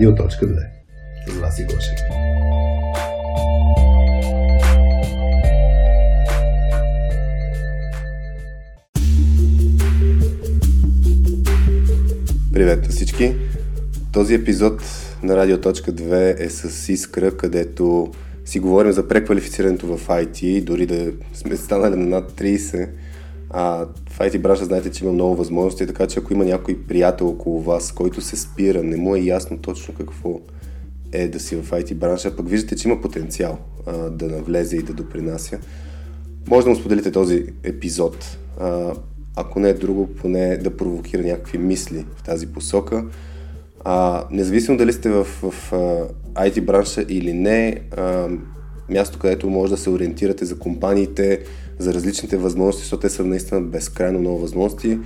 Радио.2 с Васи Гошев. Привет на всички! Този епизод на Радио.2 е с Искра, където си говорим за преквалифицирането в IT, дори да сме станали на над 30. А, IT бранша знаете, че има много възможности, така че ако има някой приятел около вас, който се спира, не му е ясно точно какво е да си в IT бранша, пък виждате, че има потенциал а, да навлезе и да допринася, може да му споделите този епизод. А, ако не е друго, поне да провокира някакви мисли в тази посока. А, независимо дали сте в, в, в IT бранша или не, а, място, където може да се ориентирате за компаниите, за различните възможности, защото те са наистина безкрайно много възможности.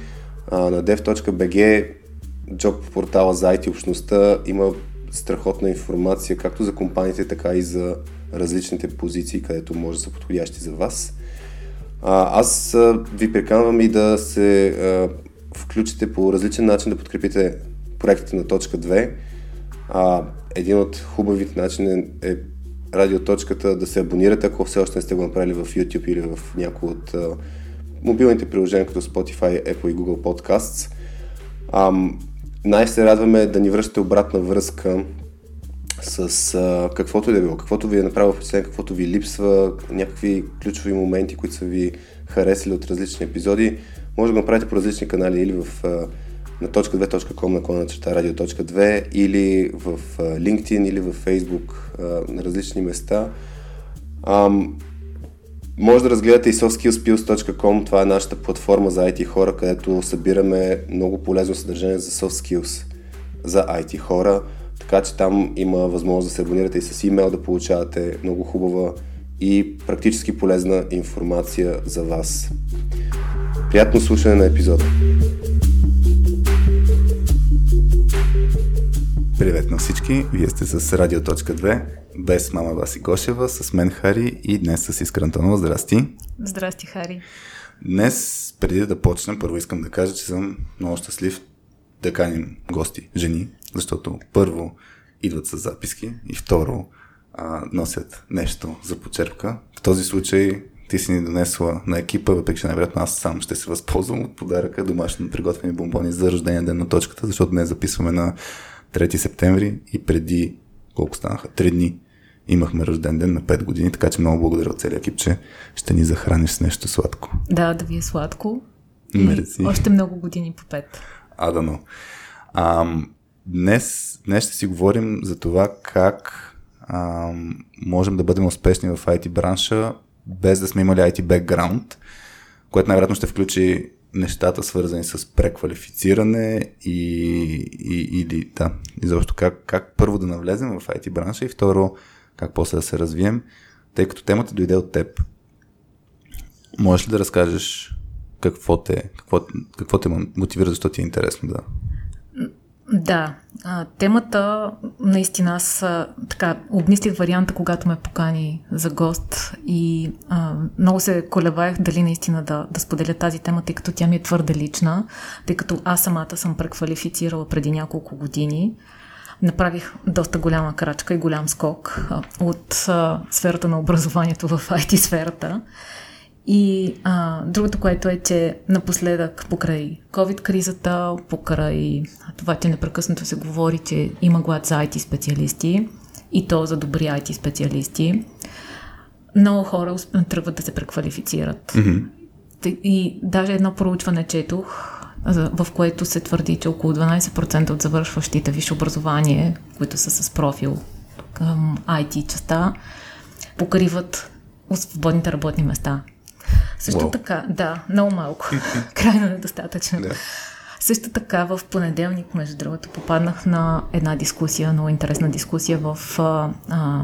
А, на dev.bg, джоб портала за IT общността, има страхотна информация както за компаниите, така и за различните позиции, където може да са подходящи за вас. А, аз а, ви приканвам и да се а, включите по различен начин да подкрепите проектите на точка 2. А, един от хубавите начини е радиоточката да се абонирате, ако все още не сте го направили в YouTube или в някои от мобилните приложения, като Spotify, Apple и Google Podcasts. Ам, най- се радваме да ни връщате обратна връзка с а, каквото и да е било, каквото ви е направило впечатление, каквото ви липсва, някакви ключови моменти, които са ви харесали от различни епизоди. Може да го направите по различни канали или в а, на .2.com наклона черта радио.2 или в LinkedIn или в Facebook на различни места. Ам, може да разгледате и softskillspills.com, това е нашата платформа за IT хора, където събираме много полезно съдържание за soft skills за IT хора, така че там има възможност да се абонирате и с имейл да получавате много хубава и практически полезна информация за вас. Приятно слушане на епизода! Привет на всички! Вие сте с Радио.2, без мама Васи Гошева, с мен Хари и днес с Искра Антонова. Здрасти! Здрасти, Хари! Днес, преди да почнем, първо искам да кажа, че съм много щастлив да каним гости, жени, защото първо идват с записки и второ а, носят нещо за почерпка. В този случай ти си ни донесла на екипа, въпреки че най-вероятно аз сам ще се възползвам от подаръка домашно приготвени бомбони за рождения ден на точката, защото днес записваме на 3 септември и преди колко станаха? 3 дни имахме рожден ден на 5 години, така че много благодаря от целия екип, че ще ни захраниш с нещо сладко. Да, да ви е сладко. Мерси. И още много години по 5. А, да, но. Ам, днес, днес ще си говорим за това как ам, можем да бъдем успешни в IT бранша, без да сме имали IT бекграунд, което най-вероятно ще включи нещата, свързани с преквалифициране и, и, или да, изобщо как, как първо да навлезем в IT бранша и второ как после да се развием, тъй като темата дойде от теб. Можеш ли да разкажеш какво те, какво, какво те мотивира, защо ти е интересно да да, а, темата наистина аз така обмислих варианта, когато ме покани за гост и а, много се колебаех дали наистина да, да споделя тази тема, тъй като тя ми е твърде лична, тъй като аз самата съм преквалифицирала преди няколко години. Направих доста голяма крачка и голям скок а, от а, сферата на образованието в IT сферата. И а, другото, което е, че напоследък покрай COVID-кризата, покрай това, че непрекъснато се говори, че има глад за IT специалисти и то за добри IT специалисти, много хора тръгват да се преквалифицират. Mm-hmm. И даже едно проучване четох, в което се твърди, че около 12% от завършващите висше образование, които са с профил към IT частта, покриват свободните работни места. Също wow. така, да, много малко. Крайно недостатъчно. Yeah. Също така в понеделник, между другото, попаднах на една дискусия, много интересна дискусия в а, а,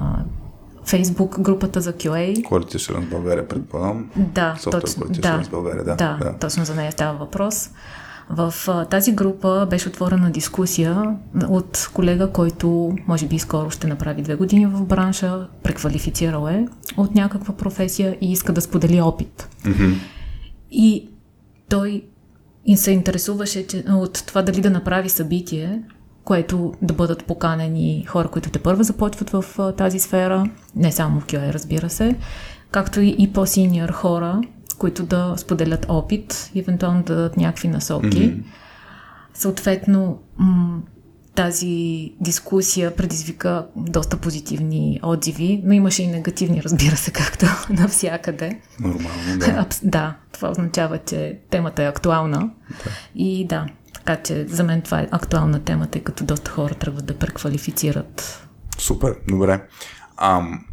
Фейсбук групата за QA. Quality Assurance България, предполагам. Да, Software точно. Да, България, да, да, да, точно за нея става въпрос. В тази група беше отворена дискусия от колега, който може би скоро ще направи две години в бранша, преквалифицирал е от някаква професия и иска да сподели опит. Mm-hmm. И той се интересуваше че, от това дали да направи събитие, което да бъдат поканени хора, които те първо започват в тази сфера, не само в QA, разбира се, както и, и по-синьор хора, които да споделят опит и евентуално да дадат някакви насоки. Mm-hmm. Съответно, тази дискусия предизвика доста позитивни отзиви, но имаше и негативни, разбира се, както навсякъде. Нормално, да. Да, това означава, че темата е актуална. Да. И да, така че за мен това е актуална тема, тъй като доста хора трябва да преквалифицират. Супер, добре. Ам,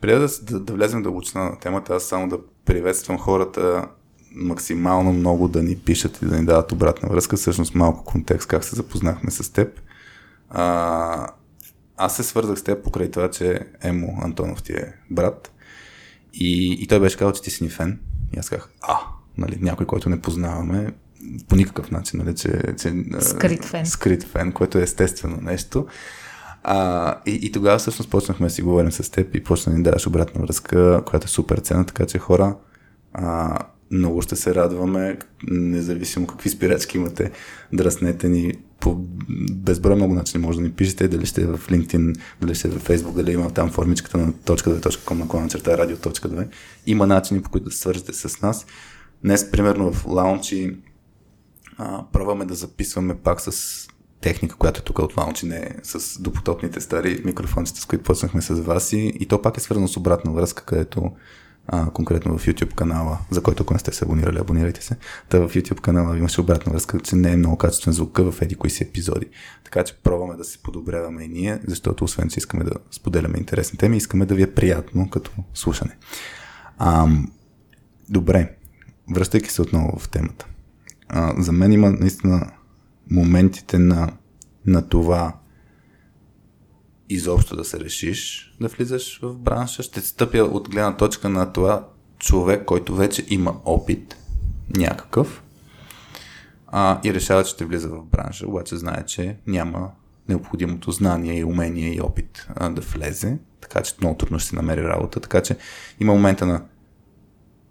преди да, да, да влезем дълбочина на темата, аз само да приветствам хората максимално много да ни пишат и да ни дават обратна връзка. Всъщност малко контекст, как се запознахме с теб. А, аз се свързах с теб покрай това, че Емо Антонов ти е брат. И, и той беше казал, че ти си ни фен. И аз казах, а, нали, някой, който не познаваме, по никакъв начин, нали, че, че скрит фен. скрит фен, което е естествено нещо. А, и, и тогава всъщност почнахме да си говорим с теб и почна да ни даваш обратна връзка, която е супер ценна, така че хора, а, много ще се радваме, независимо какви спирачки имате, драснете ни по безброй много начини може да ни пишете, дали ще е в LinkedIn, дали ще е в Facebook, дали има там формичката на .2.com на клана черта радио.2. Има начини по които да свържете с нас. Днес, примерно в лаунчи, а, пробваме да записваме пак с техника, която е тук от лаунчи, не е с допотопните стари микрофончета, с които почнахме с вас и, и то пак е свързано с обратна връзка, където а, конкретно в YouTube канала, за който ако не сте се абонирали, абонирайте се. Та в YouTube канала имаше обратна връзка, че не е много качествен звук в еди кои си епизоди. Така че пробваме да се подобряваме и ние, защото освен, че искаме да споделяме интересни теми, искаме да ви е приятно като слушане. А, добре, връщайки се отново в темата. А, за мен има наистина моментите на, на това изобщо да се решиш да влизаш в бранша. Ще стъпя от гледна точка на това човек, който вече има опит някакъв а, и решава, че ще влиза в бранша, обаче знае, че няма необходимото знание и умение и опит а, да влезе, така че много трудно ще се намери работа. Така че има момента на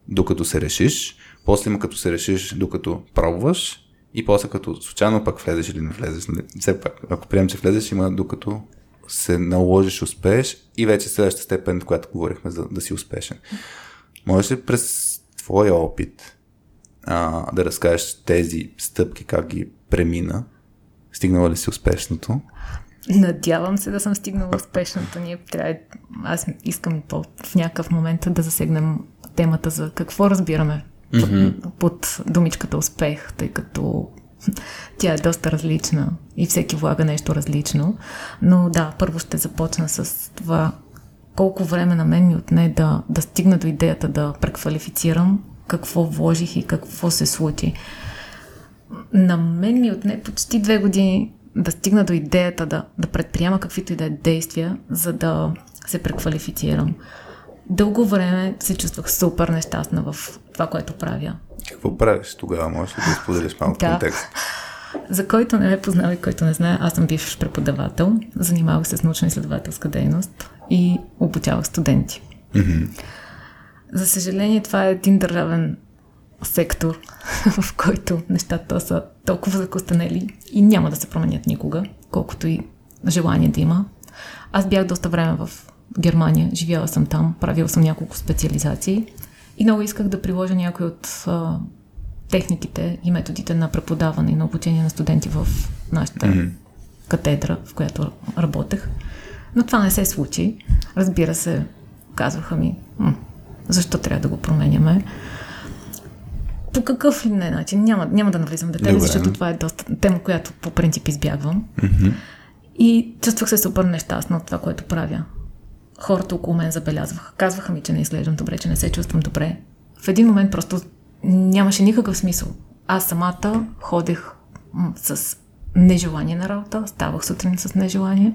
докато се решиш, после има като се решиш, докато пробваш и после като случайно пак влезеш или не влезеш. Нали? Все пак, ако приемем, че влезеш, има докато се наложиш, успееш и вече следващата степен, която говорихме за да си успешен. Можеш ли през твоя опит а, да разкажеш тези стъпки, как ги премина? Стигнала ли си успешното? Надявам се да съм стигнала успешното. Ние трябва, аз искам по, в някакъв момент да засегнем темата за какво разбираме mm-hmm. под думичката успех, тъй като тя е доста различна и всеки влага нещо различно. Но да, първо ще започна с това колко време на мен ми отне да, да стигна до идеята да преквалифицирам, какво вложих и какво се случи. На мен ми отне почти две години да стигна до идеята да, да предприема каквито и да е действия, за да се преквалифицирам. Дълго време се чувствах супер нещастна в това, което правя. Какво правиш тогава? Можеш ли да споделиш малко да. контекст? За който не ме познава и който не знае, аз съм бивш преподавател, занимавах се с научно-изследователска дейност и обучавах студенти. Mm-hmm. За съжаление, това е един държавен сектор, в който нещата са толкова закостанели и няма да се променят никога, колкото и желание да има. Аз бях доста време в Германия, живяла съм там, правила съм няколко специализации и много исках да приложа някои от а, техниките и методите на преподаване и на обучение на студенти в нашата mm-hmm. катедра, в която работех. Но това не се случи. Разбира се, казваха ми, защо трябва да го променяме. По какъв ли не начин? Няма, няма да навлизам в детайли, защото това е доста тема, която по принцип избягвам. Mm-hmm. И чувствах се супер нещастна от това, което правя хората около мен забелязваха. Казваха ми, че не изглеждам добре, че не се чувствам добре. В един момент просто нямаше никакъв смисъл. Аз самата ходех с нежелание на работа, ставах сутрин с нежелание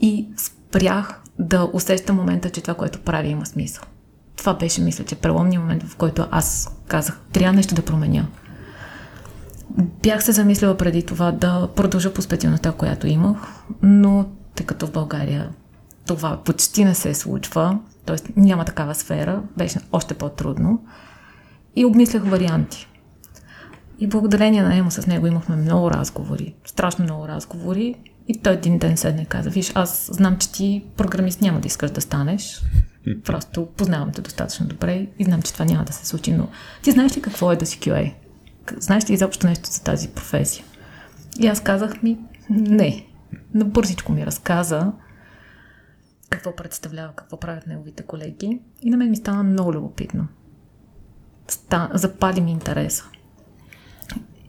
и спрях да усещам момента, че това, което правя, има смисъл. Това беше, мисля, че преломният момент, в който аз казах, трябва нещо да променя. Бях се замислила преди това да продължа по специалността, която имах, но тъй като в България това почти не се случва, т.е. няма такава сфера, беше още по-трудно. И обмислях варианти. И благодарение на Емо с него имахме много разговори, страшно много разговори. И той един ден седне и каза, виж, аз знам, че ти програмист няма да искаш да станеш. Просто познавам те достатъчно добре и знам, че това няма да се случи, но ти знаеш ли какво е да си QA? Знаеш ли изобщо нещо за тази професия? И аз казах ми, не. Набързичко ми разказа какво представлява, какво правят неговите колеги. И на мен ми стана много любопитно. Ста, запали ми интереса.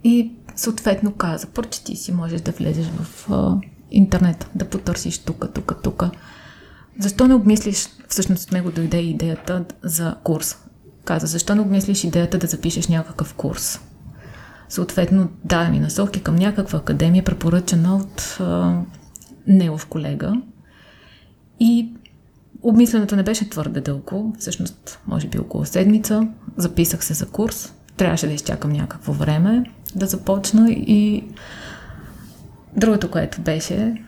И съответно каза, прочети си, можеш да влезеш в а, интернет, да потърсиш тук, тук, тук. Защо не обмислиш, всъщност от него дойде идеята за курс. Каза, защо не обмислиш идеята да запишеш някакъв курс? Съответно, даде ми насоки към някаква академия, препоръчана от а, негов колега. И обмисленето не беше твърде дълго, всъщност, може би около седмица. Записах се за курс. Трябваше да изчакам някакво време да започна и другото, което беше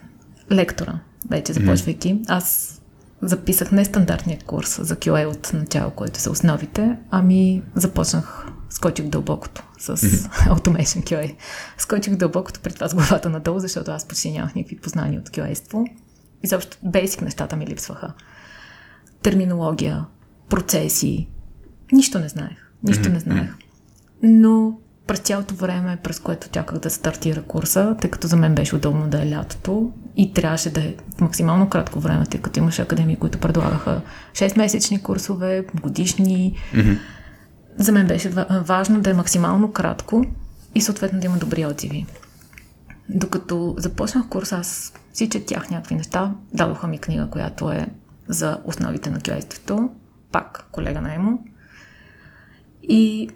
лектора, вече започвайки. Аз записах нестандартния курс за QA от начало, който са основите, ами започнах, скочих дълбокото с Automation QA. Скочих дълбокото при това с главата надолу, защото аз почти нямах никакви познания от QA-ство. Изобщо бейсик нещата ми липсваха. Терминология, процеси, нищо не знаех. Нищо не знаех. Но през цялото време, през което чаках да стартира курса, тъй като за мен беше удобно да е лятото и трябваше да е максимално кратко време, тъй като имаше академии, които предлагаха 6-месечни курсове, годишни. Mm-hmm. За мен беше важно да е максимално кратко и съответно да има добри отзиви. Докато започнах курса, аз си четях някакви неща. Дадоха ми книга, която е за основите на QA-ството. Пак колега на Емо. И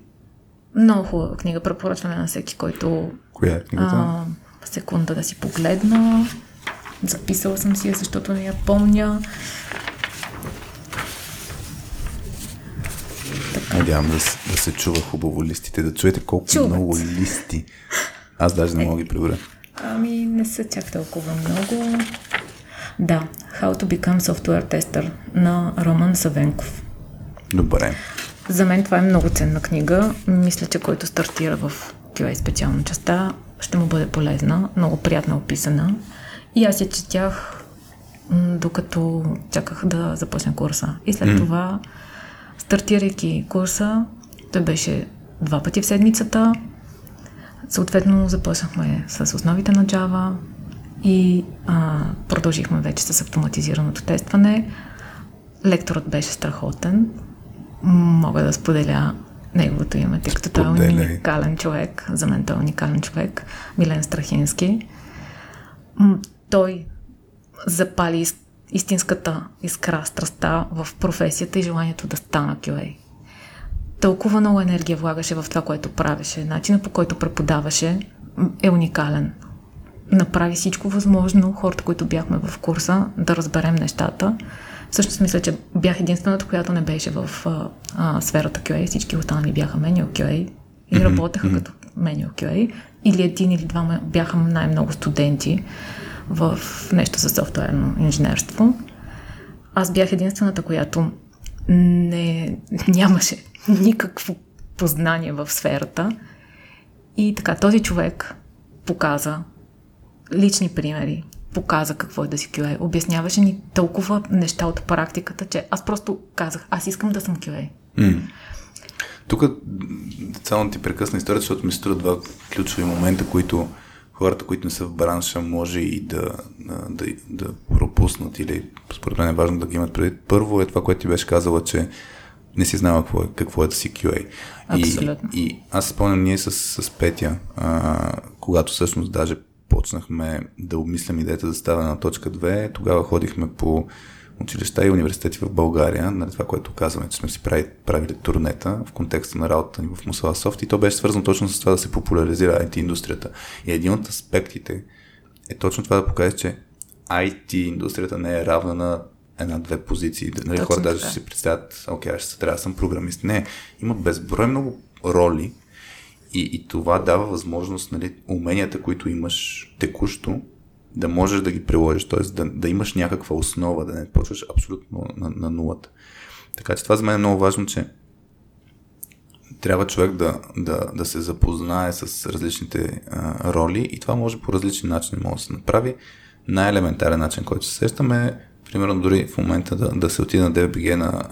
много хубава книга, препоръчваме на всеки, който... Коя е книгата? А, секунда да си погледна. Записала съм си я, защото не я помня. Надявам да, да се чува хубаво листите, да чуете колко Чуват. много листи. Аз даже не мога ги преброя. Ами не са чак толкова много. Да, How to Become Software Tester на Роман Савенков. Добре. За мен това е много ценна книга. Мисля, че който стартира в QA специална частта, ще му бъде полезна. Много приятно описана. И аз я четях докато чаках да започна курса. И след mm. това, стартирайки курса, той беше два пъти в седмицата. Съответно, започнахме с основите на Java и а, продължихме вече с автоматизираното тестване. Лекторът беше страхотен мога да споделя неговото име, тъй като той е уникален човек. За мен той е уникален човек. Милен Страхински. Той запали истинската искра, страста в професията и желанието да стана QA. Толкова много енергия влагаше в това, което правеше. Начинът по който преподаваше е уникален. Направи всичко възможно, хората, които бяхме в курса, да разберем нещата Всъщност мисля, че бях единствената, която не беше в а, а, сферата QA. Всички останали бяха manual QA и работеха mm-hmm. като manual QA. Или един или двама бяха най-много студенти в нещо за софтуерно инженерство. Аз бях единствената, която не, нямаше никакво познание в сферата. И така, този човек показа лични примери, показа какво е да си QA. Обясняваше ни толкова неща от практиката, че аз просто казах, аз искам да съм QA. Mm. Тук само ти прекъсна историята, защото ми струва два ключови момента, които хората, които не са в бранша, може и да, да, да пропуснат или според мен е важно да ги имат преди. Първо е това, което ти беше казала, че не си знала какво е, какво е да си QA. Абсолютно. И, и аз спомням ние с, с Петя, а, когато всъщност даже почнахме да обмислям идеята да става на точка 2, тогава ходихме по училища и университети в България, нали, това, което казваме, че сме си правили, правили турнета в контекста на работата ни в Мусала Софт и то беше свързано точно с това да се популяризира IT индустрията. И един от аспектите е точно това да покаже, че IT индустрията не е равна на една-две позиции. Нали, хората даже ще си представят, окей, аз ще трябва да съм програмист. Не, има безброй много роли, и, и това дава възможност, нали, уменията, които имаш текущо, да можеш да ги приложиш, т.е. Да, да имаш някаква основа, да не почваш абсолютно на, на нулата. Така че това за мен е много важно, че трябва човек да, да, да се запознае с различните а, роли и това може по различни начини може да се направи. Най-елементарен начин, който се сещаме е примерно дори в момента да, да се отиде на DBG на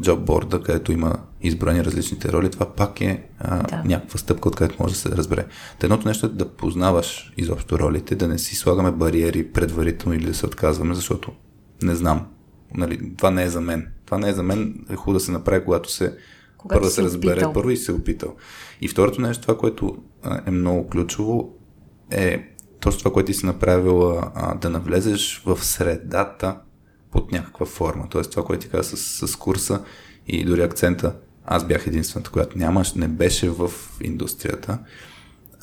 джобборда, където има избрани различните роли, това пак е а, да. някаква стъпка, от където може да се разбере. Та едното нещо е да познаваш изобщо ролите, да не си слагаме бариери предварително или да се отказваме, защото не знам. Нали, това не е за мен. Това не е за мен. Е хубаво да се направи, когато се когато първо да се разбере опитал. първо и се е опитал. И второто нещо, това, което е много ключово, е точно това, което ти си направила, а, да навлезеш в средата под някаква форма. Тоест това, което ти каза с, с курса и дори акцента, аз бях единствената, която нямаш, не беше в индустрията.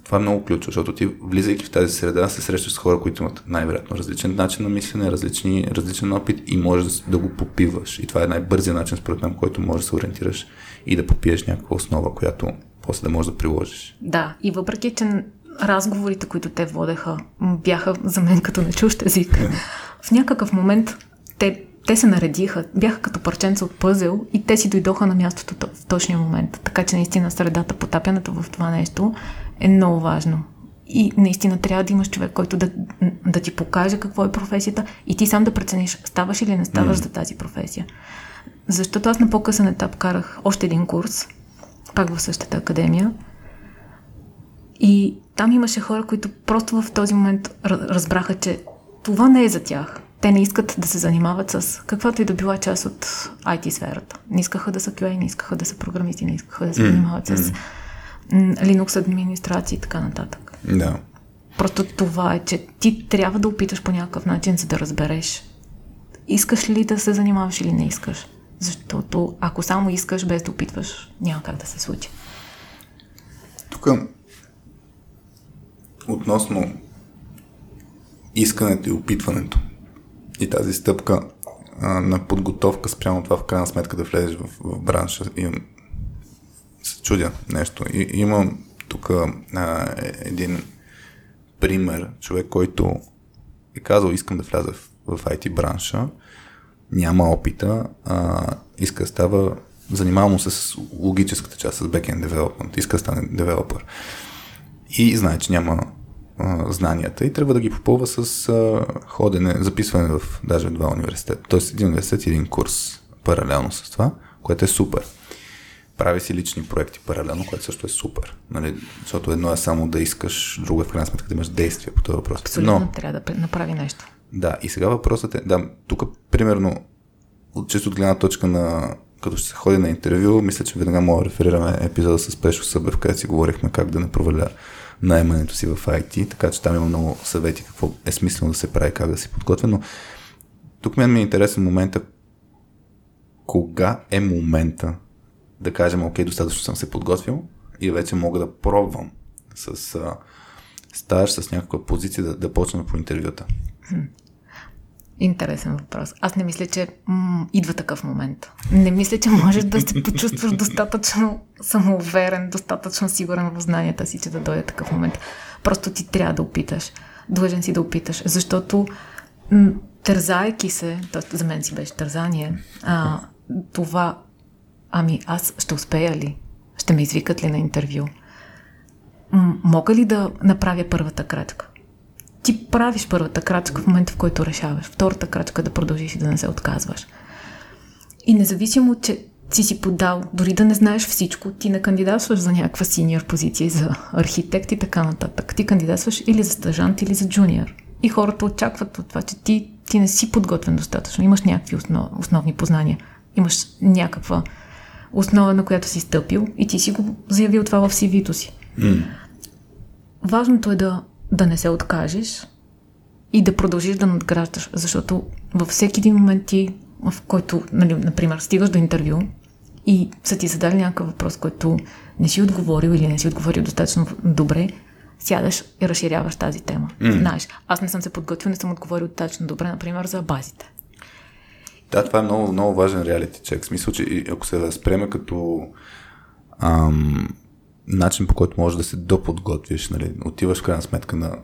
Това е много ключово, защото ти, влизайки в тази среда, се срещаш с хора, които имат най-вероятно различен начин на мислене, различни, различен опит и можеш да, го попиваш. И това е най-бързият начин, според мен, който можеш да се ориентираш и да попиеш някаква основа, която после да можеш да приложиш. Да, и въпреки, че разговорите, които те водеха, бяха за мен като на чущ език, в някакъв момент те, те се наредиха, бяха като парченца от пъзел и те си дойдоха на мястото в точния момент. Така че наистина средата, потапянето в това нещо е много важно. И наистина трябва да имаш човек, който да, да ти покаже какво е професията и ти сам да прецениш ставаш или не ставаш mm. за тази професия. Защото аз на по-късен етап карах още един курс, пак в същата академия. И там имаше хора, които просто в този момент разбраха, че това не е за тях те не искат да се занимават с каквато и да била част от IT сферата. Не искаха да са QA, не искаха да са програмисти, не искаха да се занимават mm. с Linux администрация и така нататък. Да. Просто това е, че ти трябва да опиташ по някакъв начин, за да разбереш искаш ли да се занимаваш или не искаш. Защото ако само искаш без да опитваш, няма как да се случи. Тук относно искането и опитването и тази стъпка а, на подготовка спрямо това в крайна сметка да влезеш в, в бранша. И, се чудя нещо. И, имам тук а, един пример, човек, който е казал искам да вляза в, в IT бранша, няма опита, а, иска да става, занимава се с логическата част, с backend development, иска да стане девелопър. И знае, че няма знанията и трябва да ги попълва с а, ходене, записване в даже два университета. Тоест един университет и един курс паралелно с това, което е супер. Прави си лични проекти паралелно, което също е супер. Нали? Защото едно е само да искаш, друго е в крайна сметка да имаш действия по този въпрос. Абсолютно Но, трябва да направи нещо. Да, и сега въпросът е, да, тук примерно, от чисто от гледна точка на като ще се ходи на интервю, мисля, че веднага мога да реферираме епизода с Пешо Събев, където си говорихме как да не проваля наемането си в IT, така че там има много съвети какво е смислено да се прави, как да си подготвя, но тук мен ми е интересен момента кога е момента да кажем, окей, достатъчно съм се подготвил и вече мога да пробвам с а, стаж, с някаква позиция да, да почна по интервюта. Интересен въпрос. Аз не мисля, че м- идва такъв момент. Не мисля, че можеш да се почувстваш достатъчно самоуверен, достатъчно сигурен в знанията си, че да дойде такъв момент. Просто ти трябва да опиташ. Длъжен си да опиташ. Защото м- тързайки се, т.е. за мен си беше тързание, а, това, ами аз ще успея ли? Ще ме извикат ли на интервю? М- мога ли да направя първата крачка? Ти правиш първата крачка в момента, в който решаваш. Втората крачка е да продължиш и да не се отказваш. И независимо, че си си подал, дори да не знаеш всичко, ти не кандидатстваш за някаква синьор позиция, за архитект и така нататък. Ти кандидатстваш или за стажант, или за джуниор. И хората очакват от това, че ти, ти не си подготвен достатъчно. Имаш някакви основ, основни познания. Имаш някаква основа, на която си стъпил и ти си го заявил това в CV-то си. Mm. Важното е да да не се откажеш и да продължиш да надграждаш, защото във всеки един момент ти, в който, нали, например, стигаш до интервю и са ти задали някакъв въпрос, който не си отговорил или не си отговорил достатъчно добре, сядаш и разширяваш тази тема. Mm. Знаеш, аз не съм се подготвил, не съм отговорил достатъчно добре, например, за базите. Да, това е много, много важен реалити чек. В смисъл, че ако се възприеме като ам, начин по който можеш да се доподготвиш, нали, отиваш в крайна сметка на,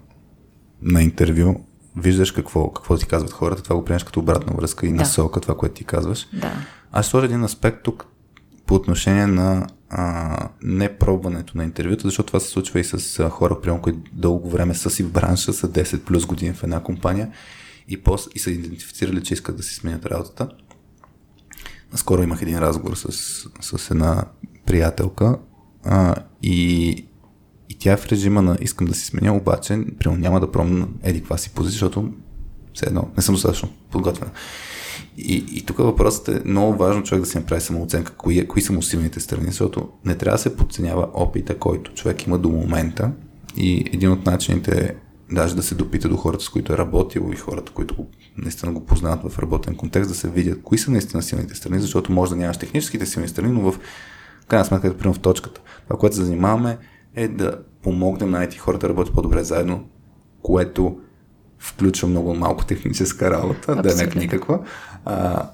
на интервю, виждаш какво, какво ти казват хората, това го приемаш като обратна връзка и да. насока, това, което ти казваш. Да. Аз сложа един аспект тук по отношение на а, не пробването на интервюта, защото това се случва и с а, хора, примерно, които дълго време са си в бранша, са 10 плюс години в една компания и, пос, и са идентифицирали, че искат да си сменят работата. Наскоро имах един разговор с, с една приятелка а, и, и тя е в режима на искам да си сменя, обаче примерно няма да пробвам еди каква си позиция, защото все едно не съм достатъчно подготвена. И, и тук въпросът е много важно човек да си направи самооценка, кои, кои са му силните страни, защото не трябва да се подценява опита, който човек има до момента. И един от начините е даже да се допита до хората, с които е работил и хората, които го, наистина го познават в работен контекст, да се видят кои са наистина силните страни, защото може да нямаш техническите силни страни, но в крайна сметка, примерно в точката. Това, което се занимаваме е да помогнем на тези хората да работят по-добре заедно, което включва много малко техническа работа, Абсолютно. да не никаква. А,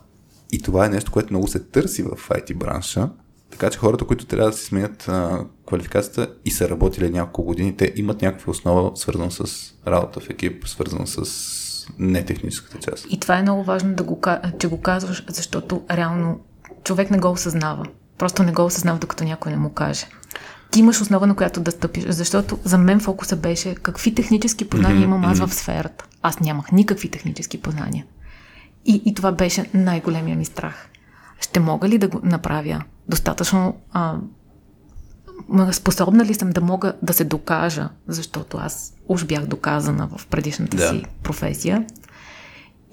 и това е нещо, което много се търси в IT бранша. Така че хората, които трябва да си сменят а, квалификацията и са работили няколко години, те имат някаква основа, свързана с работа в екип, свързана с нетехническата част. И това е много важно, да го, че го казваш, защото реално човек не го осъзнава. Просто не го осъзнава, докато някой не му каже. Ти имаш основа, на която да стъпиш, защото за мен фокуса беше какви технически познания mm-hmm, имам аз в сферата. Аз нямах никакви технически познания. И, и това беше най-големия ми страх. Ще мога ли да го направя достатъчно а, способна ли съм да мога да се докажа, защото аз уж бях доказана в предишната да. си професия.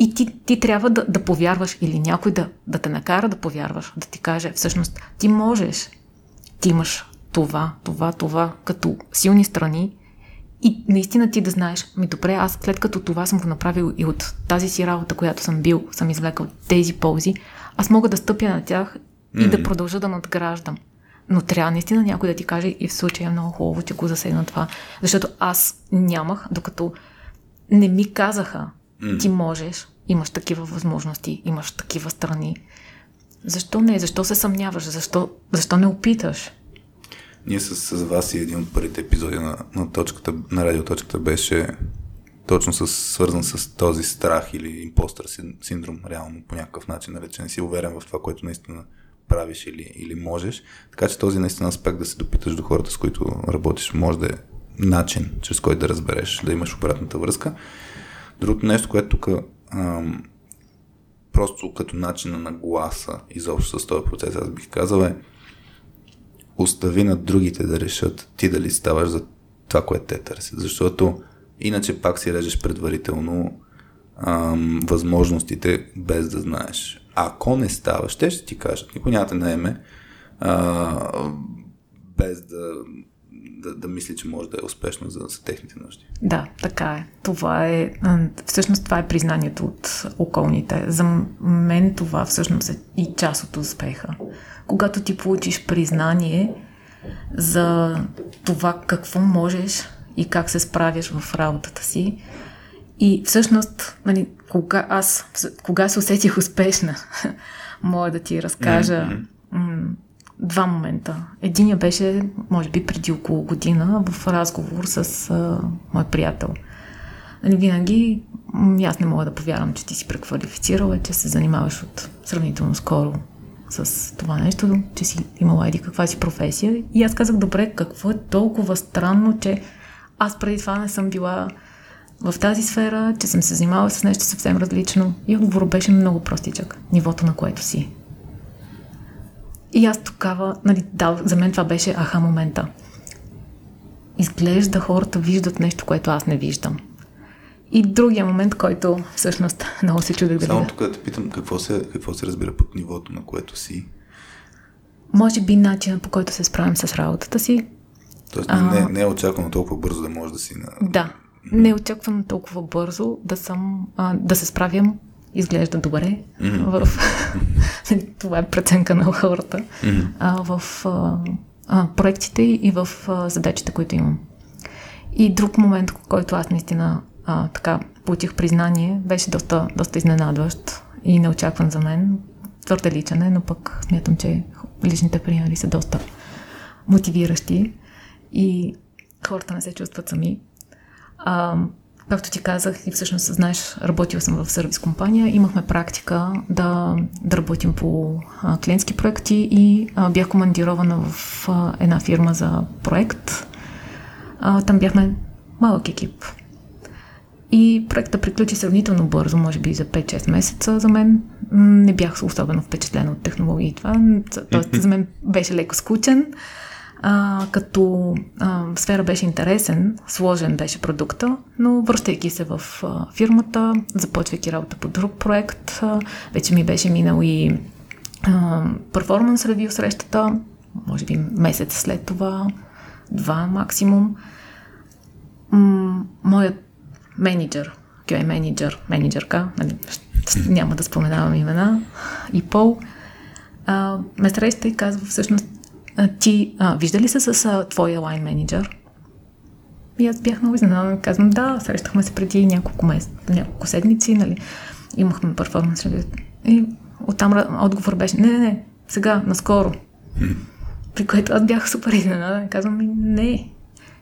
И ти, ти трябва да, да повярваш или някой да, да те накара да повярваш, да ти каже, всъщност ти можеш, ти имаш това, това, това като силни страни и наистина ти да знаеш, ми добре, аз след като това съм го направил и от тази си работа, която съм бил, съм извлекал тези ползи, аз мога да стъпя на тях и mm-hmm. да продължа да надграждам. Но трябва наистина някой да ти каже и в случая е много хубаво, че го засегна това. Защото аз нямах, докато не ми казаха, mm. ти можеш, имаш такива възможности, имаш такива страни. Защо не? Защо се съмняваш? Защо, защо не опиташ? Ние с, с вас и един от първите епизоди на, на, точката, на радиоточката беше точно с, свързан с този страх или импостър синдром, реално по някакъв начин, нали, че не си уверен в това, което наистина правиш или, или можеш. Така че този наистина аспект да се допиташ до хората, с които работиш, може да е начин, чрез който да разбереш, да имаш обратната връзка. Другото нещо, което тук просто като начин на гласа изобщо с този процес, аз бих казал е остави на другите да решат ти дали ставаш за това, което те търсят. Защото иначе пак си режеш предварително ам, възможностите без да знаеш. Ако не ставаш, те ще ти кажат. Никой няма да наеме а, без да, да, да мисли, че може да е успешно за, за техните нужди. Да, така е. Това е. Всъщност това е признанието от околните. За мен това всъщност е и част от успеха. Когато ти получиш признание за това какво можеш и как се справяш в работата си, и всъщност, нали, кога аз, кога се усетих успешна, мога да ти разкажа mm-hmm. Два момента. Единия беше, може би, преди около година в разговор с а, мой приятел. Нали, винаги аз не мога да повярвам, че ти си преквалифицирала, че се занимаваш от сравнително скоро с това нещо, че си имала еди каква си професия. И аз казах, добре, какво е толкова странно, че аз преди това не съм била в тази сфера, че съм се занимавала с нещо съвсем различно. И отговорът беше много простичък. Нивото, на което си. И аз тогава, нали, да, за мен това беше аха момента. Изглежда хората виждат нещо, което аз не виждам. И другия момент, който всъщност много се чудех да Само тук да те питам, какво се, какво се разбира под нивото, на което си? Може би начинът по който се справим с работата си. Тоест а... не, не е очаквано толкова бързо да може да си на... Да, не е очаквано толкова бързо да съм, а, да се справям изглежда добре. Mm-hmm. В... Това е преценка на хората. Mm-hmm. А, в а, проектите и в а, задачите, които имам. И друг момент, който аз наистина а, така получих признание, беше доста, доста изненадващ и неочакван за мен. Твърде личен е, но пък смятам, че личните примери са доста мотивиращи и хората не се чувстват сами. А, както ти казах и всъщност знаеш, работил съм в сервис компания, имахме практика да, да работим по а, клиентски проекти и а, бях командирована в а, една фирма за проект. А, там бяхме малък екип. И проекта приключи сравнително бързо, може би за 5-6 месеца за мен. Не бях особено впечатлен от технологии това. Тоест за мен беше леко скучен. А, като а, сфера беше интересен, сложен беше продукта, но връщайки се в а, фирмата, започвайки работа по друг проект, а, вече ми беше минал и перформанс ревю срещата, може би месец след това, два максимум. М- моят менеджер, QA менеджер, менеджерка, нали, няма да споменавам имена, и Пол, а, ме среща и казва всъщност а, ти а, вижда ли се с а, твоя лайн менеджер? И аз бях много изненадан. Казвам, да, срещахме се преди няколко, мес... няколко седмици, нали? Имахме перформанс И оттам отговор беше, не, не, не, сега, наскоро. При което аз бях супер изненадан. Казвам, не.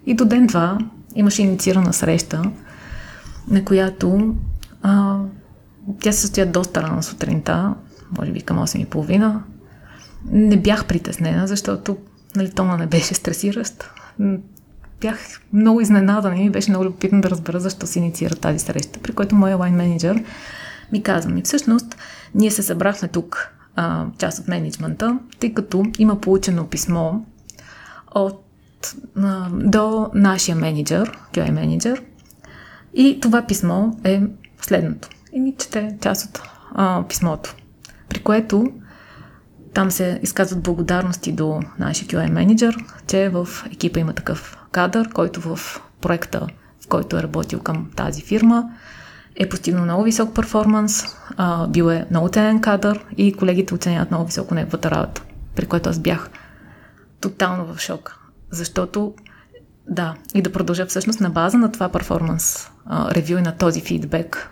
И до ден два имаше инициирана среща, на която а, тя се състоя доста рано сутринта, може би към 8.30 не бях притеснена, защото нали, тона не беше стресиращ. Бях много изненадана и ми беше много любопитно да разбера защо се инициира тази среща, при който моя лайн менеджер ми каза ми, всъщност, ние се събрахме тук, а, част от менеджмента, тъй като има получено писмо от, а, до нашия менеджер, QA менеджер, и това писмо е следното. И ми чете част от а, писмото, при което там се изказват благодарности до нашия QA менеджер, че в екипа има такъв кадър, който в проекта, в който е работил към тази фирма, е постигнал много висок перформанс, а, бил е много ценен кадър и колегите оценяват много високо неговата работа, при което аз бях тотално в шок. Защото, да, и да продължа всъщност на база на това перформанс ревю и на този фидбек,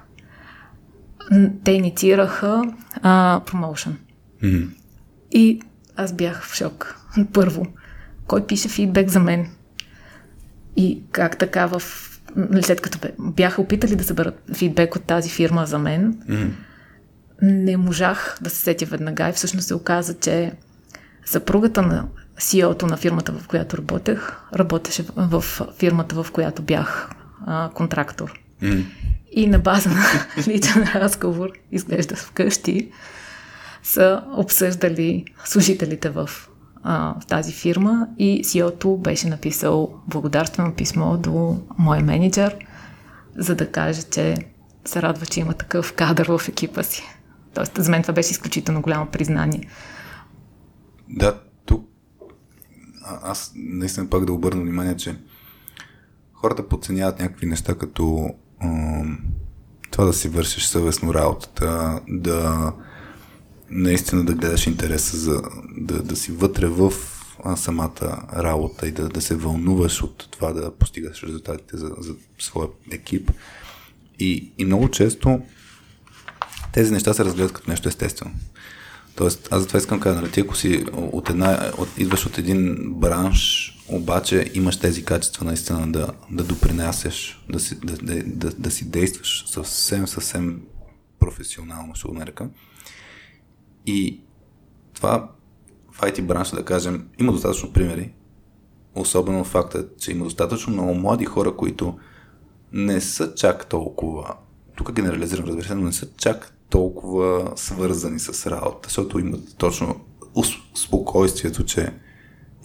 те инициираха промоушен. Mm-hmm. И аз бях в шок. Първо, кой пише фидбек за мен? И как така в... Нали, след като бяха опитали да съберат фидбек от тази фирма за мен, mm-hmm. не можах да се сетя веднага и всъщност се оказа, че съпругата на CEO-то на фирмата, в която работех, работеше в фирмата, в която бях а, контрактор. Mm-hmm. И на база на личен разговор, изглежда вкъщи, са обсъждали служителите в, а, тази фирма и CEO-то беше написал благодарствено писмо до моя менеджер, за да каже, че се радва, че има такъв кадър в екипа си. Тоест, за мен това беше изключително голямо признание. Да, тук аз наистина пак да обърна внимание, че хората подценяват някакви неща, като това да си вършиш съвестно работата, да наистина да гледаш интереса за да, да си вътре в самата работа и да, да се вълнуваш от това да постигаш резултатите за, за своя екип. И, и много често тези неща се разгледат като нещо естествено. Тоест, аз затова искам да кажа, нали, ти ако си от една, от, идваш от един бранш, обаче имаш тези качества наистина да, да допринасяш, да си, да, да, да, да си действаш съвсем, съвсем професионално, ще го нарека. И това в IT бранша, да кажем, има достатъчно примери, особено факта, че има достатъчно много млади хора, които не са чак толкова, тук генерализирам, разбира се, но не са чак толкова свързани с работа, защото имат точно спокойствието, че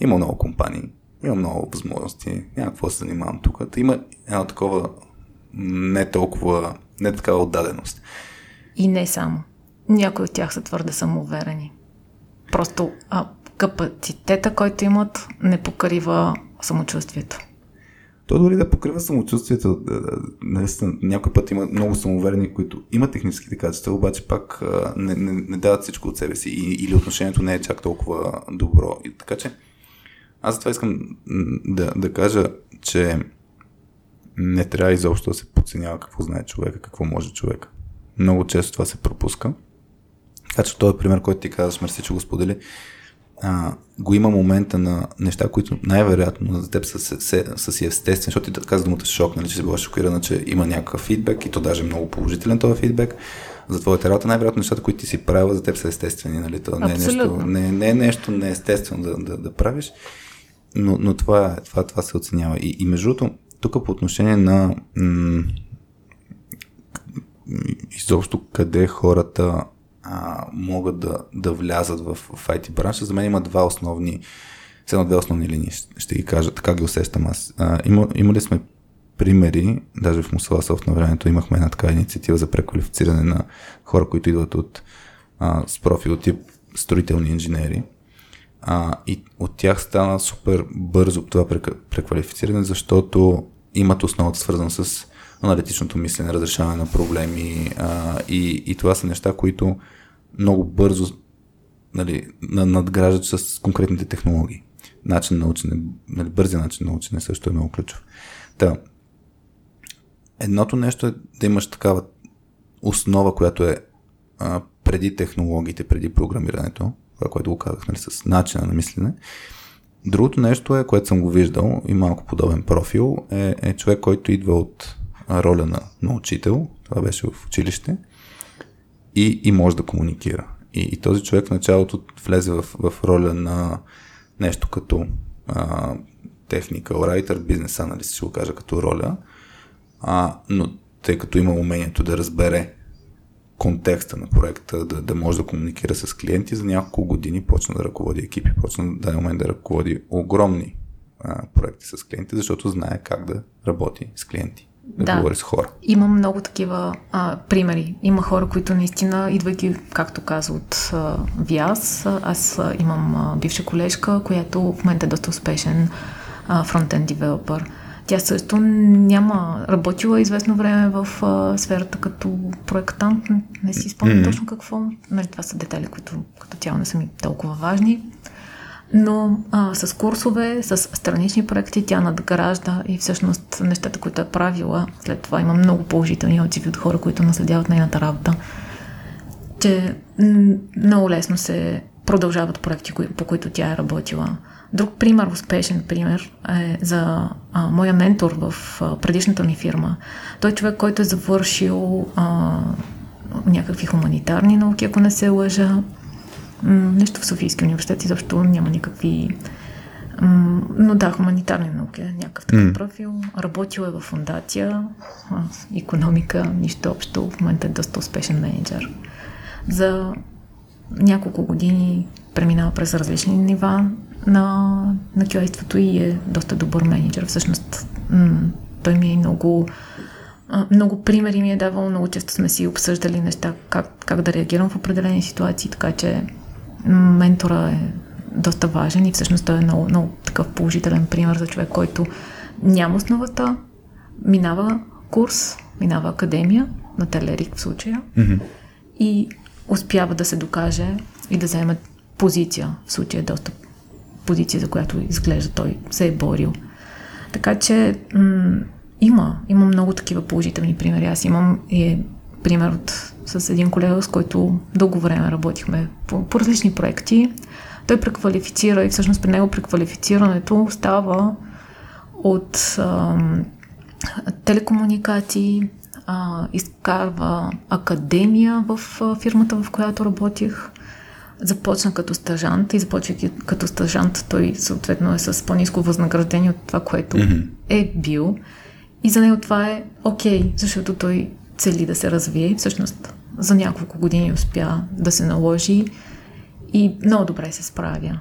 има много компании, има много възможности, няма какво се занимавам тук. Има едно такова не толкова, не такава отдаденост. И не само. Някои от тях са твърде самоуверени. Просто а, капацитета, който имат, не покрива самочувствието. То дори да покрива самочувствието, наистина, някой път има много самоуверени, които имат техническите качества, обаче пак не, не, не дават всичко от себе си или отношението не е чак толкова добро. И така че, аз това искам да, да кажа, че не трябва изобщо да се подценява какво знае човека, какво може човека. Много често това се пропуска. Така че този пример, който ти казваш, мерси, че го сподели. а, го има момента на неща, които най-вероятно за теб са, са, са си естествени, защото ти каза думата шок, нали, че си била шокирана, че има някакъв фидбек и то даже много положителен този фидбек за твоята работа, най-вероятно нещата, които ти си правила за теб са естествени, нали? То не е нещо, не, не е нещо неестествено да, да, да правиш, но, но това, това, това се оценява. И, и между другото, тук по отношение на м- изобщо къде хората а, могат да, да влязат в, в IT бранша, за мен има два основни, едно две основни линии, ще ги кажа, така ги усещам аз. А, има, имали сме примери, даже в Мусаласов на времето имахме една така инициатива за преквалифициране на хора, които идват от, а, с профил тип строителни инженери. А, и от тях стана супер бързо това преквалифициране, защото имат основата свързана с аналитичното мислене, разрешаване на проблеми а, и, и това са неща, които много бързо нали, надграждат с конкретните технологии. Начин на учене, нали, бързия начин на учене също е много ключов. Та, едното нещо е да имаш такава основа, която е а, преди технологиите, преди програмирането, това, което го казах, нали, с начина на мислене. Другото нещо е, което съм го виждал и малко подобен профил, е, е човек, който идва от роля на, на учител, това беше в училище, и, и може да комуникира. И, и този човек в началото влезе в, в роля на нещо като а, техника, райтер, бизнес аналист, ще го кажа като роля, а, но тъй като има умението да разбере контекста на проекта, да, да може да комуникира с клиенти, за няколко години почна да ръководи екипи, почна да момент да ръководи огромни а, проекти с клиенти, защото знае как да работи с клиенти да, да говори с хора. Има много такива а, примери. Има хора, които наистина, идвайки, както каза, от а, ВИАС, аз а, имам а, бивша колежка, която в момента е доста успешен а, фронтен девелопър. Тя също няма работила известно време в а, сферата като проектант. Не си спомням mm-hmm. точно какво. Нали, това са детайли, които като цяло не са ми толкова важни но а, с курсове, с странични проекти тя надгражда и всъщност нещата, които е правила, след това има много положителни отзиви от хора, които наследяват нейната работа, че много лесно се продължават проекти, по които тя е работила. Друг пример, успешен пример е за а, моя ментор в а, предишната ми фирма. Той е човек, който е завършил а, някакви хуманитарни науки, ако не се лъжа, нещо в Софийския университет изобщо няма никакви... Но да, хуманитарни науки, някакъв такъв mm. профил. Работил е в фундация, економика, нищо общо. В момента е доста успешен менеджер. За няколко години преминава през различни нива на, на QA-ството и е доста добър менеджер. Всъщност м- той ми е много много примери ми е давал, много често сме си обсъждали неща, как, как да реагирам в определени ситуации, така че ментора е доста важен и всъщност той е много, много такъв положителен пример за човек, който няма основата, минава курс, минава академия, на Телерик в случая, mm-hmm. и успява да се докаже и да вземе позиция, в случая е доста позиция, за която изглежда той се е борил. Така че м- има, има много такива положителни примери. Аз имам и пример от, с един колега, с който дълго време работихме по, по различни проекти. Той преквалифицира и всъщност при него преквалифицирането става от а, телекомуникации, а, изкарва академия в а, фирмата, в която работих. Започна като стажант и започвайки като стажант той съответно е с по-низко възнаграждение от това, което mm-hmm. е бил. И за него това е окей, okay, защото той цели да се развие. Всъщност за няколко години успя да се наложи и много добре се справя.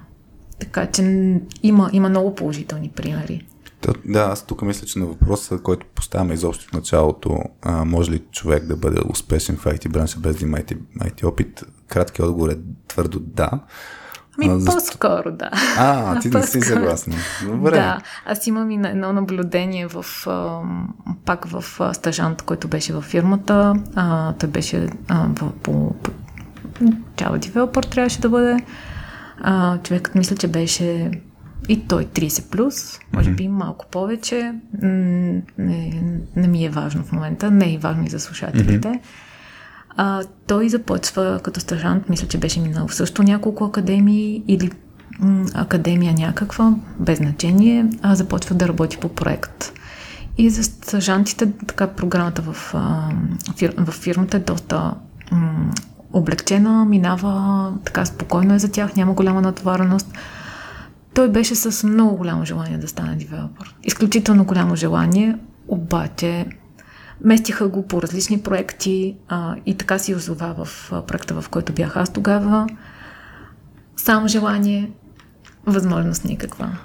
Така че има, има много положителни примери. Да, аз тук мисля, че на въпроса, който поставяме изобщо в началото, а, може ли човек да бъде успешен в IT бранша без да има IT, IT опит, краткият отговор е твърдо да. Ми, а, по-скоро, да. А, ти не си съгласна. Добре. Да, аз имам и едно наблюдение в, пак в стажант, който беше във фирмата. А, той беше а, в, по, по Java Developer трябваше да бъде. А, човекът мисля, че беше и той 30+, плюс, може би малко повече. Не, не ми е важно в момента, не е важно и за слушателите. Mm-hmm. А, той започва като стажант, мисля, че беше минал също няколко академии или м- академия някаква, без значение, а започва да работи по проект. И за стъжантите, така програмата в, а, фир, в фирмата е доста м- облегчена, минава така спокойно е за тях, няма голяма натовареност. Той беше с много голямо желание да стане девелопър. Изключително голямо желание, обаче местиха го по различни проекти а, и така си озова в проекта, в който бях аз тогава. Само желание, възможност никаква.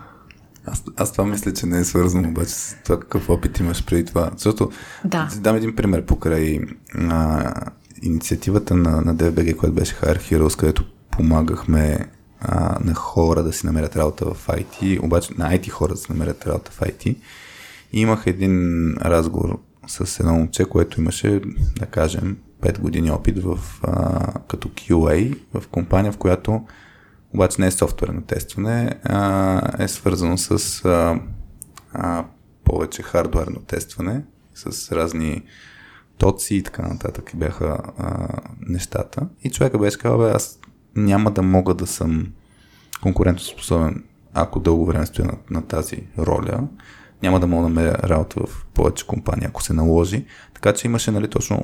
Аз, аз това мисля, че не е свързано обаче с това какъв опит имаш преди това. Защото, да. си дам един пример покрай а, инициативата на, на DBG, която беше Hire Heroes, където помагахме а, на хора да си намерят работа в IT, обаче на IT хора да си намерят работа в IT. И имах един разговор с едно момче, което имаше, да кажем, 5 години опит в, а, като QA в компания, в която обаче не е софтуерно тестване, а, е свързано с а, а, повече хардуерно тестване, с разни тоци и така нататък бяха а, нещата. И човека беше казал, бе, аз няма да мога да съм конкурентоспособен, ако дълго време стоя на, на тази роля. Няма да мога да намеря работа в повече компании, ако се наложи. Така че имаше, нали, точно,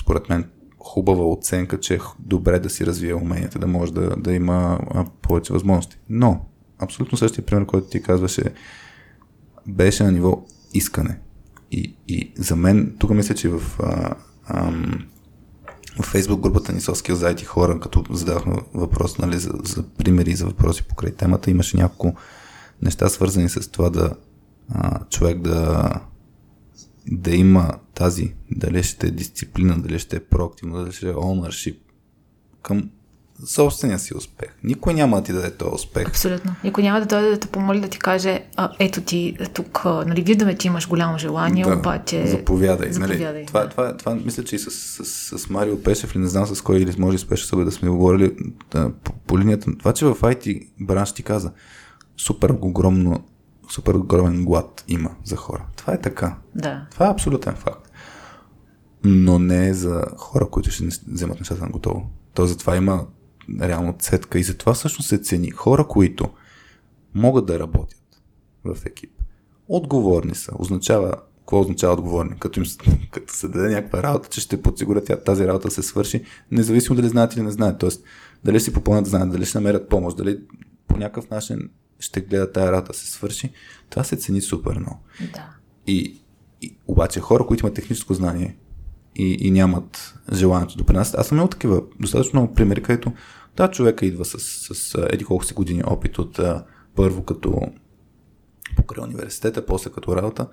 според мен, хубава оценка, че е добре да си развие уменията, да може да, да има повече възможности. Но, абсолютно същия пример, който ти казваше, беше на ниво искане. И, и за мен, тук мисля, че в, а, ам, в Facebook групата ни Soft за IT хора, като задавахме въпрос нали, за, за примери за въпроси покрай темата, имаше няколко неща свързани с това да а, човек да да има тази, дали ще е дисциплина, дали ще е проактивно, дали ще е ownership към собствения си успех. Никой няма да ти даде този успех. Абсолютно. Никой няма да дойде да те помоли да ти каже, а, ето ти тук, нали, виждаме, че имаш голямо желание, да, обаче... Заповядай. заповядай нали? това, да. това, това, мисля, че и с, с, с, с Марио Пешев, или не знам с кой, или може с Пешев да сме говорили да, по, по линията. Това, че в IT бранш ти каза, супер огромно супер огромен глад има за хора. Това е така. Да. Това е абсолютен факт. Но не е за хора, които ще вземат нещата на готово. То затова има реално цетка и затова всъщност се цени. Хора, които могат да работят в екип. Отговорни са. Означава, какво означава отговорни? Като, им, като се даде някаква работа, че ще подсигурят тази работа се свърши, независимо дали знаят или не знаят. Тоест, дали си попълнят знаят, дали ще намерят помощ, дали по някакъв начин ще гледа тази работа се свърши, това се цени супер много. Да. И, и обаче хора, които имат техническо знание и, и нямат желанието да принасят. Аз съм имал такива достатъчно много примери, където да, човека идва с, с, с еди колко си години опит от а, първо като покрай университета, после като работа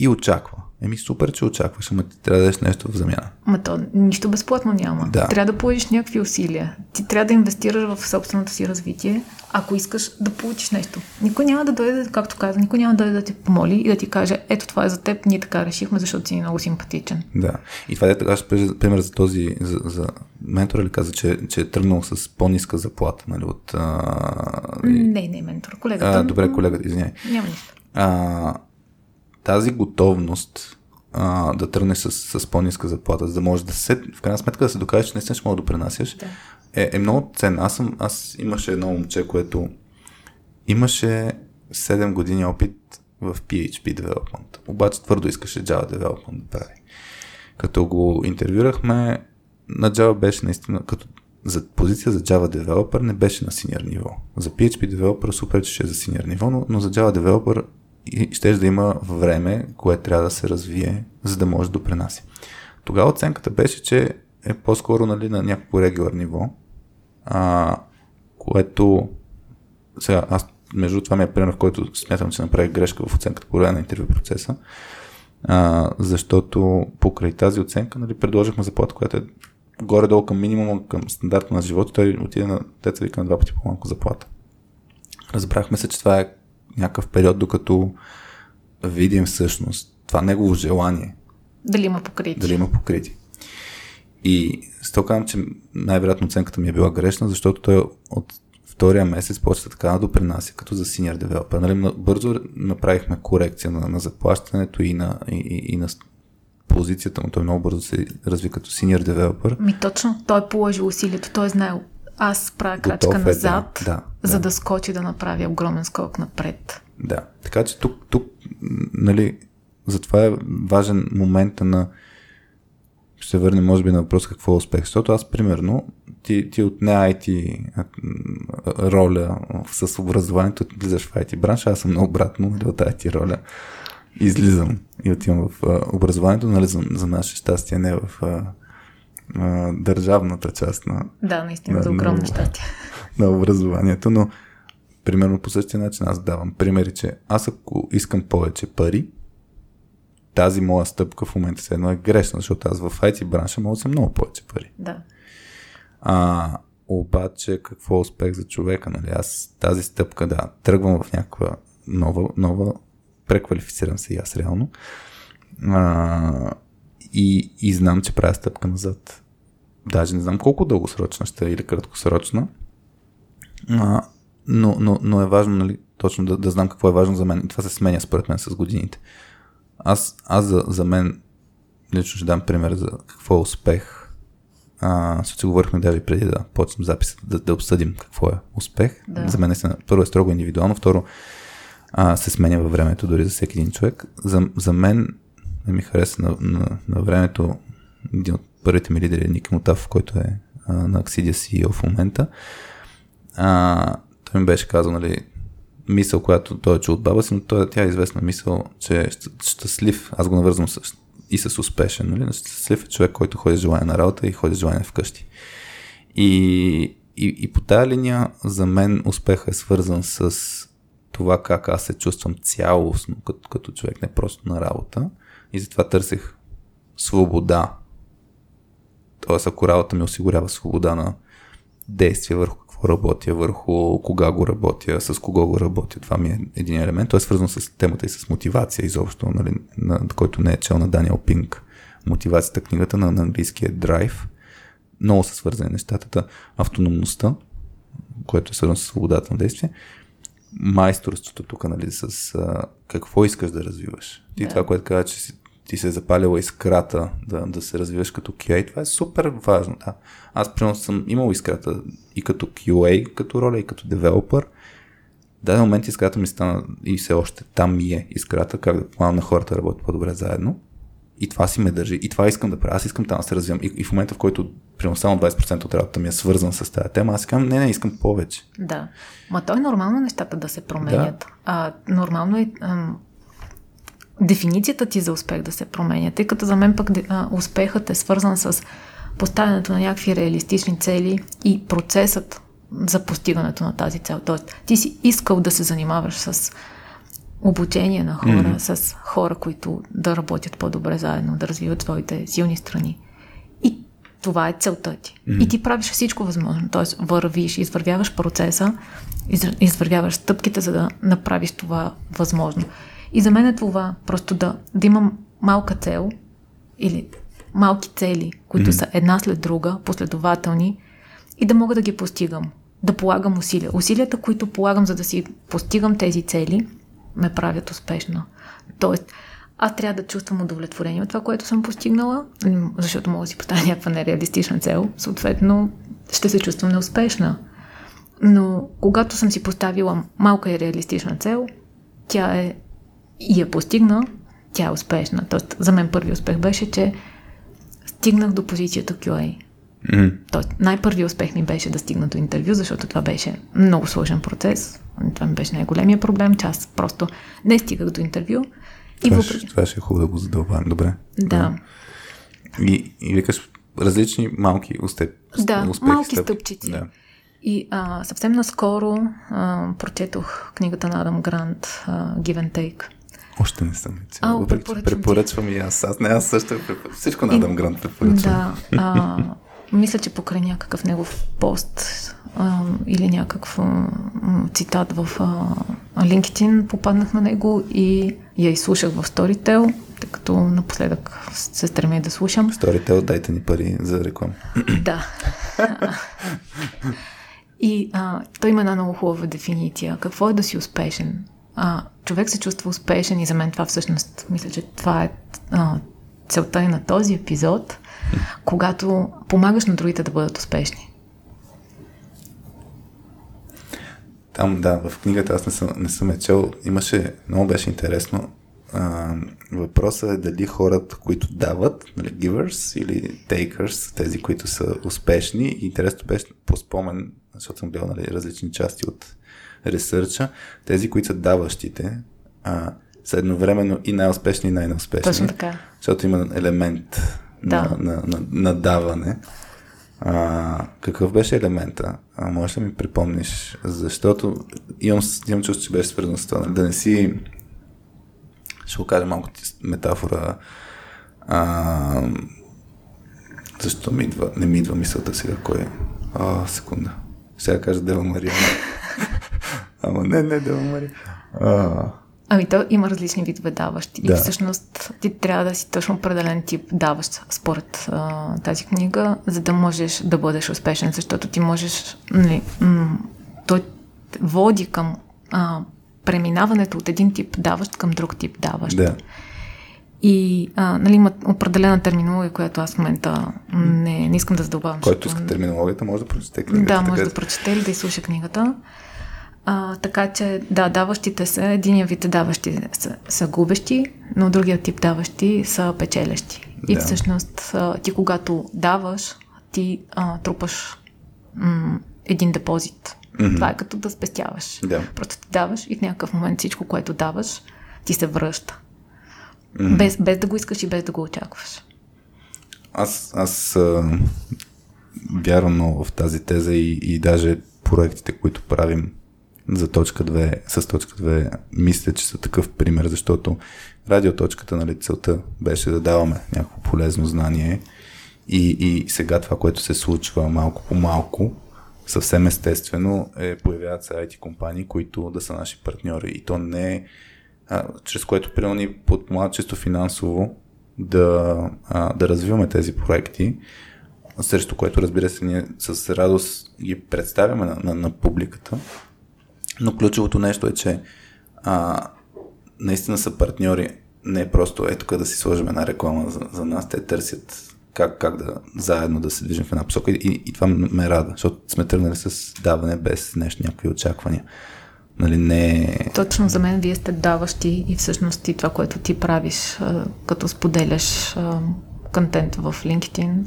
и очаква. Еми супер, че очакваш, ама ти трябва да дадеш нещо в замяна. Ма то нищо безплатно няма. Да. Трябва да положиш някакви усилия. Ти трябва да инвестираш в собственото си развитие, ако искаш да получиш нещо. Никой няма да дойде, както каза, никой няма да дойде да ти помоли и да ти каже, ето това е за теб, ние така решихме, защото си много симпатичен. Да. И това е така, пример за този, за, за ментора ли каза, че, че е тръгнал с по-ниска заплата, нали, от... А... Не, не, ментор, колегата. А, добре, колегата, извиняй. Няма нищо. А, тази готовност а, да тръгнеш с, с по-ниска заплата, за да можеш да се, в крайна сметка да се докажеш, че наистина ще мога да пренасяш, Да. е, е много ценно. Аз, съм, аз имаше едно момче, което имаше 7 години опит в PHP development, обаче твърдо искаше Java development да прави. Като го интервюрахме, на Java беше наистина, като за позиция за Java developer не беше на senior ниво. За PHP developer супер, че ще е за senior ниво, но, но за Java developer и ще да има време, което трябва да се развие, за да може да допринася. Тогава оценката беше, че е по-скоро нали, на някакво регулар ниво, а, което сега аз между това ми е пример, в който смятам, че направих грешка в оценката по време на интервю процеса, а, защото покрай тази оценка нали, предложихме заплата, която е горе-долу към минимума, към стандарта на живота, той отиде на деца вика на два пъти по-малко заплата. Разбрахме се, че това е някакъв период, докато видим всъщност това негово желание. Дали има покритие. Дали има покритие. И с това казвам, че най-вероятно оценката ми е била грешна, защото той от втория месец почва така да допринася като за senior developer. Нали, бързо направихме корекция на, на заплащането и на, и, и, и на позицията му. Той много бързо се разви като senior developer. Ми точно, той е положил усилието, той е знаел аз правя Готов крачка е, назад, да, да, за да. да скочи да направя огромен скок напред. Да, така че тук, тук нали, затова е важен момент на ще се върнем, може би, на въпрос какво е успех. Защото аз, примерно, ти, ти от не IT роля с образованието влизаш в IT бранша, аз съм много обратно нали, от IT роля. Излизам и отивам в а, образованието, нали, за, за наше щастие, не в а, а, държавната част на, Да, наистина, Да, за огромно много. щастие. на образованието, но примерно по същия начин аз давам примери, че аз ако искам повече пари, тази моя стъпка в момента все едно е грешна, защото аз в IT бранша мога да съм много повече пари. Да. А, обаче какво е успех за човека? Нали? Аз тази стъпка, да, тръгвам в някаква нова, нова преквалифицирам се и аз реално. А, и, и знам, че правя стъпка назад. Даже не знам колко дългосрочна ще е или краткосрочна. А, но, но, но е важно, нали, точно да, да знам какво е важно за мен. И това се сменя според мен с годините. Аз, аз за, за мен лично ще дам пример за какво е успех. А, си говорихме даже преди да почнем записа, да, да обсъдим какво е успех. Да. За мен е, първо е строго индивидуално, второ а, се сменя във времето, дори за всеки един човек. За, за мен не ми хареса на, на, на времето един от първите ми лидери, Ник Мутав, който е а, на Axidia CEO в момента. А, той ми беше казал, нали, мисъл, която той е чул от баба си, но той, тя е известна мисъл, че е щастлив, аз го навързвам с, и с успешен, нали? щастлив е човек, който ходи желание на работа и ходи желание вкъщи. И, и, и по тази линия за мен успеха е свързан с това как аз се чувствам цялостно като, като човек, не просто на работа. И затова търсих свобода. Тоест, ако работа ми осигурява свобода на действие върху какво работя, върху кога го работя, с кого го работя, това ми е един елемент. Той е свързан с темата и с мотивация изобщо, нали, на, който не е чел на Даниел Пинк. Мотивацията, книгата на, на английския Drive. Много са свързани нещата. Та Автономността, което е свързано с свободата на действие. Майсторството тук, нали, с а, какво искаш да развиваш. Ти Да. това, което каза, че си, ти се е запалила искрата да, да се развиваш като QA, това е супер важно. Да. Аз, примерно, съм имал искрата и като QA, като роля, и като девелопър. В даден момент искрата ми стана и все още там ми е искрата, как да помагам на хората да работят по-добре заедно. И това си ме държи. И това искам да правя. Аз искам там да се развивам. И, и в момента, в който примерно само 20% от работата ми е свързан с тази тема, аз казвам, не, не, искам повече. Да. Ма то е нормално нещата да се променят. Да. А, нормално е ам, дефиницията ти за успех да се променя, тъй като за мен пък а, успехът е свързан с поставянето на някакви реалистични цели и процесът за постигането на тази цел. Тоест, ти си искал да се занимаваш с обучение на хора, mm. с хора, които да работят по-добре заедно, да развиват своите силни страни. И това е целта ти. Mm. И ти правиш всичко възможно. Тоест, вървиш, извървяваш процеса, из- извървяваш стъпките, за да направиш това възможно. И за мен е това просто да, да имам малка цел или малки цели, които mm. са една след друга, последователни и да мога да ги постигам. Да полагам усилия. Усилията, които полагам, за да си постигам тези цели, ме правят успешна. Тоест, аз трябва да чувствам удовлетворение от това, което съм постигнала, защото мога да си поставя някаква нереалистична цел, съответно ще се чувствам неуспешна. Но когато съм си поставила малка и реалистична цел, тя е и я постигна, тя е успешна. Тоест, за мен първи успех беше, че стигнах до позицията QA. Mm. Тоест, най-първият успех ми беше да стигна до интервю, защото това беше много сложен процес. Това ми беше най-големия проблем, че аз просто не стигах до интервю. И Това, въпреки... ще, това ще е хубаво да го задълбавим. Добре. Да, И, и викаш различни малки успехи. да успехи, малки стъпки. стъпчици. Да. И а, съвсем наскоро а, прочетох книгата на Адам Грант а, Give and Take. Още не съм. А, Въпреки, препоръчвам и аз. Аз не, аз също препоръчвам. Всичко на Адам Грант препоръчвам. Да, а, мисля, че покрай някакъв негов пост а, или някакъв а, цитат в а, LinkedIn попаднах на него и я изслушах в Storytel, тъй като напоследък се стремя да слушам. Storytel, дайте ни пари за реклама. Да. И а, той има една много хубава дефиниция. Какво е да си успешен? А, човек се чувства успешен и за мен това всъщност, мисля, че това е а, целта и на този епизод, когато помагаш на другите да бъдат успешни. там, да, в книгата аз не съм, не съм е чел. Имаше, много беше интересно. А, въпросът е дали хората, които дават, нали, givers или takers, тези, които са успешни. Интересно беше по спомен, защото съм гледал нали, различни части от ресърча, тези, които са даващите, а, са едновременно и най-успешни и най-неуспешни. Точно така. Защото има елемент Да. на, на, на, на даване. А, какъв беше елемента? А, можеш да ми припомниш? Защото имам, имам чувство, че беше свързано с това. Да не си... Ще го кажа малко метафора. А, защо ми идва? Не ми идва мисълта сега кой е. А, секунда. Сега кажа Дева Мария. Ама не, не Дева Мария. А, Ами то има различни видове даващи. Да. И всъщност ти трябва да си точно определен тип даващ според а, тази книга, за да можеш да бъдеш успешен, защото ти можеш... Нали, м- той води към а, преминаването от един тип даващ към друг тип даващ. да. И а, нали, има определена терминология, която аз в момента не, не искам да задълбавам. Който иска терминологията, може да прочете книгата. да, може да прочете или да изслуша книгата. А, така че, да, даващите са, единия вид даващи са, са губещи, но другия тип даващи са печелещи. И Да. всъщност, ти когато даваш, ти а, трупаш м- един депозит. Мгм. Това е като да спестяваш. Да. Просто ти даваш и в някакъв момент всичко, което даваш, ти се връща. Мгм. Без, без да го искаш и без да го очакваш. Аз, аз а, вярвам много в тази теза и, и даже проектите, които правим за точка 2, с точка 2, мисля, че са такъв пример, защото радиоточката, нали, целта беше да даваме някакво полезно знание и, и сега това, което се случва малко по малко, съвсем естествено, е, появяват се IT компании, които да са наши партньори и то не е а, чрез което примерно ни подпомагат чисто финансово да, а, да развиваме тези проекти, срещу което разбира се ние с радост ги представяме на, на, на публиката. Но ключовото нещо е, че а, наистина са партньори, не е просто ето тук да си сложим една реклама за, за нас, те търсят как, как да заедно да се движим в една посока и, и това ме рада, защото сме тръгнали с даване без нещо, някакви очаквания. Нали, не е- Точно за мен вие сте даващи и всъщност и това, което ти правиш, като споделяш контент в LinkedIn,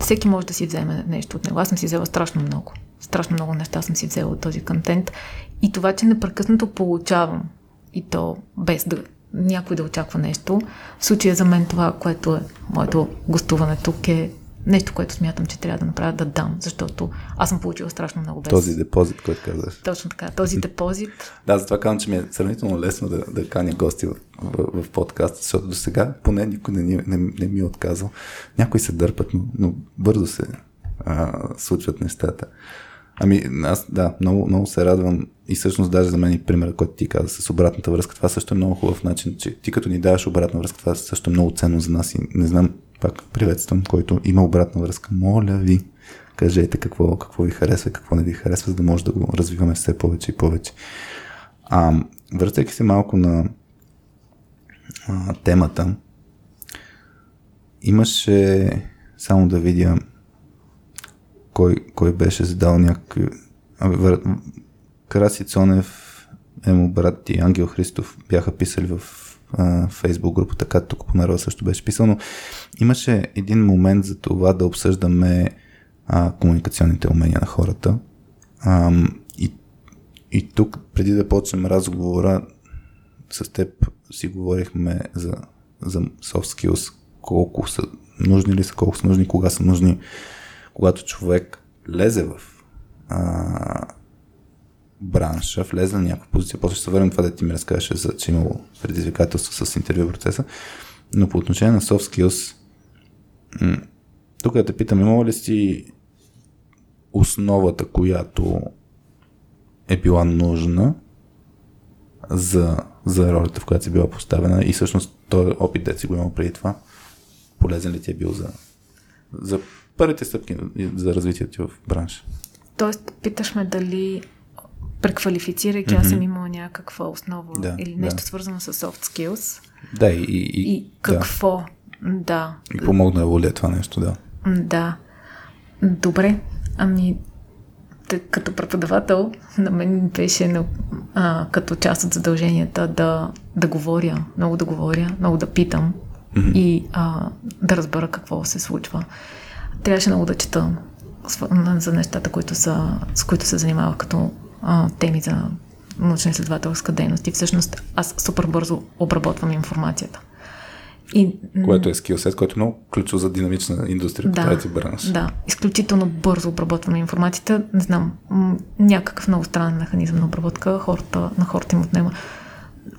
всеки може да си вземе нещо от него. Аз съм си взела страшно много. Страшно много неща съм си взела от този контент. И това, че непрекъснато получавам и то без да някой да очаква нещо. В случая за мен това, което е моето гостуване тук е нещо, което смятам, че трябва да направя да дам, защото аз съм получила страшно много без. този депозит, който казваш. Точно така. Този депозит Да, затова казвам, че ми е сравнително лесно да, да каня гости в, в, в подкаст, защото до сега поне никой не, ни- не, не ми е отказал. Някои се дърпат, но, но бързо се а, случват нещата. Ами, аз да, много, много се радвам и всъщност даже за мен и примерът, който ти каза с обратната връзка, това също е много хубав начин, че ти като ни даваш обратна връзка, това също е много ценно за нас и не знам, пак приветствам, който има обратна връзка. Моля ви, кажете какво, какво ви харесва и какво не ви харесва, за да може да го развиваме все повече и повече. А, връщайки се малко на а, темата, имаше, само да видя, кой, кой беше задал някакви... Абе, вър... Краси Цонев, Емо брат и Ангел Христов бяха писали в а, фейсбук групата, така тук по народа също беше писал, но имаше един момент за това да обсъждаме а, комуникационните умения на хората. А, и, и тук, преди да почнем разговора, с теб си говорихме за, за soft skills, колко са нужни ли са, колко са нужни, кога са нужни, когато човек лезе в а, бранша, влезе на някаква позиция, после ще се върнем това да ти ми разкажеш, за, че имало предизвикателство с интервю процеса, но по отношение на soft skills, тук да те питам, имало ли си основата, която е била нужна за, за ролята, в която си била поставена и всъщност този опит, да си го имал преди това, полезен ли ти е бил за, за първите стъпки за развитието ти в бранша? Тоест, питаш ме дали преквалифицирайки, аз съм имала някаква основа Да, или да. нещо свързано с soft skills Да, и, и, и какво. Да. да, и помогна е това нещо, да. Да. Добре. Ами, като преподавател, на мен беше а, като част от задълженията да, да говоря, много да говоря, много да питам mm-hmm. и а, да разбера какво се случва. Трябваше много да чета за нещата, които са, с които се занимавах като а, теми за научно-изследователска дейност. И всъщност аз супер бързо обработвам информацията. И, което е скилсет, който е много ключов за динамична индустрия, да, тази бранш. Да, изключително бързо обработваме информацията. Не знам, м- някакъв много странен механизъм на обработка хората, на хората им отнема.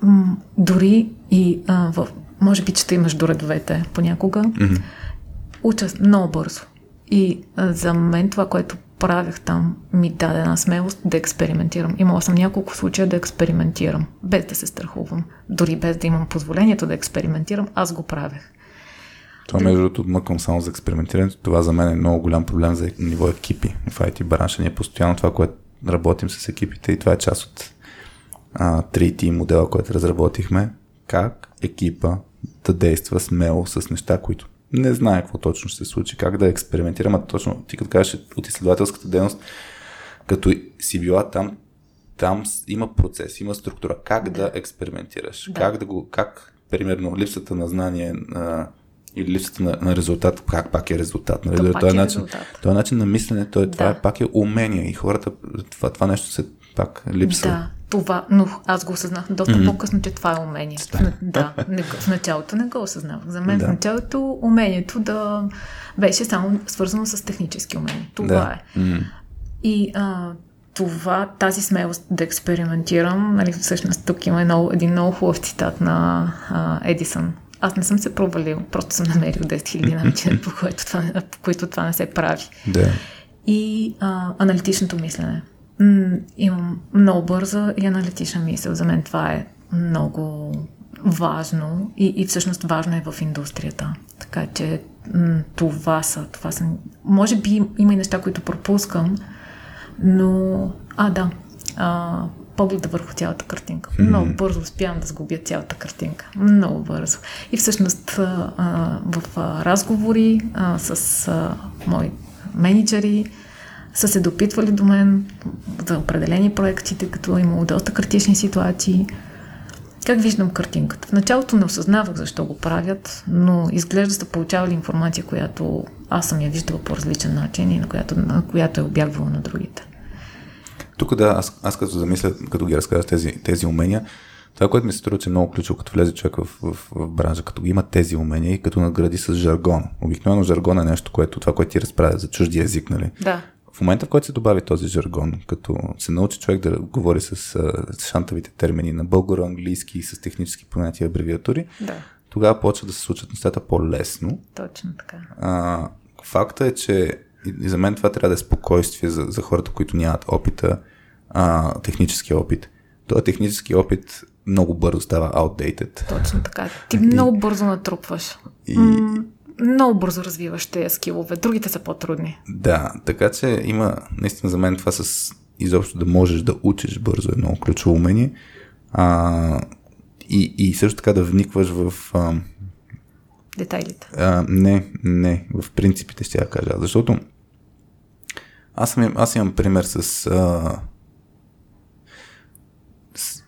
М- дори и а, в, може би чета и между редовете понякога. Mm-hmm. Уча много бързо. И за мен това, което правих там, ми даде една смелост да експериментирам. Имала съм няколко случая да експериментирам, без да се страхувам. Дори без да имам позволението да експериментирам, аз го правех. Това, между другото, мъквам само за експериментирането. Това за мен е много голям проблем за ниво екипи в IT бранша. Ние постоянно това, което работим с екипите и това е част от а, 3T модела, който разработихме. Как екипа да действа смело с неща, които не знае какво точно ще се случи, как да експериментирам, а точно ти като кажеш от изследователската дейност, като си била там, там има процес, има структура. Как да, да експериментираш? Да. Как да го, как, примерно, липсата на знание на, или липсата на, на резултат, как пак е резултат? Нали? То това е, начин, резултат. това е начин на мислене, това, да. това е, пак е умение и хората, това, това нещо се пак липсва. Да, това, но аз го осъзнах доста mm-hmm. по-късно, че това е умение. Да, да не, в началото не го осъзнавах. За мен да. в началото умението да беше само свързано с технически умения. Това да. е. Mm-hmm. И а, това, тази смелост да експериментирам, нали, всъщност тук има едно, един много хубав цитат на а, Едисън. Аз не съм се провалил, просто съм намерил 10 000 начина, по, които това, по които това не се прави. Да. И а, аналитичното мислене м- имам много бърза и аналитична мисъл. За мен това е много важно и, и всъщност важно е в индустрията. Така че м- това са, това са... Може би има и неща, които пропускам, но... А, да. А, погледа върху цялата картинка. Mm-hmm. Много бързо успявам да сгубя цялата картинка. Много бързо. И всъщност а, в разговори а, с а, мои менеджери, са се допитвали до мен за определени проекти, тъй като е имало доста критични ситуации. Как виждам картинката? В началото не осъзнавах защо го правят, но изглежда са получавали информация, която аз съм я виждала по различен начин и на която, на която е обягвала на другите. Тук да, аз, аз като замисля, като ги разказваш тези, тези умения, това, което ми се струва, че е много ключово, като влезе човек в, в, в бранжа, като има тези умения и като награди с жаргон. Обикновено жаргон е нещо, което това, което ти разправя за чужди език, нали? Да в момента, в който се добави този жаргон, като се научи човек да говори с, с шантавите термини на българо-английски и с технически понятия абревиатури, да. тогава почва да се случат нещата по-лесно. Точно така. А, факта е, че и за мен това трябва да е спокойствие за, за хората, които нямат опита, а, технически опит. Този технически опит много бързо става outdated. Точно така. Ти много бързо натрупваш. И, много бързо развиваш тези скилове. Другите са по-трудни. Да, така че има, наистина за мен това с изобщо да можеш да учиш бързо е много ключово умение. А, и, и също така да вникваш в... А, Детайлите. А, не, не, в принципите ще я кажа. Защото аз, съм, аз имам пример с... А, с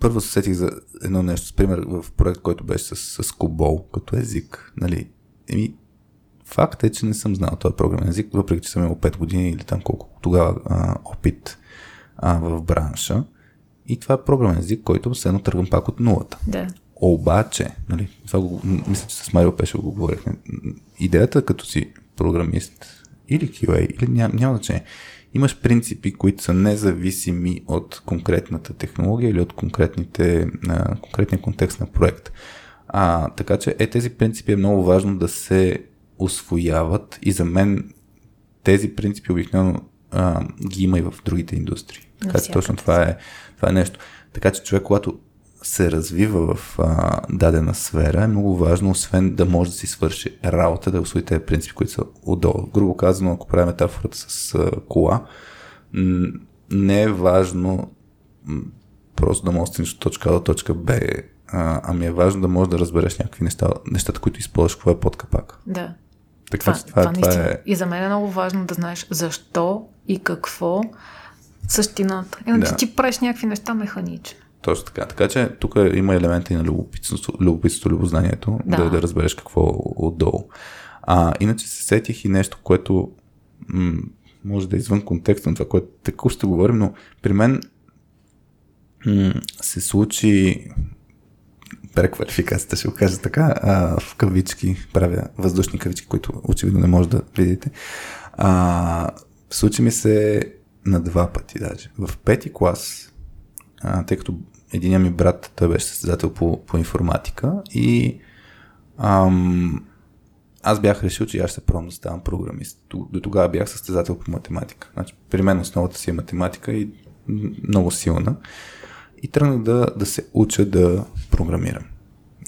първо се сетих за едно нещо, с пример в проект, който беше с, с Кобол като език. Нали, Еми, факт е, че не съм знал този програмен език, въпреки че съм имал 5 години или там колко тогава а, опит а, в бранша. И това е програмен език, който все едно тръгвам пак от нулата. Да. Обаче, нали, това го, мисля, че с Марио Пеше го говорихме. Идеята като си програмист или QA, или няма, няма значение, имаш принципи, които са независими от конкретната технология или от конкретните, конкретния контекст на проект. А, така че е, тези принципи е много важно да се освояват и за мен тези принципи обикновено а, ги има и в другите индустрии. Така че точно това е, това е нещо. Така че човек, когато се развива в а, дадена сфера, е много важно, освен да може да си свърши работа, да освои тези принципи, които са отдолу. Грубо казано, ако правим метафората с а, кола, не е важно просто да можеш да от точка А до точка Б а, ами е важно да можеш да разбереш някакви неща, нещата, които използваш, какво е под капак. Да. Така това, че това, това, това наистина. е... И за мен е много важно да знаеш защо и какво същината. Иначе Да. ти правиш някакви неща механично. Точно така. Така че тук има елементи на любопитството, любопитството любознанието, да. Да. да, разбереш какво е отдолу. А, иначе се сетих и нещо, което м- може да е извън контекста на това, което тако ще говорим, но при мен м- се случи преквалификацията, ще го кажа така, а, в кавички, правя въздушни кавички, които очевидно не може да видите. А, случи ми се на два пъти даже. В пети клас, а, тъй като единия ми брат, той беше състезател по, по информатика и ам, аз бях решил, че аз ще пробвам да ставам програмист. До, тогава бях състезател по математика. Значи, при мен основата си е математика и много силна. И тръгнах да, да се уча да програмирам.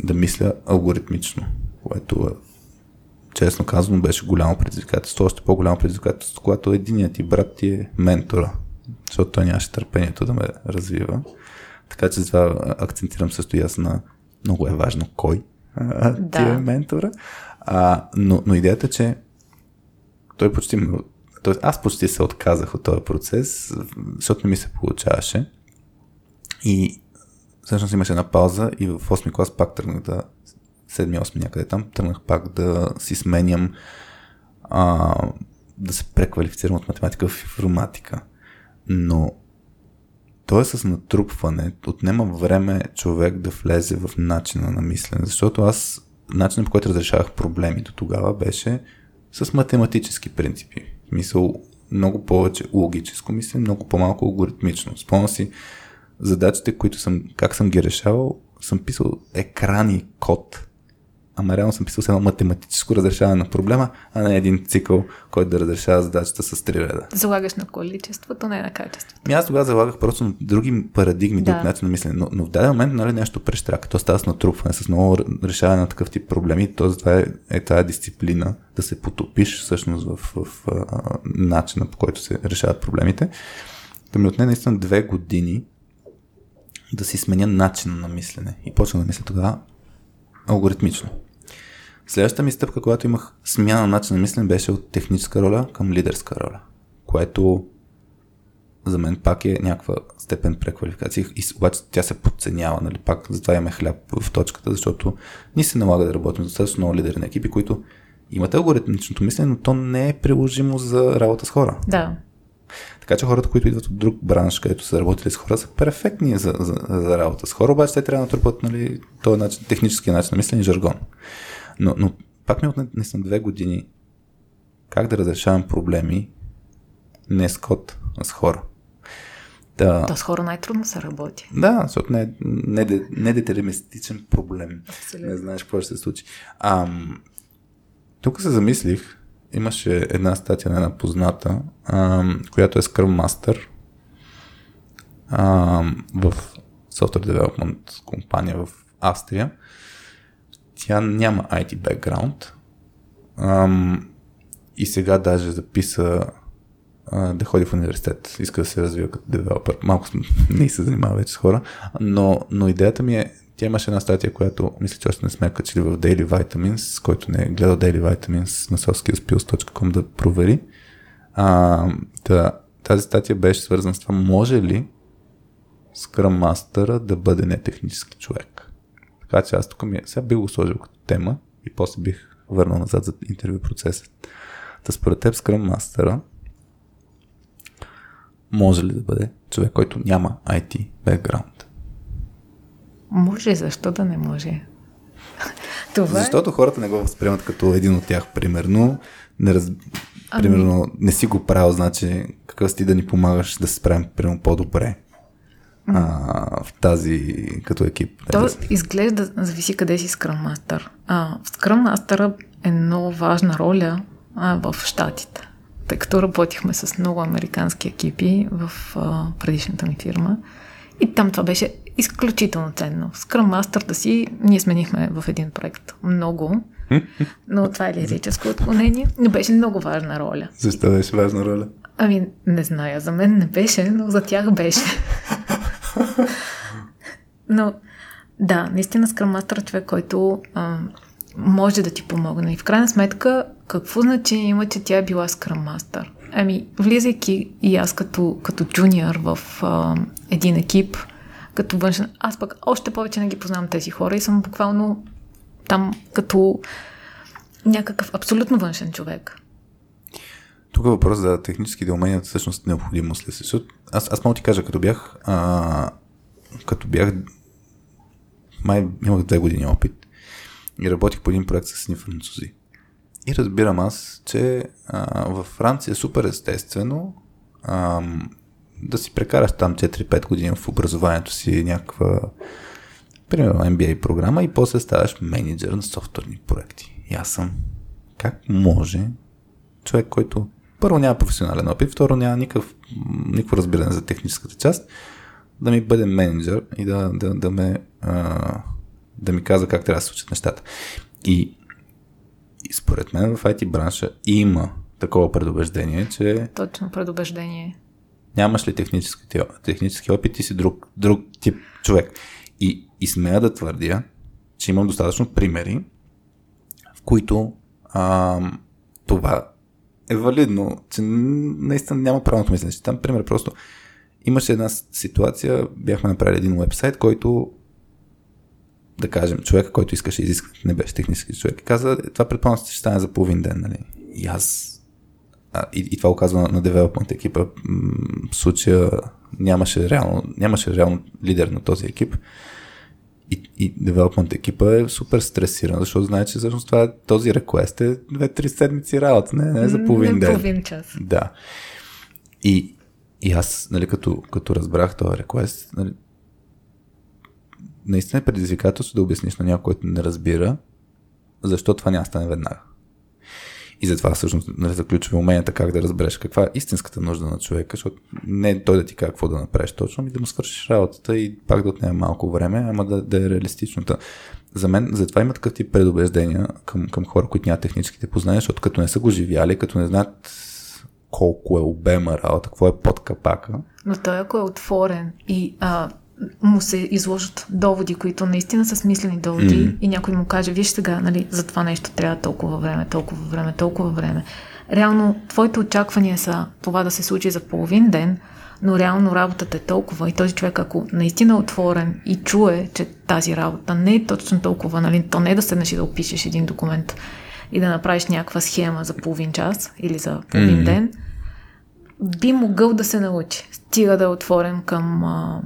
Да мисля алгоритмично, което е, честно казано беше голямо предизвикателство. Още по-голямо предизвикателство, когато единият ти брат ти е ментора, защото той нямаше търпението да ме развива. Така че затова акцентирам също и аз на много е важно кой а, ти Да. е ментора. А, но, но идеята, е, че той почти Тоест, аз почти се отказах от този процес, защото не ми се получаваше. И всъщност имаше една пауза и в 8 клас пак тръгнах да 7-8 някъде там, тръгнах пак да си сменям а, да се преквалифицирам от математика в информатика. Но то е с натрупване, отнема време човек да влезе в начина на мислене, защото аз начинът по който разрешавах проблеми до тогава беше с математически принципи. Мисъл много повече логическо мислене, много по-малко алгоритмично. Спомням си задачите, които съм, как съм ги решавал, съм писал екрани код, ама реално съм писал с едно математическо разрешаване на проблема, а не един цикъл, който да разрешава задачата с три реда. Залагаш на количеството, не на качеството. Ами аз тогава залагах просто на други парадигми, Да. друг начин на мислене, но, но в даден момент нали, нещо прещрака. То става с натрупване, с много решаване на такъв тип проблеми. То затова е, е тази дисциплина да се потопиш всъщност в, в, в а, начина по който се решават проблемите. Да ми отне наистина две години да си сменя начина на мислене. И почна да мисля тогава алгоритмично. Следващата ми стъпка, когато имах смяна на начин на мислене, беше от техническа роля към лидерска роля, което за мен пак е някаква степен преквалификация. И обаче тя се подценява, нали? Пак затова имаме хляб в точката, защото ни се налага да работим достатъчно много лидери на екипи, които имат алгоритмичното мислене, но то не е приложимо за работа с хора. Да. Така че хората, които идват от друг бранш, където са работили с хора, са перфектни за, за, за работа с хора, обаче те трябва да натрупат нали, този начин, технически начин на мислене и жаргон. Но, но пак ми отне наистина две години как да разрешавам проблеми не с код, а с хора. Да, То с хора най-трудно се работи. да защото не, не, не, не детерминистичен проблем. Абсолютно. Не знаеш какво ще се случи. Ам, тук се замислих, имаше една статия на една позната, която е Scrum Master в Software Development компания в Австрия. Тя няма IT ам, и сега даже записа да ходи в университет, иска да се развива като девелопър. Малко не се занимава вече с хора, но, но идеята ми е, тя имаше една статия, която мисля, че още не сме качили в Daily Vitamins, който не е гледал Daily Vitamins на softskillspills.com да провери. А, та, тази статия беше свързана с това, може ли Scrum Master да бъде нетехнически човек. Така че аз тук ми, е- сега бих го сложил като тема и после бих върнал назад за интервю процеса. Та според теб Scrum Master може ли да бъде човек, който няма IT background? Може, защо да не може? Това е... Защото хората не го възприемат като един от тях, примерно. Не раз... Примерно, не си го правил, значи какъв си да ни помагаш да се справим примерно по-добре а, в тази като екип. То изглежда, зависи къде си Scrum Master. А, в Scrum Master е много важна роля а, в Штатите. Тъй като работихме с много американски екипи в а, предишната ми фирма. И там това беше изключително ценно. Scrum Master да си, ние сменихме в един проект много, но това е лирическо отклонение, но беше много важна роля. Защо беше важна роля? Ами, не зная, за мен не беше, но за тях беше. но, да, наистина Scrum Master е човек, който а, може да ти помогне. И в крайна сметка, какво значение има, че тя е била Scrum Master? Ами, влизайки и аз като, като джуниор в а, един екип, като външен, аз пък още повече не ги познавам тези хора и съм буквално там като някакъв абсолютно външен човек. Тук е въпрос за техническите умения, всъщност необходимост ли се? Аз, аз мога ти кажа, като бях, а, като бях, май имах две години опит и работих по един проект с ни французи. И разбирам аз, че а, във Франция е супер естествено а, да си прекараш там 4-5 години в образованието си някаква, примерно MBA програма и после ставаш менеджер на софтуерни проекти. И аз съм, как може човек, който първо няма професионален опит, второ няма никакъв, никакво разбиране за техническата част, да ми бъде менеджер и да, да, да ме а, да ми казва как трябва да се случат нещата. И, и според мен в IT бранша има такова предубеждение, че... Точно предубеждение. Нямаш ли технически, технически опит, ти си друг, друг тип човек. И, и смея да твърдя, че имам достатъчно примери, в които а, това е валидно, че наистина няма правилното мислене. Там пример просто. Имаше една ситуация, бяхме направили един вебсайт, който да кажем, човека, който искаше изискване, не беше технически човек, и каза, това предполагам ще стане за половин ден, нали? И аз а, и, и това го казва на, на девелопмент екипа. В случая нямаше реално, нямаше реално лидер на този екип. И, и девелопмент екипа е супер стресиран, защото знае, че всъщност това, този реквест е 2-3 седмици работа, не, не е за половин не ден. половин час. Да. И, и аз, нали, като, като разбрах този реквест, нали, наистина е предизвикателство да обясниш на някой, който не разбира, защо това няма стане веднага. И затова всъщност нали, за уменията как да разбереш каква е истинската нужда на човека, защото не е той да ти каже какво да направиш точно, ми да му свършиш работата и пак да отнеме малко време, ама да, да е реалистично. За мен, затова има такъв тип предубеждения към, към хора, които нямат техническите познания, защото като не са го живяли, като не знаят колко е обема работа, какво е под капака. Но той ако е отворен и а, му се изложат доводи, които наистина са смислени доводи mm. и някой му каже, виж сега, нали, за това нещо трябва толкова време, толкова време, толкова време. Реално, твоите очаквания са това да се случи за половин ден, но реално работата е толкова и този човек, ако наистина е отворен и чуе, че тази работа не е точно толкова, нали, то не е да седнеш и да опишеш един документ и да направиш някаква схема за половин час или за половин mm. ден, би могъл да се научи. Стига да е отворен към а,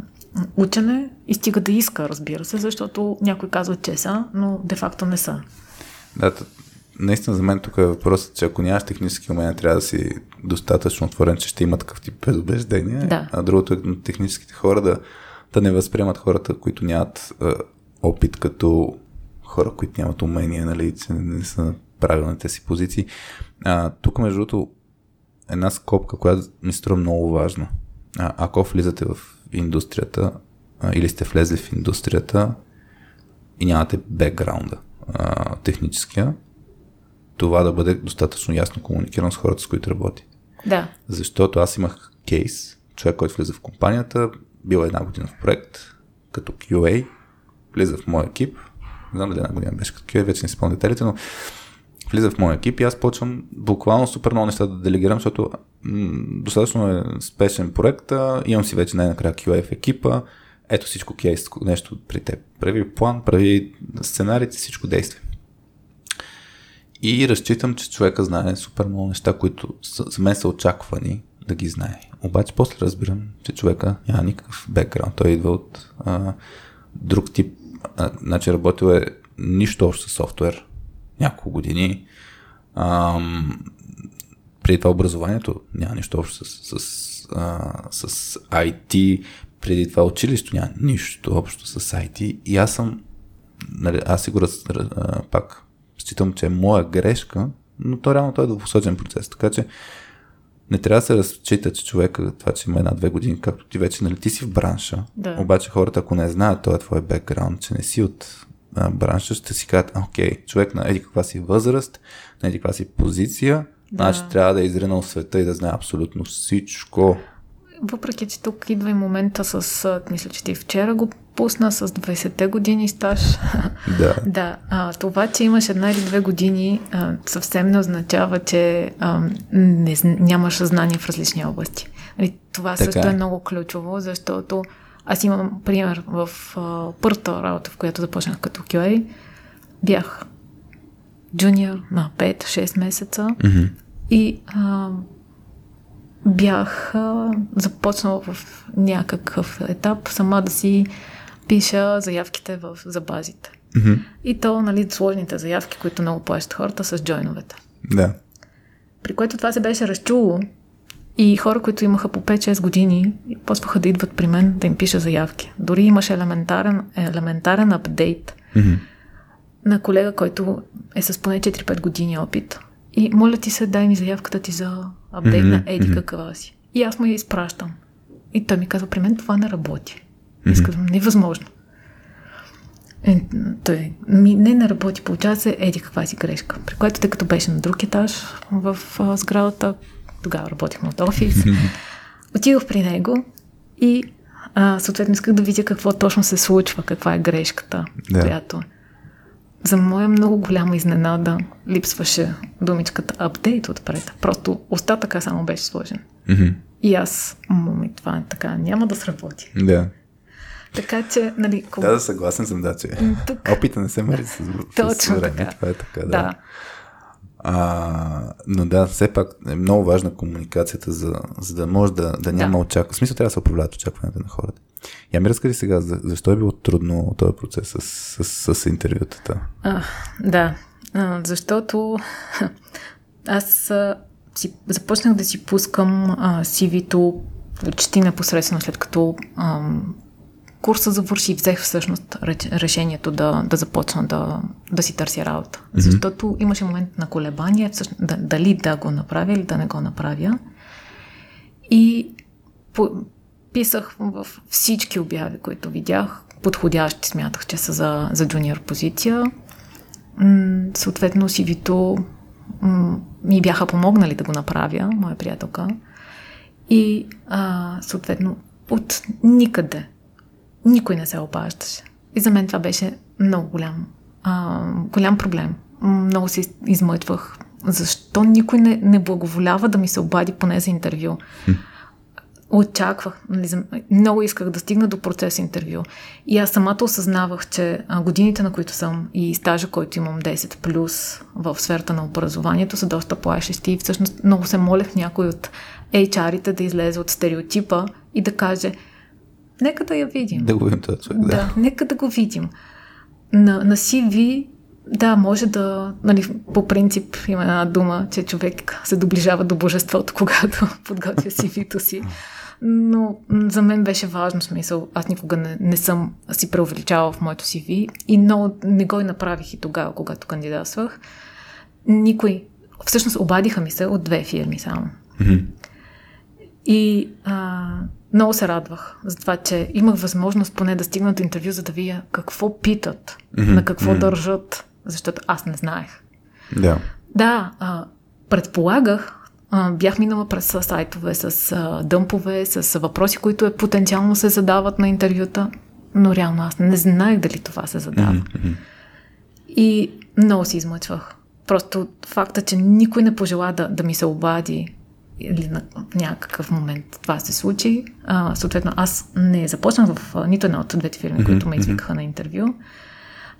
учене и стига да иска, разбира се, защото някой казва, че са, но де-факто не са. Да, наистина за мен тук е въпросът, че ако нямаш технически умения, трябва да си достатъчно отворен, че ще има такъв тип предубеждение. Да. А другото е техническите хора да, да не възприемат хората, които нямат е, опит като хора, които нямат умения, нали, че не са на правилните си позиции. А, тук, между другото, една скопка, която ми струва много важна. А, ако влизате в индустрията а, или сте влезли в индустрията и нямате бекграунда а, техническия, това да бъде достатъчно ясно комуникирано с хората, с които работи. Да. Защото аз имах кейс, човек, който влиза в компанията, бил една година в проект, като QA, влиза в моя екип, не знам дали една година беше като QA, вече не спомням деталите, но влиза в моя екип и аз почвам буквално супер много неща да делегирам, защото м- достатъчно е спешен проект, имам си вече най-накрая QA в екипа, ето всичко кейс, нещо при теб. Прави план, прави сценариите, всичко действа. И разчитам, че човека знае супер много неща, които за мен са очаквани да ги знае. Обаче после разбирам, че човека няма никакъв бекграунд. Той идва от а, друг тип. А, значи работил е нищо общо с софтуер, няколко години. Ам, преди това образованието няма нищо общо с, с, а, с IT, преди това училището няма нищо общо с IT и аз съм, нали, аз си го раз, а, пак считам, че е моя грешка, но то реално той е двупосочен процес, така че не трябва да се разчита, че човека, това, че има една-две години, както ти вече, нали, ти си в бранша, да. обаче хората, ако не знаят този твой бекграунд, че не си от а, бранша, ще си кажат, окей, човек на еди каква си възраст, на еди каква си позиция, да. значи трябва да е изринал света и да знае абсолютно всичко. Въпреки, че тук идва и момента с, мисля, че ти вчера го пусна с 20-те години стаж. Да. да. А, това, че имаш една или две години, а, съвсем не означава, че а, не, нямаш знания в различни области. Нали, това така също е. е много ключово, защото аз имам пример в а, първата работа, в която започнах като QA. Бях джуниор на 5-6 месеца mm-hmm. и а, бях а, започнала в някакъв етап сама да си пиша заявките в, за базите. Mm-hmm. И то, нали, сложните заявки, които много плащат хората с джойновете. Да. При което това се беше разчуло и хора, които имаха по 5-6 години, почваха да идват при мен да им пиша заявки. Дори имаше елементарен, елементарен апдейт mm-hmm. на колега, който е с поне 4-5 години опит. И моля ти се, дай ми заявката ти за апдейт mm-hmm. на Еди каква си. И аз му я изпращам. И той ми казва, при мен това не работи. Mm-hmm. Искам, невъзможно. Е, той ми не, не работи, получава се еди каква си грешка. При което, тъй като беше на друг етаж в а, сградата, тогава работихме от офис, отидох при него и а, съответно исках да видя какво точно се случва, каква е грешката, Да. която за моя много голяма изненада липсваше думичката апдейт отпред. Просто остатъка само беше сложен. Mm-hmm. И аз, мами, това така, няма да сработи. Да. Така че, нали, кога... Да, да, съгласен съм, да, че Тук. опита не се мери с, Точно с време. така. Това е така, да. Да. А, но да, все пак е много важна комуникацията, за, за да може да, да няма Да. очакване. В смисъл трябва да се управляват очакванията на хората. Я ми разкажи сега, за- защо е било трудно този процес с, с, с интервютата? А, да, а, защото аз а, си, започнах да си пускам а, CV-то почти непосредствено след като ам, курса завърши взех всъщност решението да, да започна да, да си търся работа. Mm-hmm. Защото имаше момент на колебание всъщност, да, дали да го направя или да не го направя. И по, писах в всички обяви, които видях, подходящи смятах, че са за, за джуниор позиция. М, съответно, CV-то м, ми бяха помогнали да го направя, моя приятелка. И а, съответно, от никъде никой не се обаждаше. И за мен това беше много голям, а, голям проблем. Много се из- измъчвах. Защо никой не, не благоволява да ми се обади поне за интервю? Очаквах, нали, много исках да стигна до процес интервю. И аз самата осъзнавах, че годините, на които съм и стажа, който имам 10 плюс в сферата на образованието, са доста плашещи. И всъщност много се молех някой от HR-ите да излезе от стереотипа и да каже, нека да я видим. Да го видим този човек, да. Да, нека да го видим. На, на CV, да, може да, нали, по принцип има една дума, че човек се доближава до божеството, когато подготвя CV-то си. Но за мен беше важно смисъл. Аз никога не, не съм си преувеличавала в моето CV и много не го и направих и тогава, когато кандидатствах. Никой. Всъщност обадиха ми се от две фирми само. Мгм. И а, много се радвах за това, че имах възможност поне да стигна до интервю, за да видя какво питат, Мгм, на какво мгм. държат, защото аз не знаех. Да. Да, а, предполагах, а, бях минала през сайтове с а, дъмпове, с въпроси, които е, потенциално се задават на интервюта, но реално аз не знаех дали това се задава. Мгм. И много се измъчвах. Просто факта, че никой не пожела да, да ми се обади или на някакъв момент това се случи. А, съответно, аз не започнах в нито една от двете фирми, Мгм, които ме извикаха на интервю.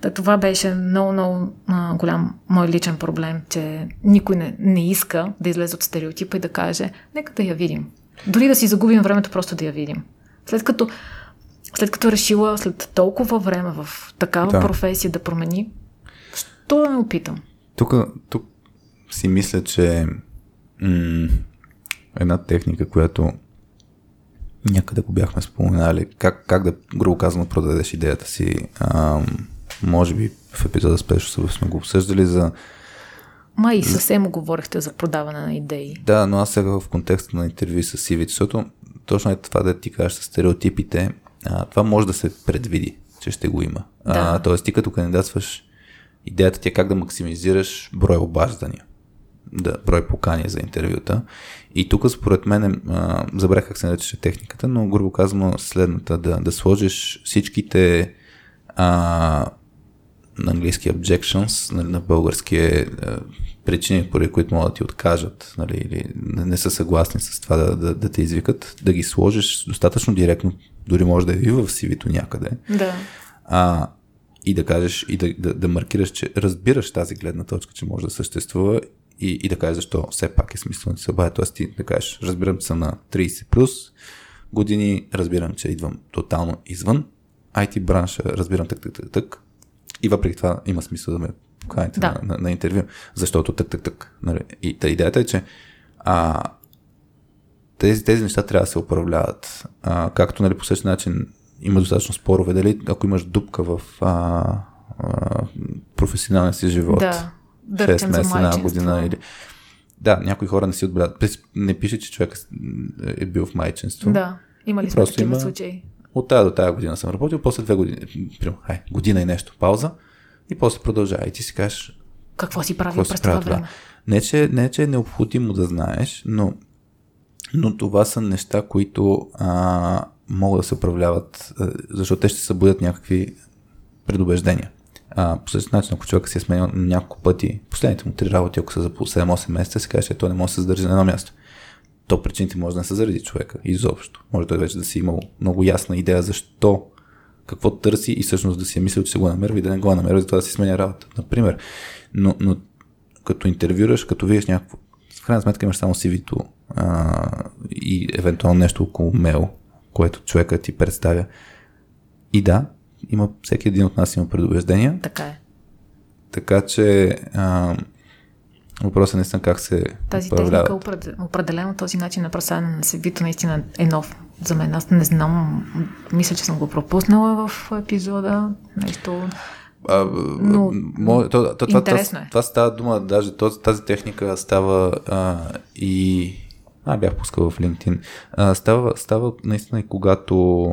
Та, това беше много, много а, голям мой личен проблем, че никой не, не иска да излезе от стереотипа и да каже, нека да я видим. Дори да си загубим времето, просто да я видим. След като, след като решила след толкова време в такава да. професия да промени, що да не опитам? Тук, тук си мисля, че м- една техника, която някъде го бяхме споменали, как, как да, грубо казано, продадеш идеята си. Ам, може би в епизода Special сме го обсъждали за... Май съвсем говорихте за продаване на идеи. Да, но аз сега в контекста на интервю с CV, защото точно е това да ти кажеш с стереотипите, а, това може да се предвиди, че ще го има. А, Да. тоест ти като кандидатстваш, идеята ти е как да максимизираш броя обаждания. да брой покани за интервюта. И тук според мен, а, забрах как се наричаше техниката, но грубо казано следната, да, да сложиш всичките а, на английски objections, на, на български е причини, поради които могат да ти откажат, нали, или не, не са съгласни с това да, да, да те извикат, да ги сложиш достатъчно директно, дори може да е и в CV-то някъде. Да. А, и да кажеш, и да, да, да маркираш, че разбираш тази гледна точка, че може да съществува и, и да кажеш защо все пак е смислено да се обадя. Тоест ти да кажеш, разбирам, че съм на 30 плюс години, разбирам, че идвам тотално извън IT бранша, разбирам так, так, так, так. И въпреки това има смисъл да ме поканите Да. на, на, на интервю, защото так, так, так. Нали? И та идеята е, че а, тези, тези неща трябва да се управляват. А, както нали, по същия начин има достатъчно спорове, дали ако имаш дупка в а, а, професионалния си живот, Да. Да 6 речем за месеца, една година или... Да, някои хора не си отбелязват. Не пише, че човек е бил в майчинство. Да. Има ли сме такива има- случаи? От тази до тази година съм работил, после две години, примерно, хай, година и нещо пауза и после продължава. И ти си кажеш, Какво си правил какво през това време? Не че, не, че е необходимо да знаеш, но, но това са неща, които а, могат да се управляват, защото те ще събудят някакви предубеждения. По същия начин, ако човек си е сменил няколко пъти, последните му три работи, ако са за по 7-8 месеца, се каже, че той не може да се задържи на едно място. То причините може да не са заради човека, изобщо. Може той вече да си имал много ясна идея защо, какво търси и всъщност да си е мислил, че се го намерва и да не го намерва, затова да си сменя работа. Например, но, но като интервюраш, като видиш някакво, в крайна сметка имаш само CV-то а, и евентуално нещо около мейл, което човека ти представя. И да, има, всеки един от нас има предубеждения, Така е. така че а, въпросът е наистина как се Тази управлява. техника, опред- определено този начин на представяне на CV-то наистина е нов за мен. Аз не знам, мисля, че съм го пропуснала в епизода. Нещо... А, Но- мо, то, то, това, интересно това, е. това става дума, даже този, тази техника става а, и... А, бях пускал в LinkedIn. А, става, става наистина и когато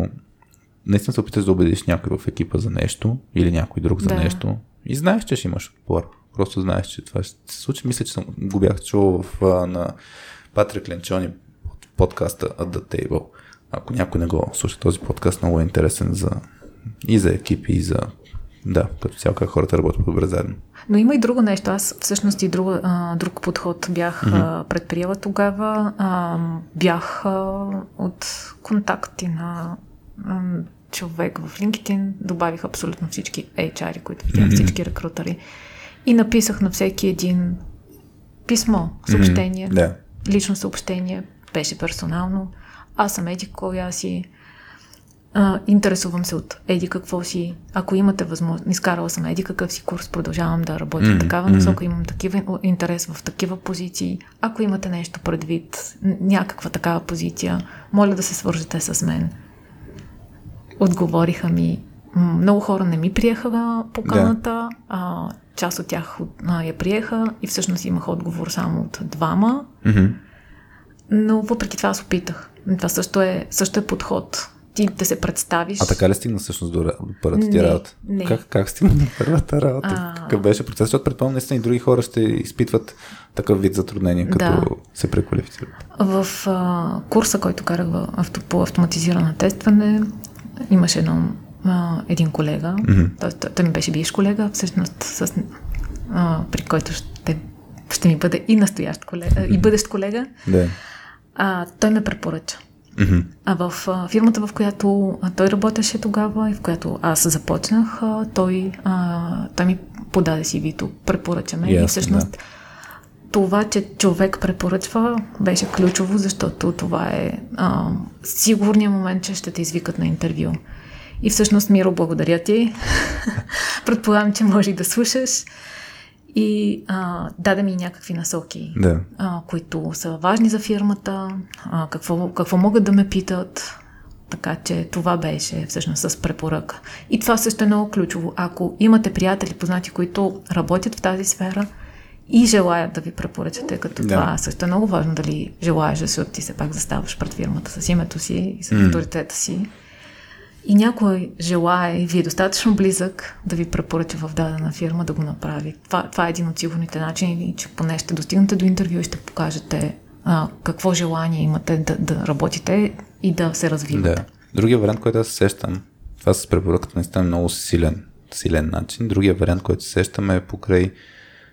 наистина се опиташ да убедиш някой в екипа за нещо или някой друг за Да. нещо и знаеш, че ще имаш отпор. Просто знаеш, че това ще се случи. Мисля, че съм, го бях чул в, на Патрик Ленчони под подкаста At the Table. Ако някой не го слуша този подкаст, много е интересен за, и за екипи, и за да, като цяло как хората работят добре заедно. Но има и друго нещо. Аз всъщност и друг, а, друг подход бях mm-hmm. предприела тогава. А, бях а, от контакти на човек в LinkedIn. Добавих абсолютно всички HR, които видях, mm-hmm. всички рекрутери. И написах на всеки един писмо, съобщение, Mm-hmm. Да. лично съобщение, беше персонално. Аз съм Еди аз си. А, интересувам се от Еди какво си. Ако имате възможност, изкарала съм Еди какъв си курс, продължавам да работя mm-hmm. такава насока, имам такива интерес в такива позиции. Ако имате нещо предвид, някаква такава позиция, моля да се свържете с мен. Отговориха ми. Много хора не ми приеха поканата, а, част от тях а, я приеха и всъщност имах отговор само от двама. Mm-hmm. Но въпреки това аз опитах. Това също е, също е подход. Ти да се представиш. А така ли стигна всъщност до, първата ти работа? не. Как, как стигна до първата работа? А. Какъв беше процес? Защото предполагам, наистина и други хора ще изпитват такъв вид затруднения, като Да. се преквалифицират. В а, курса, който карах по автоматизирано тестване, имаше едно, а, един колега, mm-hmm. той, той, той ми беше биш колега, всъщност с, а, при който ще, ще ми бъде и настоящ колега, и бъдещ колега. Да. А, той ме препоръча. Mm-hmm. А в а, фирмата, в която а, той работеше тогава и в която аз започнах, а, той, а, той ми подаде CV-то, препоръча ме. Ясно, и всъщност да. Това, че човек препоръчва, беше ключово, защото това е а, сигурният момент, че ще те извикат на интервю. И всъщност, Миро, благодаря ти. Предполагам, че може да слушаш. И а, даде ми някакви насоки, Да. а, които са важни за фирмата, а, какво, какво могат да ме питат. Така че това беше всъщност с препоръка. И това също е много ключово. Ако имате приятели, познати, които работят в тази сфера и желаят да ви препоръчат, тъй като Да. това също е много важно дали желаеш, защото ти се пак заставаш пред фирмата с името си и с авторитета си. и някой желае и ви е достатъчно близък да ви препоръча в дадена фирма да го направи. Това, това е един от сигурните начини, че поне ще достигнете до интервю и ще покажете а, какво желание имате да, да работите и да се развивате. Да. Другия вариант, който аз сещам, това с препоръката наистина е много силен, силен начин. Другия вариант, който се сещаме е покрай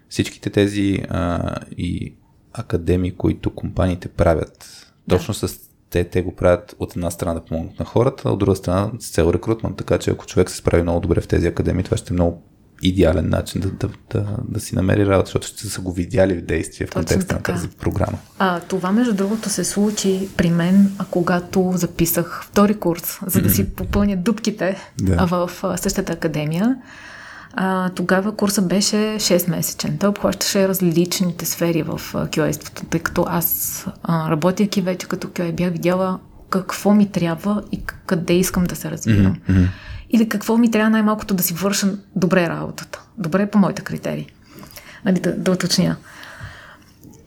всичките тези а, и академии, които компаниите правят. Да. Точно с те, те го правят от една страна да помогнат на хората, а от друга страна с цел рекрутмент. Така че ако човек се справи много добре в тези академии, това ще е много идеален начин да, да, да, да си намери работа, защото ще са го видяли в действие в контекста на тази програма. А, това, между другото, се случи при мен, когато записах втори курс, за да mm-hmm. си попълня дупките да. в същата академия. А, тогава курса беше 6-месечен. Той обхващаше различните сфери в QA-ството, тъй като аз, а, работейки вече като QA, бях видяла какво ми трябва и къде искам да се развивам. Mm-hmm. Или какво ми трябва най-малкото да си върша добре работата. Добре по моите критерии. Нали, да, да уточня.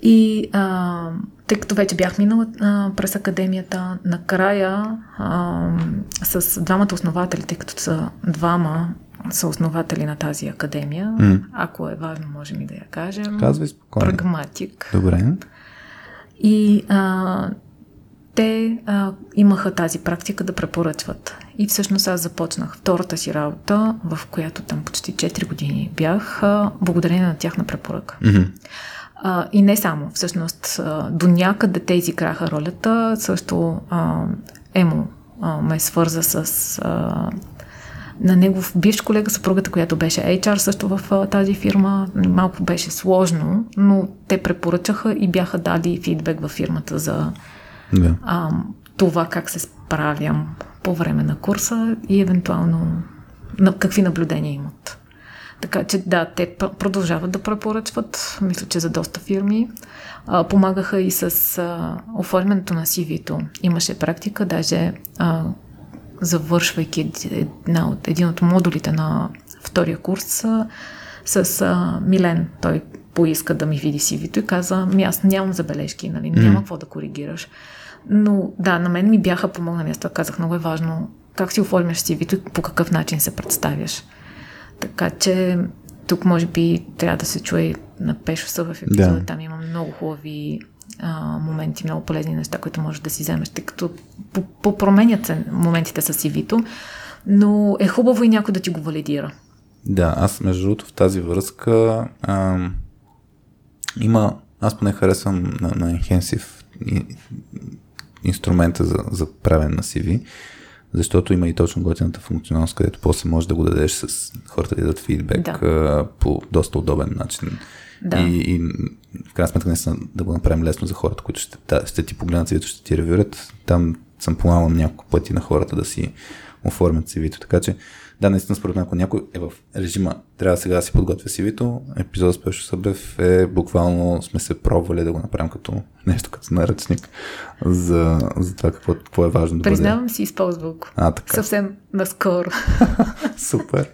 И а, тъй като вече бях минала а, през академията, накрая а, с двамата основатели, тъй като са двама са основатели на тази академия. Mm. Ако е важно, можем и да я кажем. Казвай спокойно. Прагматик. Добре. И а, те а, имаха тази практика да препоръчват. И всъщност аз започнах втората си работа, в която там почти 4 години бях, а, благодарение на тяхна препоръка. Mm-hmm. А, и не само, всъщност, а, до някъде те изиграха ролята. Също а, Емо а, ме свърза с а, на негов бивш колега, съпругата, която беше HR също в тази фирма. Малко беше сложно, но те препоръчаха и бяха дали фидбек във фирмата за да. а, това как се справям по време на курса и евентуално на какви наблюдения имат. Така че да, те продължават да препоръчват, мисля, че за доста фирми. А, помагаха и с а, оформянето на CV-то. Имаше практика, даже а, завършвайки една от, един от модулите на втория курс с а, Милен. Той поиска да ми види CV-то и каза, ми аз нямам забележки, нали, няма mm. какво да коригираш. Но да, на мен ми бяха помогнали. Аз това казах, много е важно как си оформяш CV-то и по какъв начин се представяш. Така че тук може би трябва да се чуе на Пешо в епизода. Да. Там има много хубави а, моменти, много полезни неща, които можеш да си вземеш, тъй като попроменят се моментите с CV-то, но е хубаво и някой да ти го валидира. Да, аз между другото в тази връзка а, има, аз поне харесвам на, на Enhensive инструмента за, за правене на CV, защото има и точно готината функционалност, където после можеш да го дадеш с хората да дадат фидбек да. по доста удобен начин. Да. И, и в крайна сметка наистина да го направим лесно за хората, които ще, да, ще ти погледнат cv ще ти ревюрат. Там съм помагал няколко пъти на хората да си оформят cv така че да, наистина според мен, ако някой е в режима, трябва сега да си подготвя CV-то, епизодът с Пешо Събев е буквално сме се пробвали да го направим като нещо като наръчник за, за това какво, какво е важно да Признавам бъде. си, използвал го. А, така. Съвсем наскоро. Супер.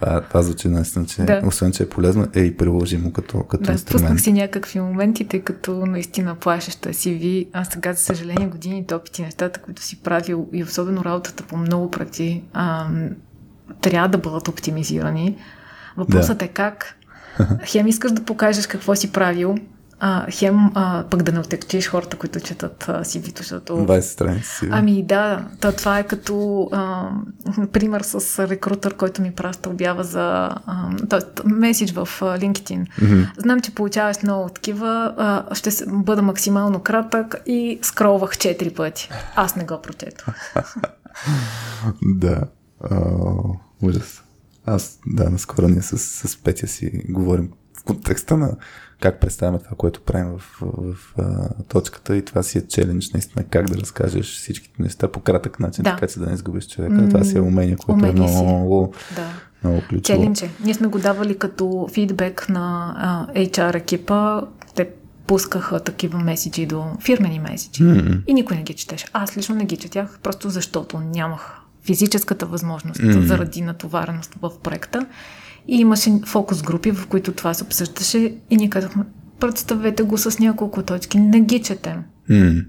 Това, това звучи наистина, че да. освен, че е полезно, е и приложимо като, като да, инструмент. Пуснах си някакви моменти, тъй като наистина плашеща CV. Аз сега, за съжаление, годините опити, нещата, които си правил и особено работата по много проекти, трябва да бъдат оптимизирани. Въпросът да. е как. Хем искаш да покажеш какво си правил, а, хем а, пък да не отекчиш хората, които четат CV-то, защото... 20 страници. Ами да, то, това е като а, пример с рекрутър, който ми праща обява за т.е. меседж в LinkedIn. Mm-hmm. Знам, че получаваш много такива, а, ще бъда максимално кратък и скролвах 4 пъти. Аз не го прочетох. да. Uh, ужас. Аз, да, наскоро ние с, с Петя си говорим в контекста на как представяме това, което правим в, в, в а, точката и това си е челендж, наистина, как да разкажеш всичките неща по кратък начин, да. така че да не изгубиш човека. Mm, това си е умение, което умение е много, да. много ключово. Челендж е. Ние сме го давали като фидбек на а, HR екипа. Те пускаха такива меседжи до фирмени меседжи. Mm. И никой не ги четеше. Аз лично не ги четях, просто защото нямах физическата възможност mm-hmm. заради натовареност в проекта. И имаше фокус групи, в които това се обсъждаше и ние казахме, представете го с няколко точки, не ги четем. Mm-hmm.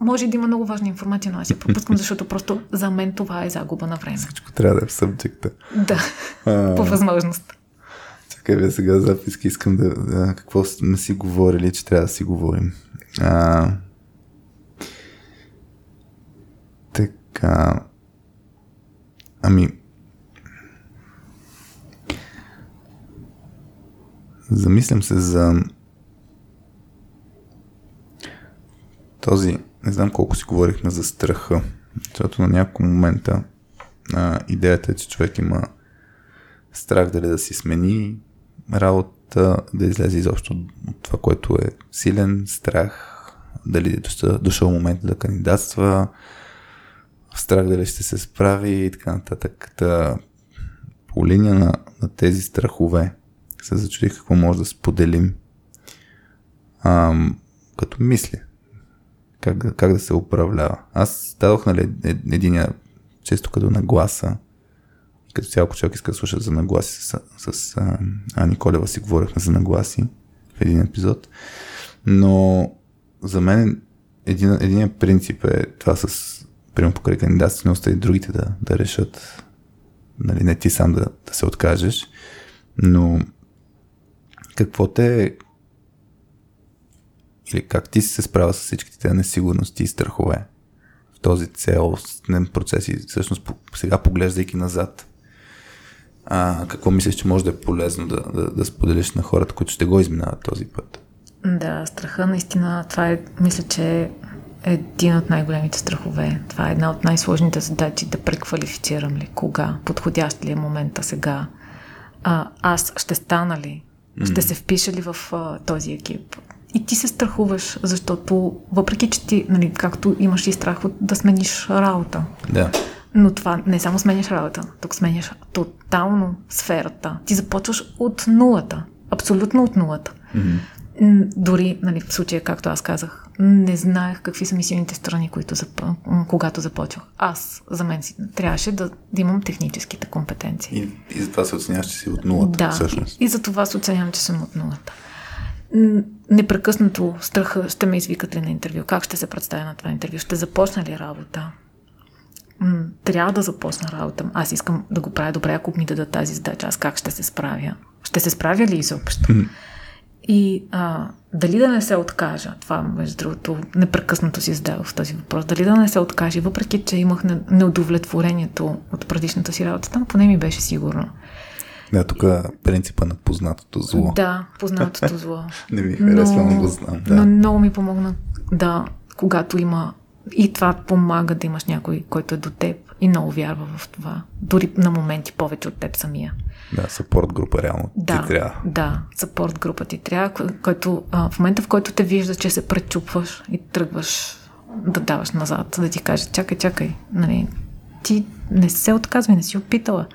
може да има много важна информация, но аз я пропускам, защото просто за мен това е загуба на време. Всичко трябва да е в събджекта. Да, а, по възможност. Чакай, бе сега записки, искам да, да... Какво сме си говорили, че трябва да си говорим. А, така... Ами... Замислям се за този, не знам колко си говорихме за страха, защото на няколко момента а, идеята е, че човек има страх дали да си смени работа, да излезе изобщо от това, което е силен страх, дали е дошъл момент да кандидатства, страх дали ще се справи и така нататък. Та, по линия на, на тези страхове се зачудих какво може да споделим ам, като мисли. Как, как да се управлява. Аз дадох нали, единия често като нагласа. Като цяло, човек иска да слуша за нагласи с, с, с Ани Колева си говорихме за нагласи в един епизод. Но за мен един, един принцип е това с примерно покрай кандидатството, не остави другите да, да решат, нали, не ти сам да, да се откажеш, но какво те или как ти се справя с всичките тези несигурности и страхове в този цялостен процес и всъщност сега поглеждайки назад, а, какво мислиш, че може да е полезно да, да, да споделиш на хората, които ще го изминават този път? Да, страха наистина, това е, мисля, че един от най-големите страхове. Това е една от най-сложните задачи да преквалифицирам ли, кога, подходящ ли е момента сега. А, аз ще стана ли? Ще се впиша ли в а, този екип? И ти се страхуваш, защото въпреки, че ти, нали, както имаш и страх от да смениш работа. Да. Но това не само сменяш работа, тук сменяш тотално сферата. Ти започваш от нулата. Абсолютно от нулата. Mm-hmm. Дори, нали, в случая, както аз казах, не знаех какви са мисионните страни, които зап... когато започвах. Аз, за мен си, трябваше да, да имам техническите компетенции. И, и за това се оценяваш, че си от нулата, да, всъщност. И, и за това се оценявам, че съм от нулата. Непрекъснато страха ще ме извикат ли на интервю, как ще се представя на това интервю, ще започна ли работа. Трябва да започна работа. Аз искам да го правя добре, ако ми дадат тази задача. Аз как ще се справя? Ще се справя ли изобщо? И а, дали да не се откажа, това между другото непрекъснато си задавах в този въпрос, дали да не се откажа, въпреки че имах неудовлетворението от предишната си работа, там поне ми беше сигурно. Да, тук принципа на познатото зло. Да, познатото зло. не ми харесва, но го знам. Да. Но много ми помогна, да, когато има и това помага да имаш някой, който е до теб и много вярва в това. Дори на моменти повече от теб самия. Да, съпорт група реално да, ти трябва. Да, съпорт група ти трябва, който а, в момента в който те вижда, че се пречупваш и тръгваш да даваш назад, да ти каже, чакай, чакай, нали, ти не се отказвай, не си опитала.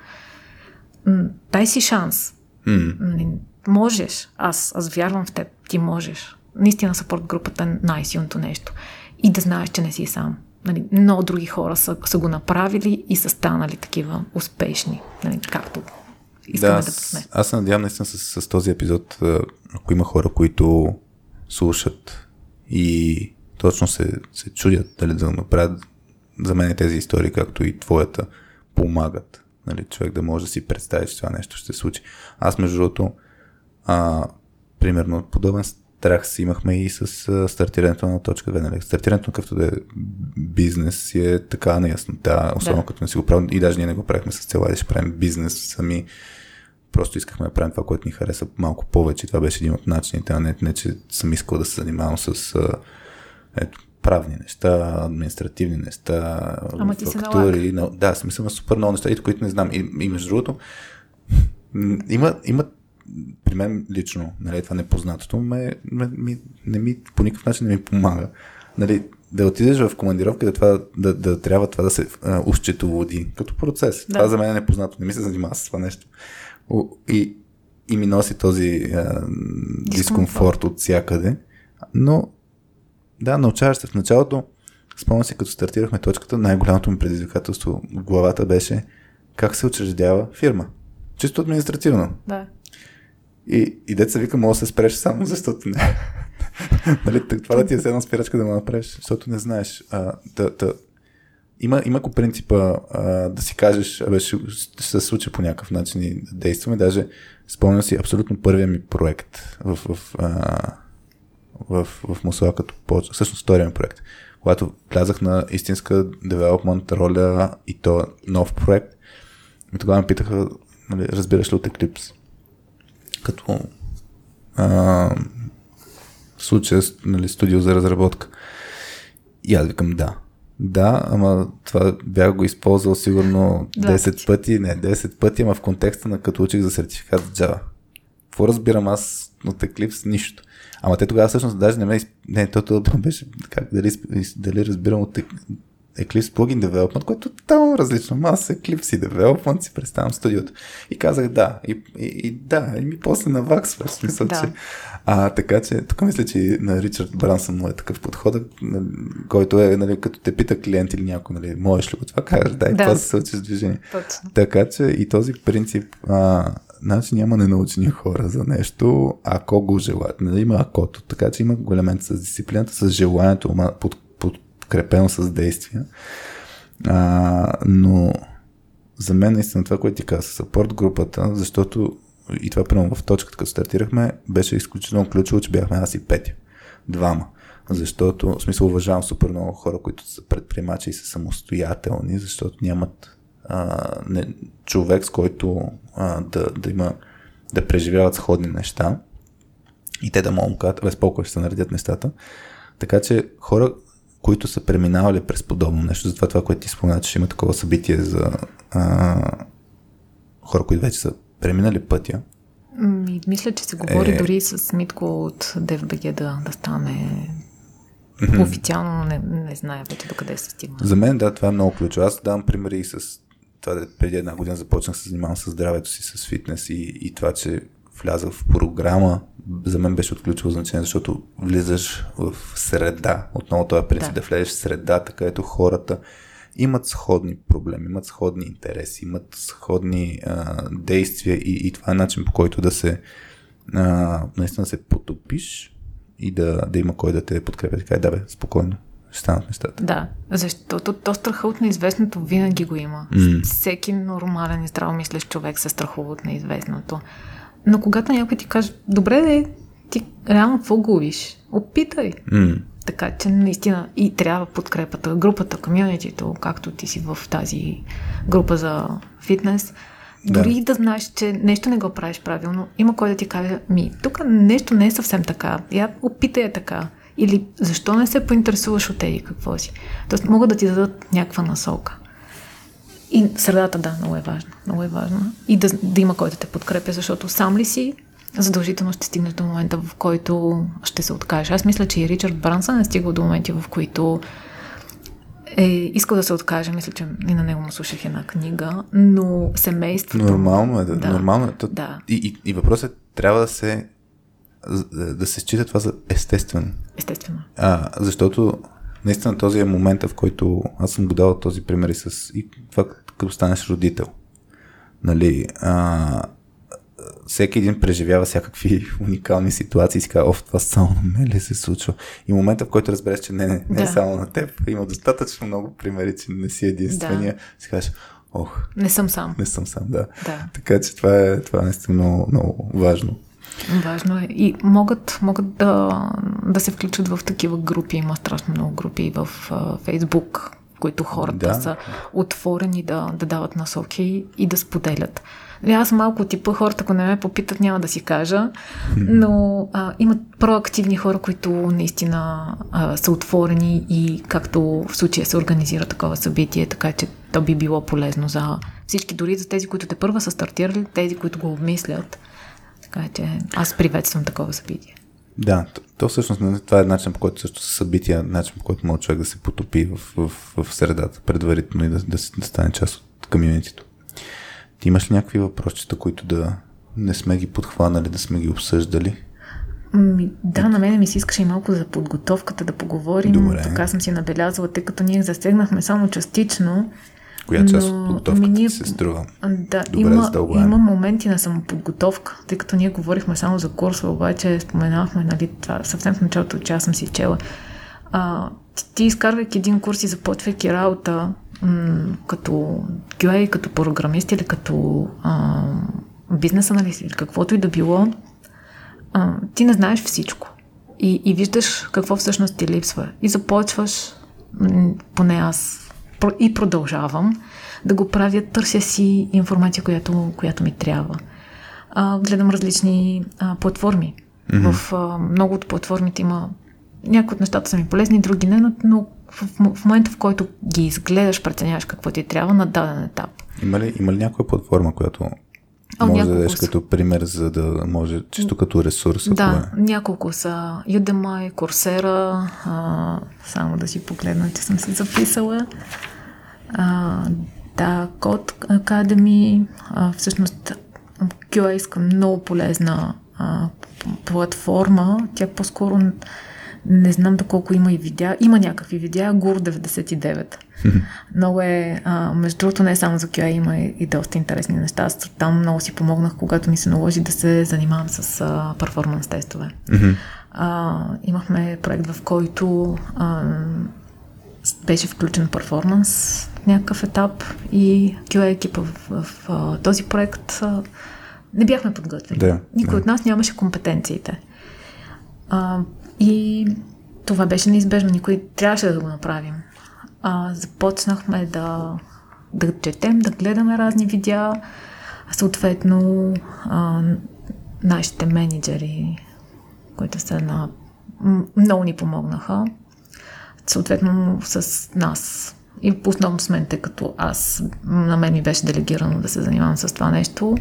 Дай си шанс. Mm. Нали, можеш. Аз, аз вярвам в теб. Ти можеш. Наистина съпорт групата е най-силното нещо. И да знаеш, че не си сам. Нали, много други хора са, са го направили и са станали такива успешни, нали, както искаме да, да сме. Аз се надявам наистина с, с този епизод, ако има хора, които слушат и точно се, се чудят дали да направят за мен тези истории, както и твоята, помагат. Нали, човек да може да си представи, че това нещо ще се случи. Аз, между другото, а, примерно подобен страх си имахме и с а, стартирането на точка 2. Нали? Стартирането на какъвто да е бизнес си е така неяснота, особено да. като не си го правим. И даже ние не го правихме с цела да ще правим бизнес сами. Просто искахме да правим това, което ни хареса малко повече. Това беше един от начините, а не, не че съм искал да се занимавам с а, ето, правни неща, административни неща, Ама ти фактури. Но, да, смисъл на супер много неща, които не знам. И, и между другото, има, има при мен лично, нали, това непознатото, ме, ме, ми, не ми, по никакъв начин не ми помага. Нали, да отидеш в командировка, да, това, да, да трябва това да се ущетоводи като процес. Да. Това за мен е непознато. Не ми се занимава с това нещо. И, и ми носи този а, дискомфорт от всякъде. Но, да, научаваш се в началото. Спомням се, като стартирахме точката, най-голямото ми предизвикателство в главата беше как се учреждява фирма. Чисто административно. Да. И, и деца вика, мога да се спреш само защото не. нали, това да ти е една спирачка да го направиш, защото не знаеш. А, да, да, има, има го принципа а, да си кажеш, абе, ще, ще се случи по някакъв начин и да действаме. Даже спомням си абсолютно първия ми проект в, в, а, в, в Мусуа, като почва, всъщност втория ми проект, когато влязах на истинска девелопмент роля и то нов проект. И тогава ме питаха, нали, разбираш ли от Eclipse? Като а, случая нали, студио за разработка. И аз викам да. Да, ама това бях го използвал сигурно 10 пъти, не 10 пъти, ама в контекста на като учих за сертификат за Java. Какво разбирам аз от Eclipse? Нищо. Ама те тогава всъщност даже не ме... Не, то, беше как, дали, дали разбирам от Eclipse Plugin Development, което е тотално различно. Аз Eclipse и Development си представям студиото. И казах да. И, и, и да, и ми после наваксва. В смисъл, да. че... А, така че, тук мисля, че на Ричард Брансън му е такъв подход, който е, нали, като те пита клиент или някой, нали, можеш ли го това кажеш, да, и да. се случи с движение. Точно. Така че и този принцип, а, значи няма ненаучени хора за нещо, ако го желаят. Нали, има акото. Така че има елемент с дисциплината, с желанието, под, подкрепено с действия. А, но за мен наистина това, което ти каза, съпорт групата, защото и това прямо в точката, като стартирахме, беше изключително ключово, че бяхме аз и Петя. Двама. Защото, в смисъл, уважавам супер много хора, които са предприемачи и са самостоятелни, защото нямат а, не, човек, с който а, да, да има да преживяват сходни неща и те да могат кажат, без ще се наредят нещата. Така че хора, които са преминавали през подобно нещо, затова това, което ти спомена, че има такова събитие за а, хора, които вече са преминали пътя. Ми, мисля, че се говори е... дори с Митко от DFBG да, да стане mm-hmm. официално, не, не знае вече до къде се стигна. За мен, да, това е много ключово. Аз давам примери и с това, преди една година започнах се занимавам с здравето си, с фитнес и, и това, че влязах в програма, за мен беше от ключово значение, защото влизаш в среда. Отново това е принцип да. да влезеш в средата, където хората имат сходни проблеми, имат сходни интереси, имат сходни а, действия и, и това е начин по който да се а, наистина се потопиш и да, да има кой да те подкрепя. Така е, да бе, спокойно ще станат нещата. Да, защото то страха от неизвестното винаги го има. Mm. Всеки нормален и здравомислещ човек се страхува от неизвестното. Но когато някой ти каже, добре, де, ти реално какво губиш? Опитай. Mm. Така че наистина и трябва подкрепата, групата, комьюнитито, както ти си в тази група за фитнес. Дори да. да знаеш, че нещо не го правиш правилно, има кой да ти каже, ми, тук нещо не е съвсем така. Я опитай е така. Или защо не се поинтересуваш от тези какво си. Тоест могат да ти дадат някаква насока. И средата, да, много е важна. Много е важна. И да, да има кой да те подкрепя, защото сам ли си, задължително ще стигнеш до момента, в който ще се откажеш. Аз мисля, че и Ричард Брансън е стигал до моменти, в които е искал да се откаже. Мисля, че и на него му слушах една книга, но семейството... Нормално е. Да, да нормално е. Да. И, и, и въпросът е, трябва да се да се счита това за естествено. Естествено. А, защото наистина този е момента, в който аз съм го дал този пример и с и това като станеш родител. Нали, а, всеки един преживява всякакви уникални ситуации и си казва, оф, това само на мен ли се случва? И момента, в който разбереш, че не, не, не е да. е само на теб, има достатъчно много примери, че не си единствения, да. си кажеш, ох. Не съм сам. Не съм сам, да. да. Така че това е, това е наистина много, много важно. Важно е. И могат, могат да, да се включат в такива групи. Има страшно много групи в Фейсбук, които хората да. са отворени да, да дават насоки и да споделят. Аз малко типа хората, ако не ме попитат, няма да си кажа, но а, имат проактивни хора, които наистина а, са отворени и както в случая се организира такова събитие, така че то би било полезно за всички, дори за тези, които те първа са стартирали, тези, които го обмислят. Така че аз приветствам такова събитие. Да, то, то всъщност нали, това е начин по който също са събития, начин по който може човек да се потопи в, в, в средата предварително и да, да, да стане част от комьюнитито. Ти имаш ли някакви въпросчета, които да не сме ги подхванали, да сме ги обсъждали? Ми, да, на мене ми се искаше и малко за подготовката да поговорим. Добре. Така съм си набелязала, тъй като ние засегнахме само частично Коя част Но, от подготовката ми ние- се струва? Да, Добре, има, задълбаем. има моменти на самоподготовка, тъй като ние говорихме само за курсове, обаче споменахме, нали, това съвсем в началото, че аз съм си чела. А, ти, изкарвайки един курс и започвайки работа м- като QA, като програмист или като а, бизнес аналист или каквото и да било, а, ти не знаеш всичко. И, и виждаш какво всъщност ти липсва. И започваш, поне аз, и продължавам да го правя, търся си информация, която, която ми трябва. А, гледам различни а, платформи. Mm-hmm. В а, много от платформите има някои от нещата са ми полезни, други не, но, но в, в момента, в който ги изгледаш, преценяваш какво ти трябва на даден етап. Има ли, има ли някоя платформа, която А, може да дадеш са. като пример, за да може, чисто като ресурс? Да, е? няколко са. Udemy, Coursera, а, само да си погледна, че съм си записала. А, да, Code Academy, а, всъщност QA искам много полезна а, платформа. Тя по-скоро не знам доколко има и видеа. Има някакви видеа, GUR 99. много е, а, между другото не е само за QA, има и, и доста интересни неща. Аз там много си помогнах, когато ми се наложи да се занимавам с а, перформанс тестове. А, имахме проект, в който а, беше включен перформанс в някакъв етап и QA екипа в, в, в а, този проект а, не бяхме подготвени. Да, Никой да. от нас нямаше компетенциите. А, и това беше неизбежно. Никой трябваше да го направим. А, започнахме да, да четем, да гледаме разни видеа. Съответно, а, нашите менеджери, които са на... много ни помогнаха. Съответно, с нас. И основно с мен, тъй като аз, на мен ми беше делегирано да се занимавам с това нещо.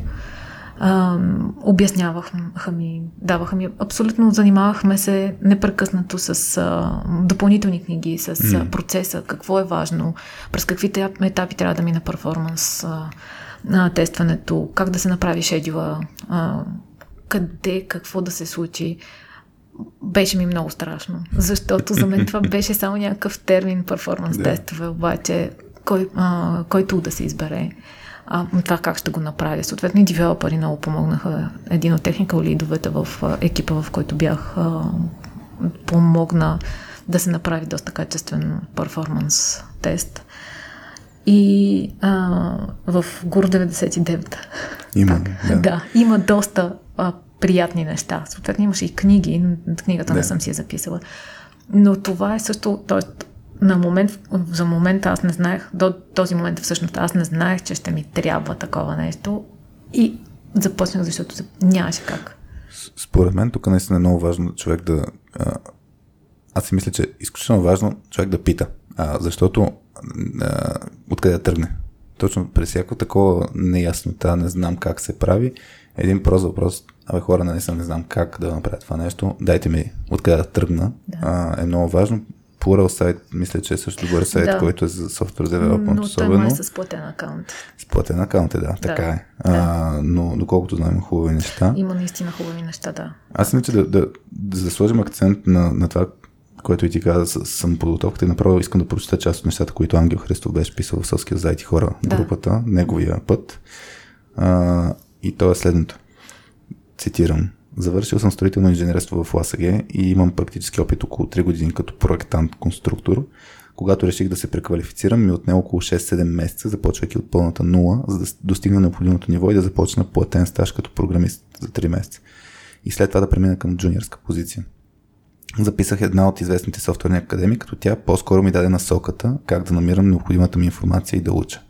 А, обясняваха ми, даваха ми, абсолютно занимавахме се непрекъснато с а, допълнителни книги, с а, процеса, какво е важно, през какви етап- етапи трябва да мине перформанс, а, на тестването, как да се направи шедюла, а, къде, какво да се случи. Беше ми много страшно, защото за мен това беше само някакъв термин перформанс Да. тестове, обаче кой, а, който да се избере а, това как ще го направя. Съответно и девелопери много помогнаха. Един от техника лидовете в екипа, в който бях, а, помогна да се направи доста качествен перформанс тест. И а, в ГУР 99 Има, да. да. да, има доста а, приятни неща. Съответно имаше и книги, книгата не Да. съм си я записала. Но това е също, т.е. на момент, за момента аз не знаех, до този момент всъщност аз не знаех, че ще ми трябва такова нещо и започнах, защото за- нямаше как. Според мен тук наистина е много важно човек да... Аз си мисля, че е изключително важно човек да пита. А, защото а, откъде да тръгне? Точно през всяко такова неяснота, не знам как се прави, един прост въпрос, абе хора, наистина не знам как да направя това нещо, дайте ми откъде да тръгна, Да. а, е много важно. Plural сайт, мисля, че е също добър сайт, Да. който е за софтуер девелопмент, Но той особено. е с платен акаунт. С платен акаунт е, да, така е. А, но доколкото знам хубави неща. Има наистина хубави неща, да. Аз мисля, да, да, да, да сложим акцент на, на това, което и ти каза с самоподготовката и направо искам да прочета част от нещата, които Ангел Христов беше писал в Соския за IT хора Да. групата, неговия път. А, и то е следното. Цитирам. Завършил съм строително инженерство в ЛАСАГ и имам практически опит около 3 години като проектант-конструктор. Когато реших да се преквалифицирам, ми отне около 6-7 месеца, започвайки от пълната нула, за да достигна необходимото ниво и да започна платен стаж като програмист за 3 месеца. И след това да премина към джуниорска позиция. Записах една от известните софтуерни академии, като тя по-скоро ми даде насоката как да намирам необходимата ми информация и да уча.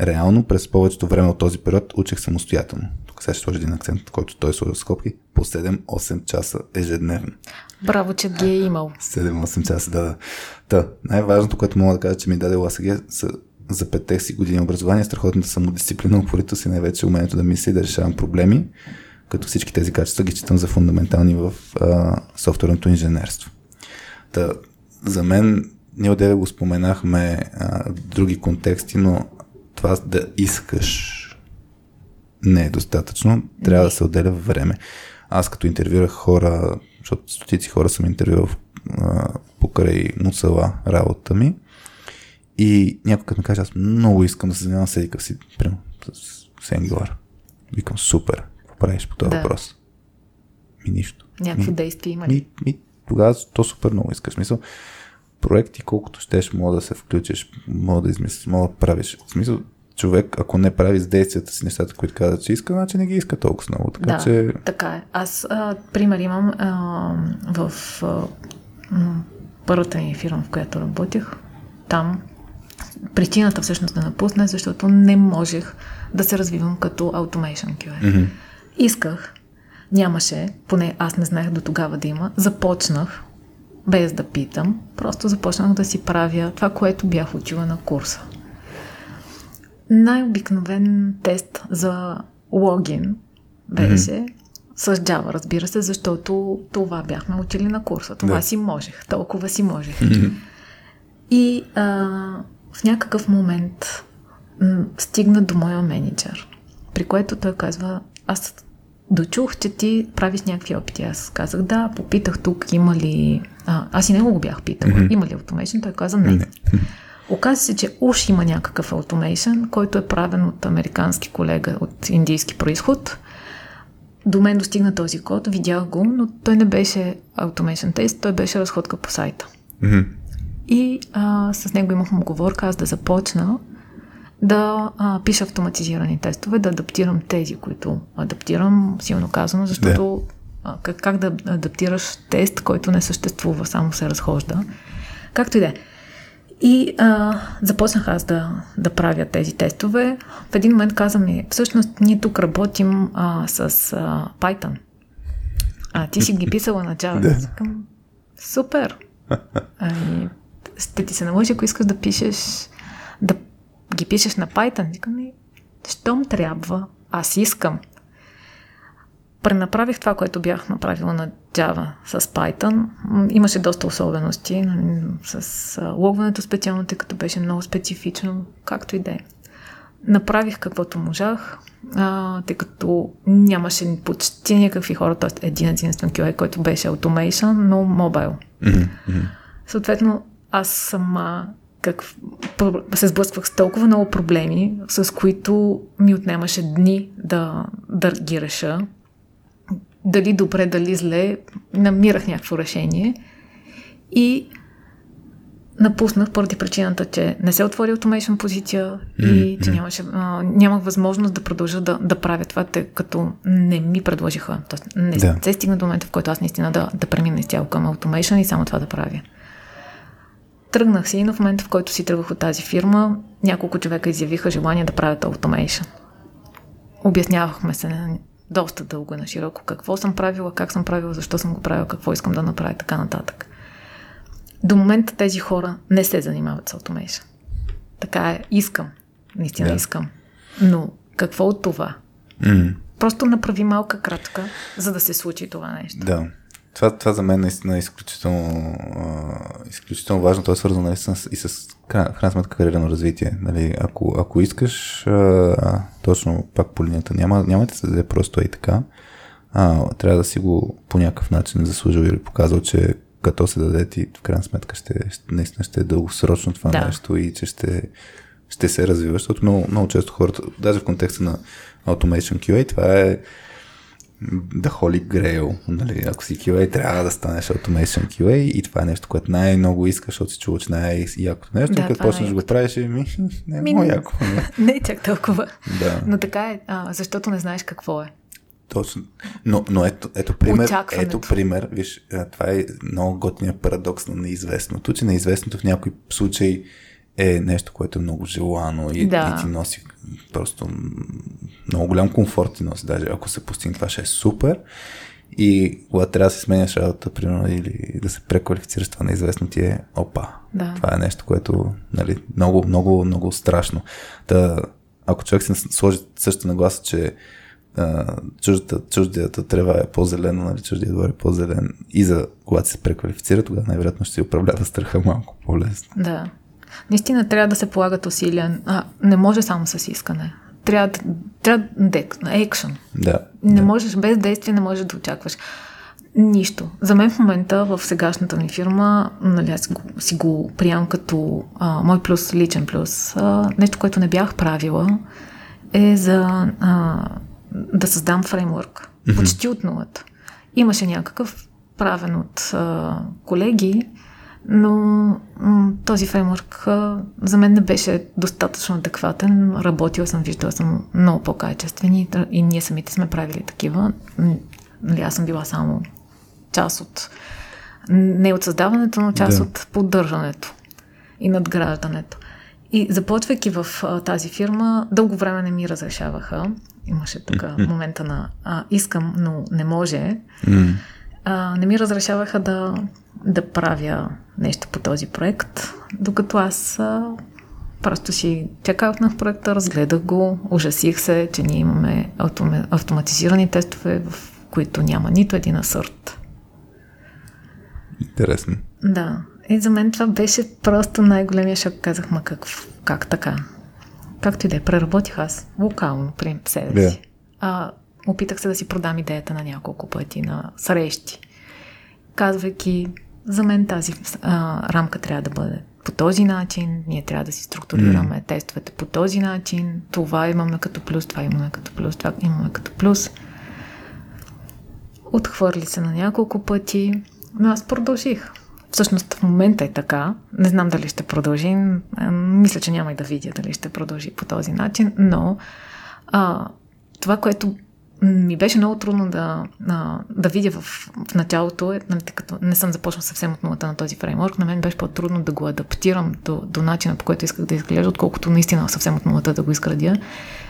Реално през повечето време от този период учех самостоятелно. Тук сега ще сложа един акцент, който той сложи в скобки, по 7-8 часа ежедневно. Браво, че ги е имал. 7-8 часа, да, да. Та, най-важното, което мога да кажа, че ми даде ЛАСГ са за петте си години образование, страхотната самодисциплина, упоритост и най-вече умението да мисля и да решавам проблеми, като всички тези качества ги считам за фундаментални в а, софтуерното инженерство. Та, за мен, ние отдеве го споменахме а, други контексти, но това да искаш не е достатъчно. Трябва да се отделя време. Аз като интервюрах хора, защото стотици хора съм интервюрал покрай Мусала работа ми И някой като ми каже, аз много искам да се занимавам с едикъв си, примерно, с, с Angular. Викам, супер, какво правиш по този Да. въпрос? Ми нищо. Някакво ми, действие има ли? ми, ми, тогава то супер много искаш. Смисъл, проекти, колкото щеш, мога да се включиш, мога да измислиш, мога да правиш. В смисъл, човек, ако не прави с действията си нещата, които казва, че иска, значи не ги иска толкова много. Така да, че, така е. Аз, а, пример, имам а, в а, първата ми фирма, в която работех. Там причината всъщност да напусна е, защото не можех да се развивам като automation QA. Мгм. Исках, нямаше, поне аз не знаех до тогава да има, започнах, без да питам, просто започнах да си правя това, което бях учила на курса. Най-обикновен тест за логин беше с Java, разбира се, защото това бяхме учили на курса. Това Да. си можех, толкова си можех. И а, в някакъв момент м, стигна до моя менеджер, при което той казва, аз дочух, че ти правиш някакви опити. Аз казах, да, попитах тук, има ли... А, аз и него го бях питал, Мгм. има ли automation? Той каза, не. Не. Оказва се, че уж има някакъв automation, който е правен от американски колега от индийски происход. До мен достигна този код, видях го, но той не беше automation тест, той беше разходка по сайта. Мгм. И а, с него имахме оговорка аз да започна да а, пиша автоматизирани тестове, да адаптирам тези, които адаптирам, силно казано, защото а, как, как да адаптираш тест, който не съществува, само се разхожда. Както и да е. И а, започнах аз да, да правя тези тестове. В един момент каза ми, всъщност ние тук работим а, с а, Python. А ти си ги писала на Java. Да. Аз Викам, Супер! Ами, ще ти се наложи, ако искаш да пишеш, да ги пишеш на Python. Викам ми, щом трябва, аз искам. Пренаправих това, което бях направила на Java с Python. Имаше доста особености м, с логването специално, тъй като беше много специфично, както и да е. Направих каквото можах, а, тъй като нямаше почти никакви хора, т.е. един единствен QA, който беше automation, но. Мгм. Мгм. Съответно, аз сама как, се сблъсквах с толкова много проблеми, с които ми отнемаше дни да, да ги реша. Дали добре, дали зле, намирах някакво решение. И напуснах поради причината, че не се отвори automation позиция и че нямаше, а, нямах възможност да продължа да, да правя това, тъй като не ми предложиха. Тоест, не Да. се стигна до момента, в който аз наистина да, да премина изцяло към automation и само това да правя. Тръгнах си, но в момента, в който си тръгвах от тази фирма, няколко човека изявиха желание да правят automation. Обяснявахме се доста дълго и на широко какво съм правила, как съм правила, защо съм го правила, какво искам да направя и така нататък. До момента тези хора не се занимават с automation. Така е, искам. Наистина Да. искам. Но какво от това? М. Просто направи малка крачка, за да се случи това нещо. Да. Това, това за мен наистина е изключително, а, изключително важно. То е свързано с- и с крайна сметка кариерно развитие. Нали? Ако, ако искаш, а, точно пак по линията, няма, няма да се даде просто и така. А, трябва да си го по някакъв начин заслужил или показал, че като се даде ти, в крайна сметка ще, ще наистина ще е дългосрочно това Да. нещо и че ще, ще се развива, защото много, много често хората, даже в контекста на Automation QA, това е да холи грейл. Нали? Ако си QA, трябва да станеш Automation QA и това е нещо, което най-много искаш, защото си чува, че най-якото нещо. Да, като е почнеш да го правиш, и ми, не е Ми, много яко. Не. Не е чак толкова. Да. Но така е, а, защото не знаеш какво е. Точно. Но, но ето, ето пример, ето пример, виж, това е много готиния парадокс на неизвестното, че неизвестното в някой случай е нещо, което е много желано и, Да. и ти носи просто много голям комфорт ти носи. Даже ако се постигне това, ще е супер. И когато трябва да си сменяш работа, примерно, или да се преквалифицираш това неизвестно ти е опа. Да. Това е нещо, което нали, много, много, много страшно. Та, ако човек си сложи същата нагласа, че а, чуждата, чуждията трева е по-зелена, нали, чуждия двор е по-зелен и за когато се преквалифицира, тогава най-вероятно ще си управлява страха малко по-лесно. Да. Наистина трябва да се полагат усилия. А, не може само с искане. Трябва, трябва екшен. Да. Не да. можеш, без действие не можеш да очакваш. Нищо. За мен в момента в сегашната ми фирма, нали, аз си го, си го приемам като а, мой плюс, личен плюс. А, нещо, което не бях правила, е за а, да създам фреймворк. Mm-hmm. Почти от нулата. Имаше някакъв правен от а, колеги, но този фреймворк за мен не беше достатъчно адекватен. Работила съм, виждала съм много по-качествени и ние самите сме правили такива. Нали, аз съм била само част от не от създаването, но част да. от поддържането и надграждането. И започвайки в а, тази фирма, дълго време не ми разрешаваха. Имаше така момента на а, искам, но не може. Mm-hmm. А, не ми разрешаваха да, да правя нещо по този проект, докато аз а, просто си чекавнах проекта, разгледах го, ужасих се, че ние имаме автоматизирани тестове, в които няма нито един асърт. Интересно. Да. И за мен това беше просто най-големия шок. Казах, ма как, как така? Както и да е, преработих аз локално при себе си. Yeah. А, опитах се да си продам идеята на няколко пъти на срещи, казвайки, за мен тази а, рамка трябва да бъде по този начин, ние трябва да си структурираме mm. тестовете по този начин, това имаме като плюс, това имаме като плюс, това имаме като плюс. Отхвърли се на няколко пъти, но аз продължих. Всъщност в момента е така. Не знам дали ще продължи. Мисля, че няма и да видя дали ще продължи по този начин, но а, това, което ми беше много трудно да, да видя в, в началото, е, нали, като не съм започнал съвсем от нулата на този фреймворк, на мен беше по-трудно да го адаптирам до, до начина, по който исках да изглежда, отколкото наистина съвсем от нулата да го изградя,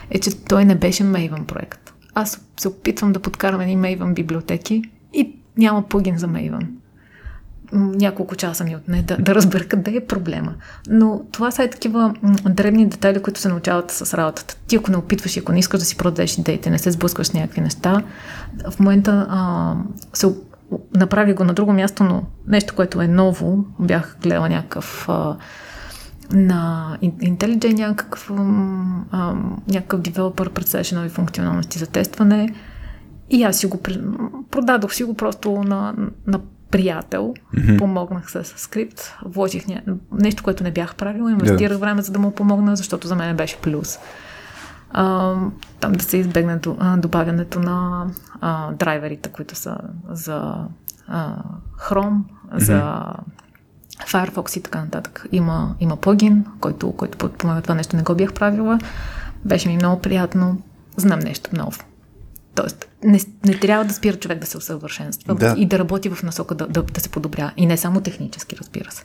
е, че той не беше Maven проект. Аз се опитвам да подкарам едни Maven библиотеки и няма плагин за Maven няколко часа ми отне да, да разбера къде е проблема. Но това са и такива дребни детайли, които се научават с работата. Ти ако не опитваш и ако не искаш да си продадеш идеите, не се сблъскваш с някакви неща, в момента а, се направи го на друго място, но нещо, което е ново, бях гледала някакъв а, на IntelliJ някакъв, а, някакъв девелопър представяше нови функционалности за тестване и аз си го продадох си го просто на, на приятел, mm-hmm. помогнах с, скрипт, вложих ня... нещо, което не бях правила, инвестирах yeah. време, за да му помогна, защото за мен беше плюс. А, там да се избегне добавянето на а, драйверите, които са за а, Chrome, mm-hmm. за Firefox и така нататък. Има, има плагин, който, който подпомага това нещо, не го бях правила. Беше ми много приятно. Знам нещо ново. Тоест, не, не трябва да спира човек да се усъвършенства да. и да работи в насока да, да, да се подобря. И не само технически, разбира се.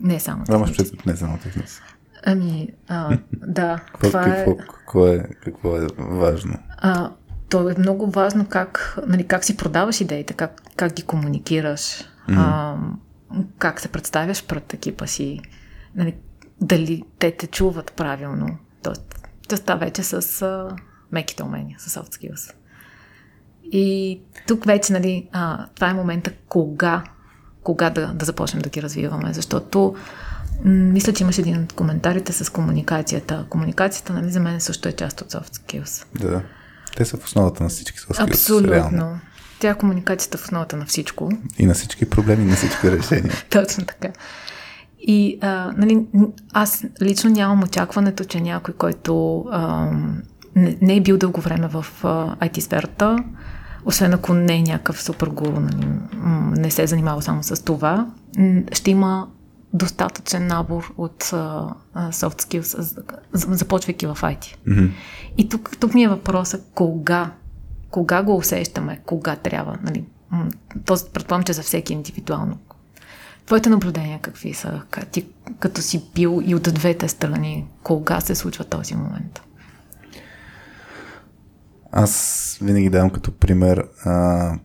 Не само технически. не само технически. Ами, а, да. това е- какво, е... Какво, е, какво е важно? А, то е много важно как, нали, как си продаваш идеите, как, как ги комуникираш, mm-hmm. а, как се представяш пред екипа си, нали, дали те те чуват правилно. Тоест, частта вече с а, меките умения, с soft skills. И тук вече, нали, а, това е момента кога, кога да, да започнем да ги развиваме, защото м- мисля, че имаш един от коментарите с комуникацията. Комуникацията, нали, за мен също е част от soft skills. Да, те са в основата на всички soft skills. Абсолютно. Реално. Тя е комуникацията в основата на всичко. И на всички проблеми, на всички решения. Точно така. И а, нали, аз лично нямам очакването, че някой, който а, не, не е бил дълго време в IT сферата, освен ако не е някакъв супер гуру, нали, не се е занимава само с това, ще има достатъчен набор от uh, soft skills, започвайки в IT. Mm-hmm. И тук, тук ми е въпроса кога, кога го усещаме, кога трябва. Нали? Този предполагам, че за всеки индивидуално. Твоите наблюдения какви са? Ти, като си бил и от двете страни, кога се случва този момент? Аз винаги давам като пример а,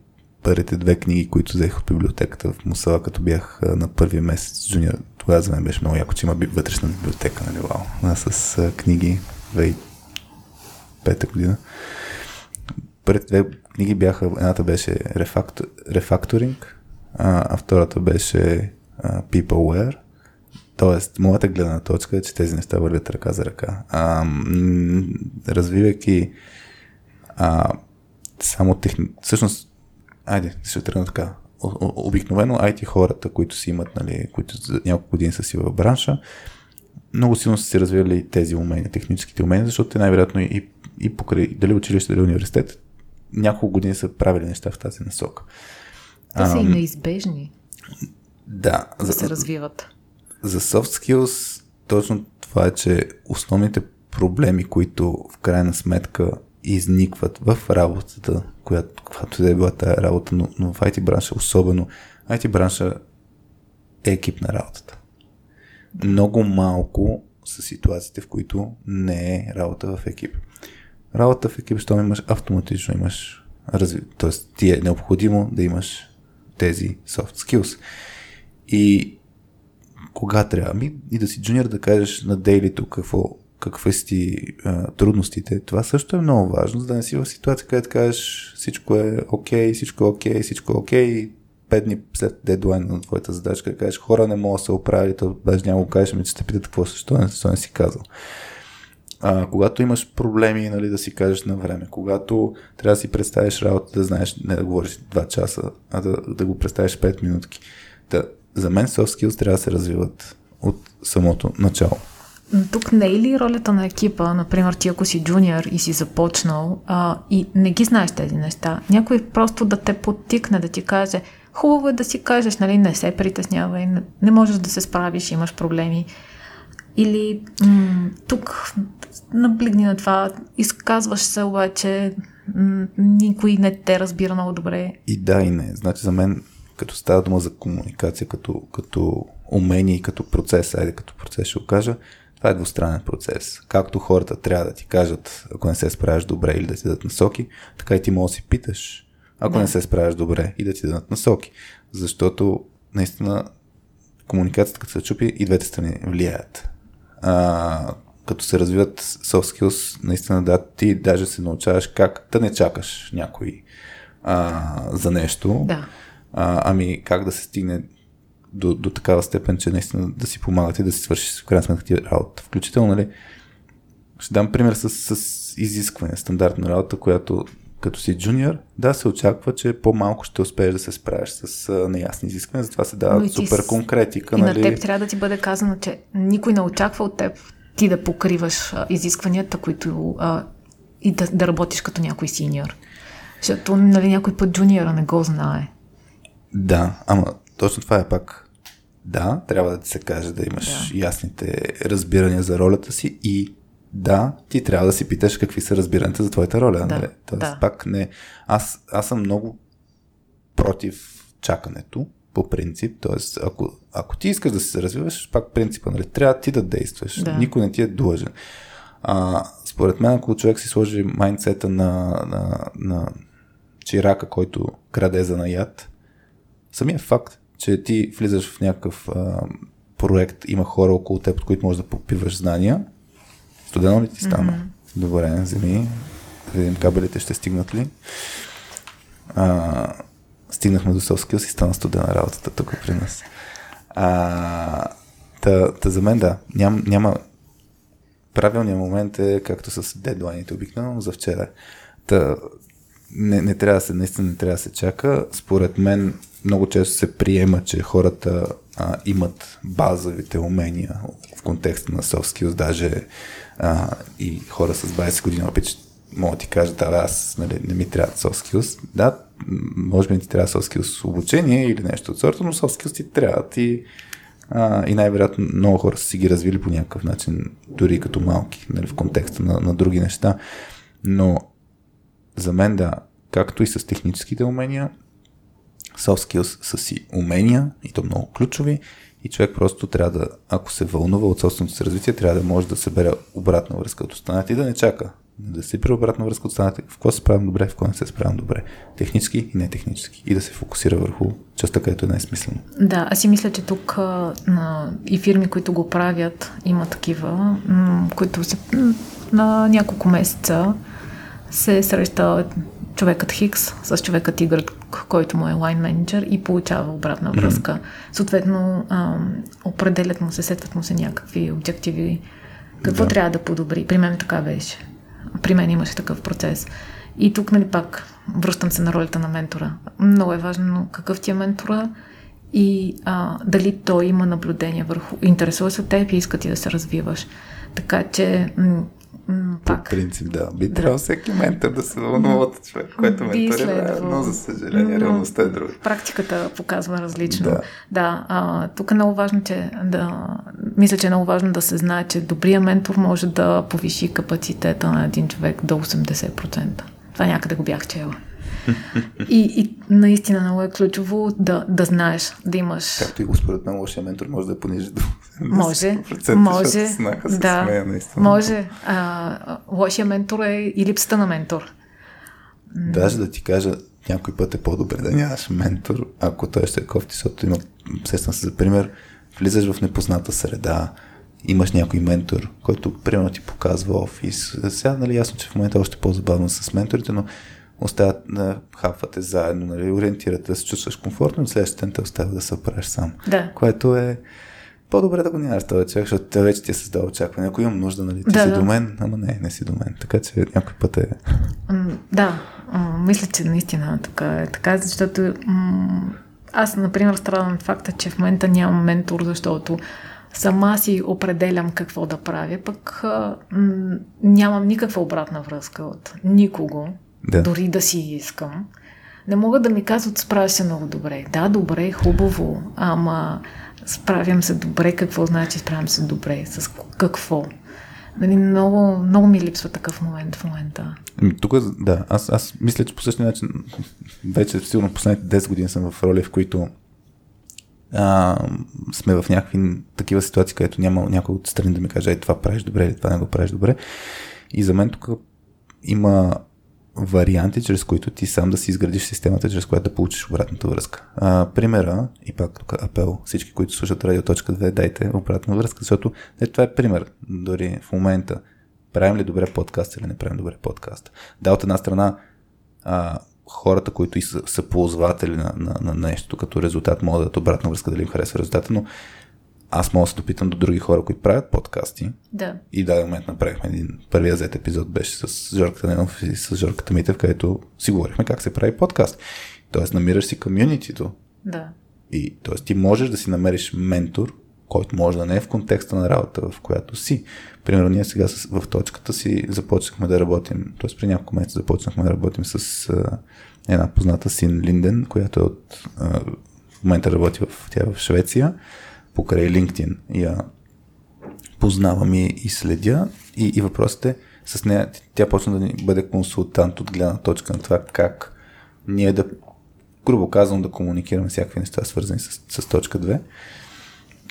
първите две книги, които взех от библиотеката в Мусала, като бях на първия месец джуниор. Тогава за мен беше много яко, че има вътрешна библиотека, нали, вау. А, с а, книги 2005 година. Първите две книги бяха, едната беше рефактор, рефакторинг, а, а втората беше а, Peopleware. Тоест, моята гледна точка е, че тези неща вървят ръка за ръка. А, развивайки а, само техни... Всъщност, айде, ще тръгна така. Обикновено IT хората, които си имат, нали, които за няколко години са си в бранша, много силно са си развили тези умения, техническите умения, защото те най-вероятно и, и покрай дали училище, дали университет, няколко години са правили неща в тази насока. Те са и неизбежни. Да. Да за, се развиват. За soft skills точно това е, че основните проблеми, които в крайна сметка изникват в работата, която, която е била тази работа, но, но в IT бранша особено, IT бранша е екип на работата. Много малко са ситуациите, в които не е работа в екип. Работа в екип, щом имаш автоматично имаш разви... т.е. ти е необходимо да имаш тези soft skills. И кога трябва? Ами и да си джуниор да кажеш на дейлито какво, какви си ти трудностите. Това също е много важно, за да не си в ситуация, където кажеш всичко е окей, okay, всичко е окей, okay, всичко е окей, okay, пет дни след дедлайн на твоята задача, да кажеш хора не мога да се оправи, то даже няма го кажеш, ми че те питат какво също не, не си казал. А, когато имаш проблеми, нали, да си кажеш на време, когато трябва да си представиш работа, да знаеш, не да говориш 2 часа, а да, да го представиш 5 минутки. Да, за мен soft skills трябва да се развиват от самото начало. Тук не е ли ролята на екипа, например, ти ако си джуниор и си започнал а, и не ги знаеш тези неща, някой просто да те подтикне, да ти каже, хубаво е да си кажеш, нали, не се притеснявай, не, не можеш да се справиш, имаш проблеми. Или м- тук наблегни на това, изказваш се обаче, м- никой не те разбира много добре. И да, и не. Значи за мен като става дума за комуникация, като, като умение и като процес, айде като процес ще го кажа, това е двустранен процес. Както хората трябва да ти кажат, ако не се справяш добре или да ти дадат насоки, така и ти можеш да си питаш, ако да. не се справяш добре и да ти дадат насоки. Защото наистина комуникацията, като се чупи, и двете страни влияят. А, като се развиват soft skills, наистина да, ти даже се научаваш как да не чакаш някой а, за нещо. Да а, ами как да се стигне до, до такава степен, че наистина да си помагате и да си свършиш в крайна сметка ти работа. Включително, нали, ще дам пример с, с изискване, стандартна работа, която като си джуниор, да, се очаква, че по-малко ще успееш да се справиш с а, неясни изисквания, затова се дава супер конкретика. И нали? на теб трябва да ти бъде казано, че никой не очаква от теб ти да покриваш а, изискванията, които а, и да, да работиш като някой синьор. Защото нали, някой път джуниора не го знае. Да, ама точно това е пак. Да, трябва да ти се каже да имаш да. ясните разбирания за ролята си и да, ти трябва да си питаш какви са разбиранията за твоята роля. Да, нали? Тоест, да. пак не. Аз, аз съм много против чакането, по принцип. Тоест, ако, ако ти искаш да се развиваш, пак принципа, нали? Трябва ти да действаш. Да. Никой не ти е длъжен. А, според мен, ако човек си сложи майндсета на, на, на чирака, който краде за наят, самия факт, че ти влизаш в някакъв а, проект, има хора около теб, от които можеш да попиваш знания, студено ли ти стана? Mm-hmm. Добре, вземи, да видим кабелите ще стигнат ли. А, стигнахме до Соскил и стана студена работата тук при нас. А, та, та за мен да, ням, няма правилният момент е както с дедлайните обикновено за вчера. Та, не, не трябва да се, наистина не трябва да се чака. Според мен много често се приема, че хората а, имат базовите умения в контекста на soft skills, даже а, и хора с 20 години опит могат ти кажат, да, аз нали, не ми трябва soft skills. Да, може би ти трябва soft skills обучение или нещо от сорта, но soft skills ти трябва. Ти, а, и най-вероятно много хора са си ги развили по някакъв начин, дори като малки, нали, в контекста на, на други неща. Но за мен да, както и с техническите умения, soft skills са си умения, и то много ключови, и човек просто трябва да, ако се вълнува от собственото си развитие, трябва да може да събере обратна връзка от останалите и да не чака. Да се при обратна връзка от останалите, в какво се справям добре, в какво не се справям добре. Технически и не технически. И да се фокусира върху частта, където е най-смислено. Да, аз си мисля, че тук на, и фирми, които го правят, има такива, м- които се, м- на няколко месеца се среща човекът Хикс с човекът Y, който му е лайн менеджер и получава обратна връзка. Mm-hmm. Съответно, ам, определят му се, сетват му се някакви обективи. Какво да. трябва да подобри? При мен така беше. При мен имаше такъв процес. И тук, нали, пак връщам се на ролята на ментора. Много е важно какъв ти е ментора и а, дали той има наблюдение върху, интересува се от теб и иска ти да се развиваш. Така че м- м- пак. По принцип, да. Би да. трябвало всеки ментор да се вълнува от човек, който менторира, но за съжаление реалността е друга. Практиката показва различно. Да, да а, тук е много важно, че да, мисля, че е много важно да се знае, че добрия ментор може да повиши капацитета на един човек до 80%. Това някъде го бях чела. И, и наистина много е ключово да, да знаеш, да имаш. Както и според мен, лошия ментор може да понижи до може, може, да, смея, може. А, лошия ментор е и липсата на ментор. Даже да ти кажа, някой път е по-добре да нямаш ментор, ако той ще е кофти, защото има, сестна се за пример, влизаш в непозната среда, имаш някой ментор, който примерно ти показва офис. Сега, нали, ясно, че в момента е още по-забавно с менторите, но остават да хапвате заедно, нали, ориентирате да се чувстваш комфортно, следващия ден те оставя да се оправиш сам. Да. Което е по-добре да го нямаш този човек, защото вече ти е създал очакване. Ако имам нужда, нали, ти да, си да. до мен, ама не, не си до мен. Така че някой път е... Да, мисля, че наистина така е така, защото аз, например, страдам от факта, че в момента нямам ментор, защото сама си определям какво да правя, пък м- нямам никаква обратна връзка от никого да. дори да си искам, не могат да ми казват, справя се много добре. Да, добре, хубаво, ама справям се добре, какво значи справям се добре, с какво? Нали, много, много ми липсва такъв момент в момента. Ами, тук, да, аз, аз мисля, че по същия начин, вече сигурно последните 10 години съм в роли, в които а, сме в някакви такива ситуации, където няма някой от страни да ми каже, ей, това правиш добре или това не го правиш добре. И за мен тук има варианти, чрез които ти сам да си изградиш системата, чрез която да получиш обратната връзка. А, примера, и пак тук апел, всички, които слушат радио.2, дайте обратна връзка, защото е, това е пример. Дори в момента, правим ли добре подкаст или не правим добре подкаст. Да, от една страна, а, хората, които са, са ползватели на, на, на нещо, като резултат могат да дадат обратна връзка, дали им харесва резултата, но аз мога да се допитам до други хора, които правят подкасти. Да. И да, момент направихме един първия зет епизод беше с Жорката Ненов и с Жорката Митев, където си говорихме как се прави подкаст. Тоест намираш си комюнитито. Да. И т.е. ти можеш да си намериш ментор, който може да не е в контекста на работа, в която си. Примерно ние сега в точката си започнахме да работим, т.е. при няколко месеца започнахме да работим с а, една позната син Линден, която е от а, в момента работи в, тя е в Швеция покрай LinkedIn я познавам и, и следя. И, и въпросът е с нея, тя почна да ни бъде консултант от гледна точка на това как ние да, грубо казвам, да комуникираме всякакви неща, свързани с, с точка 2.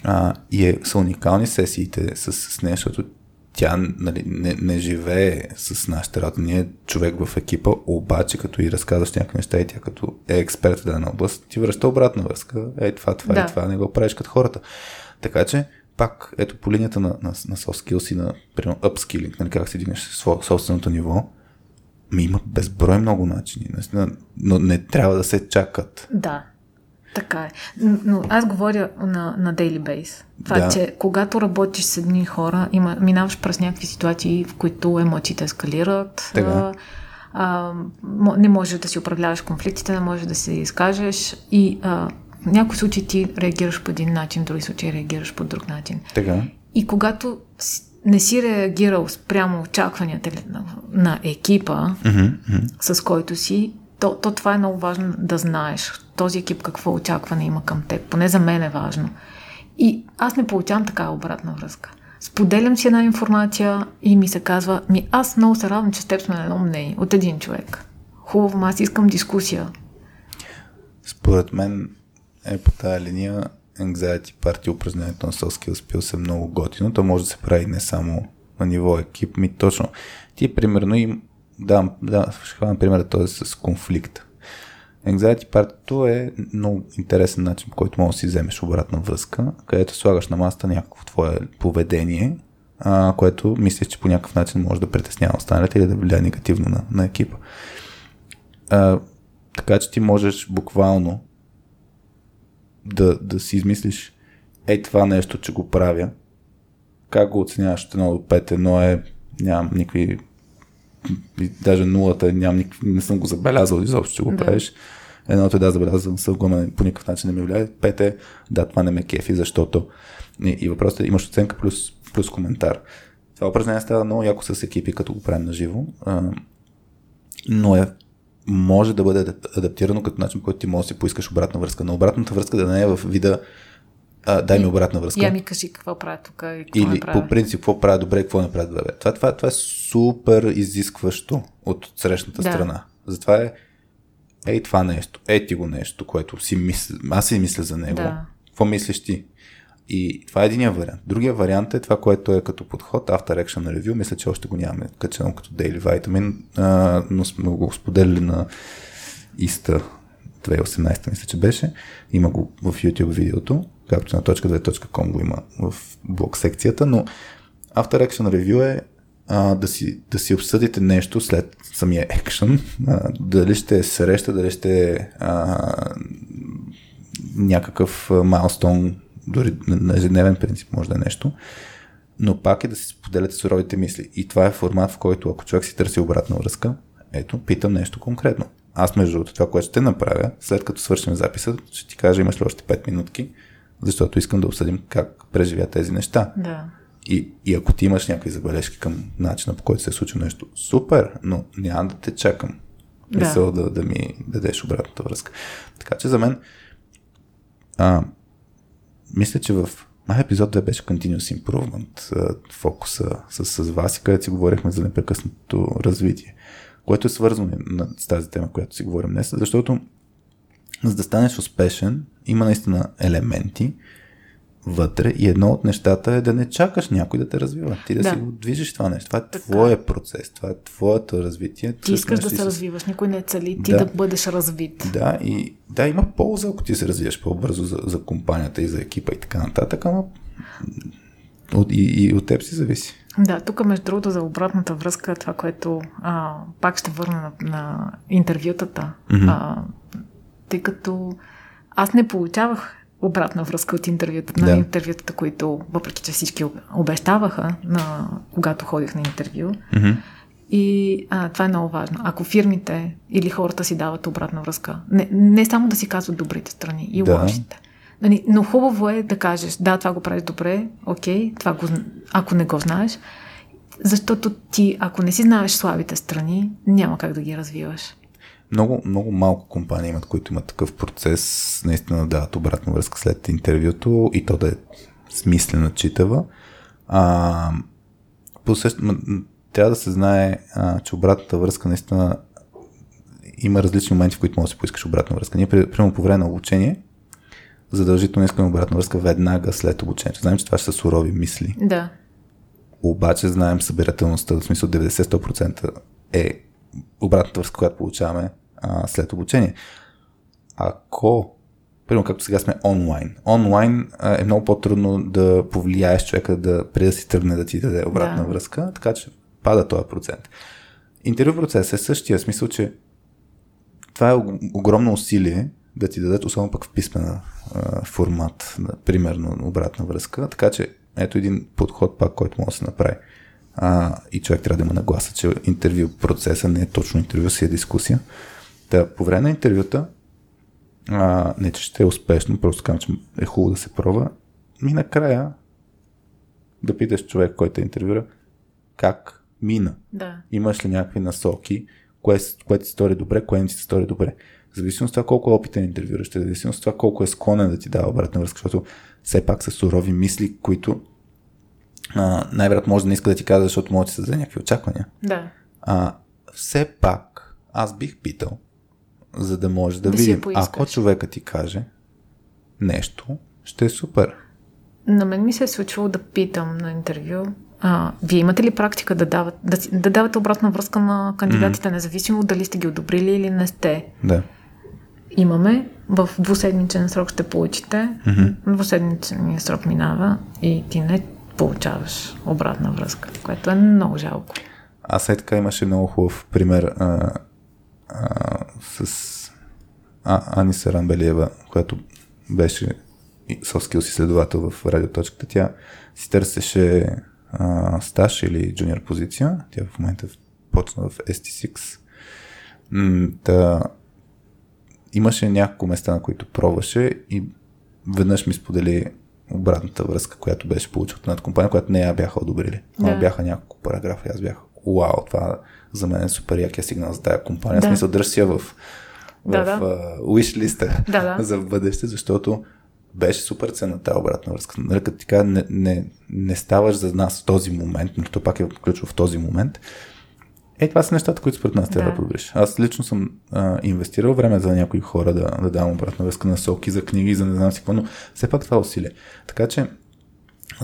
А, и е, са уникални сесиите с, с нея, защото тя нали, не, не живее с нашата работа. Ние е човек в екипа, обаче като и разказваш някакви неща и тя като е експерт в дадена област, ти връща обратна връзка. Ей, това, това да. и това не го правиш като хората. Така че, пак, ето по линията на, на, на soft skills и на, примерно, upskilling, нали, как се дигнеш собственото ниво, ми има безброй много начини, но не трябва да се чакат. Да, така е. Но аз говоря на, на daily base. Това, да. че когато работиш с едни хора, има, минаваш през някакви ситуации, в които емоциите ескалират. Така. А, не можеш да си управляваш конфликтите, не можеш да се изкажеш и а, в някои случаи ти реагираш по един начин, в други случаи реагираш по друг начин. Така. И когато не си реагирал спрямо очакванията на, на екипа, mm-hmm, mm-hmm. с който си, то, то това е много важно да знаеш. Този екип какво очакване има към теб. Поне за мен е важно. И аз не получавам такава обратна връзка. Споделям си една информация и ми се казва, ми аз много се радвам, че с теб сме на едно мнение, от един човек. Хубаво, аз искам дискусия. Според мен е по тази линия anxiety парти упражнението на soft skills се много готино. То може да се прави не само на ниво екип, ми точно. Ти примерно им да, да, ще хвана примера този с конфликт. Anxiety партито е много интересен начин, по който можеш да си вземеш обратна връзка, където слагаш на масата някакво твое поведение, а, което мислиш, че по някакъв начин може да притеснява останалите или да влияе негативно на, на екипа. А, така че ти можеш буквално да, да си измислиш ей това нещо, че го правя, как го оценяваш от 1 до 5, едно е нямам никакви и даже нулата нямам ник... не съм го забелязал изобщо, че го Да. правиш. Едното е да, забелязвам съм го, по никакъв начин не ми влияе. Пет е, да, това не ме кефи, защото. И, и въпросът е, имаш оценка плюс, плюс коментар. Това упражнение става много яко с екипи, като го правим на живо, но е може да бъде адап- адаптирано като начин, който ти можеш да си поискаш обратна връзка. Но обратната връзка да не е в вида а, дай ми обратна връзка. Я ми кажи какво правя тук и какво Или по принцип, какво правя добре, какво не правя добре. Това, това, това е супер изискващо от срещната Да. страна. Затова е, ей това нещо, ей ти го нещо, което си мисля, аз си мисля за него. Да. Какво мислиш ти? И това е единия вариант. Другия вариант е това, което е като подход, After Action Review. Мисля, че още го нямаме качено като Daily Vitamin, а, но сме го споделили на Иста 2018, мисля, че беше. Има го в YouTube видеото, както на .2.com го има в блог секцията, но After Action Review е а, да, си, да си обсъдите нещо след самия екшен, дали ще среща, дали ще е някакъв майлстон, дори на ежедневен принцип може да е нещо, но пак е да си споделяте суровите мисли. И това е формат, в който ако човек си търси обратна връзка, ето, питам нещо конкретно. Аз, между другото, това, което ще направя, след като свършим записа, ще ти кажа, имаш ли още 5 минутки, защото искам да обсъдим как преживя тези неща. Да. И, и ако ти имаш някакви забележки към начина по който се е случило нещо, супер, но няма да те чакам. Да. Мисъл да, да ми дадеш обратната връзка. Така че за мен а, мисля, че в май епизод 2 беше Continuous Improvement фокуса с, с вас и където си говорихме за непрекъснато развитие, което е свързано с тази тема, която си говорим днес, защото за да станеш успешен, има наистина елементи вътре и едно от нещата е да не чакаш някой да те развива. Ти да, Да. си го движиш това нещо. Това е Така. твоя процес, това е твоето развитие. Ти искаш да се си- развиваш, никой не цели ти Да. да, бъдеш развит. Да, и да, има полза, ако ти се развиеш по-бързо за, за компанията и за екипа и така нататък, ама от, и, и от теб си зависи. Да, тук между другото за обратната връзка, това, което а, пак ще върна на, на интервютата, Мгм. а, тъй като аз не получавах обратна връзка от интервютата, Да. на интервютата, които, въпреки че всички обещаваха, на, когато ходих на интервю. Mm-hmm. И а, това е много важно. Ако фирмите или хората си дават обратна връзка, не, не само да си казват добрите страни и Да. лошите. Нали, но хубаво е да кажеш, да, това го правиш добре, окей, това го, ако не го знаеш, защото ти, ако не си знаеш слабите страни, няма как да ги развиваш. Много, много малко компании имат, които имат такъв процес, наистина да дават обратна връзка след интервюто и то да е смислена, читава. А, по същ... м- м- трябва да се знае, а, че обратната връзка наистина има различни моменти, в които можеш да си поискаш обратна връзка. Ние, при- примерно по време на обучение, задължително искаме обратна връзка веднага след обучението. Знаем, че това ще са сурови мисли. Да. Обаче знаем събирателността, в смисъл 90-100% е обратната връзка, която получаваме а, след обучение. Ако, примерно както сега сме онлайн, онлайн а, е много по-трудно да повлияеш човека да, преди да си тръгне да ти даде обратна Да. връзка, така че пада този процент. Интервю процес е същия, в смисъл, че това е ог- огромно усилие да ти дадат, особено пък в писмена а, формат, на, примерно обратна връзка. Така че ето един подход пак, който може да се направи. А, и човек трябва да има нагласа, че интервю процеса не е точно интервю, си е дискусия. Та, по време на интервюта, а, не че ще е успешно, просто казвам, че е хубаво да се пробва. И накрая да питаш човек, който е интервюра, как мина. Да. Имаш ли някакви насоки, кое, кое ти стори добре, кое не ти стори добре. В зависимост от това колко е опитен интервюращ, в зависимост от това колко е склонен да ти дава обратна връзка, защото все пак са сурови мисли, които а, най-вероятно може да не иска да ти казва, защото може да се даде някакви очаквания. Да. А, все пак аз бих питал, за да може да, Да видим, ако човека ти каже нещо, ще е супер. На мен ми се е случвало да питам на интервю, а, вие имате ли практика да, дават, да, да давате обратна връзка на кандидатите, mm. независимо дали сте ги одобрили или не сте? Да. Имаме, в двуседмичен срок ще получите, Мгм. двуседмичен срок минава и ти не получаваш обратна връзка, което е много жалко. А след така имаше много хубав пример а, а, с а, Ани Сарамбелиева, която беше soft skills изследовател в радиоточката. Тя си търсеше а, стаж или джуниор позиция. Тя в момента почна в ST6. М, та, имаше няколко места, на които пробваше и веднъж ми сподели обратната връзка, която беше получил от една компания, която не я бяха одобрили. Да. бяха няколко параграфа и аз бях, вау, това за мен е супер якия сигнал за тази компания. Да. Смисъл, дръж си я в, в Да, да. а, wish листа Да, да. за бъдеще, защото беше супер ценна тази обратна връзка. Нали, като ти кажа, не, не, не ставаш за нас в този момент, но то пак е ключово в този момент. Е, това са нещата, които според нас трябва да, Да. подобриш. Аз лично съм а, инвестирал време за някои хора да, да давам обратна връзка на соки, за книги, за не знам си какво, но все пак това е усилие. Така че,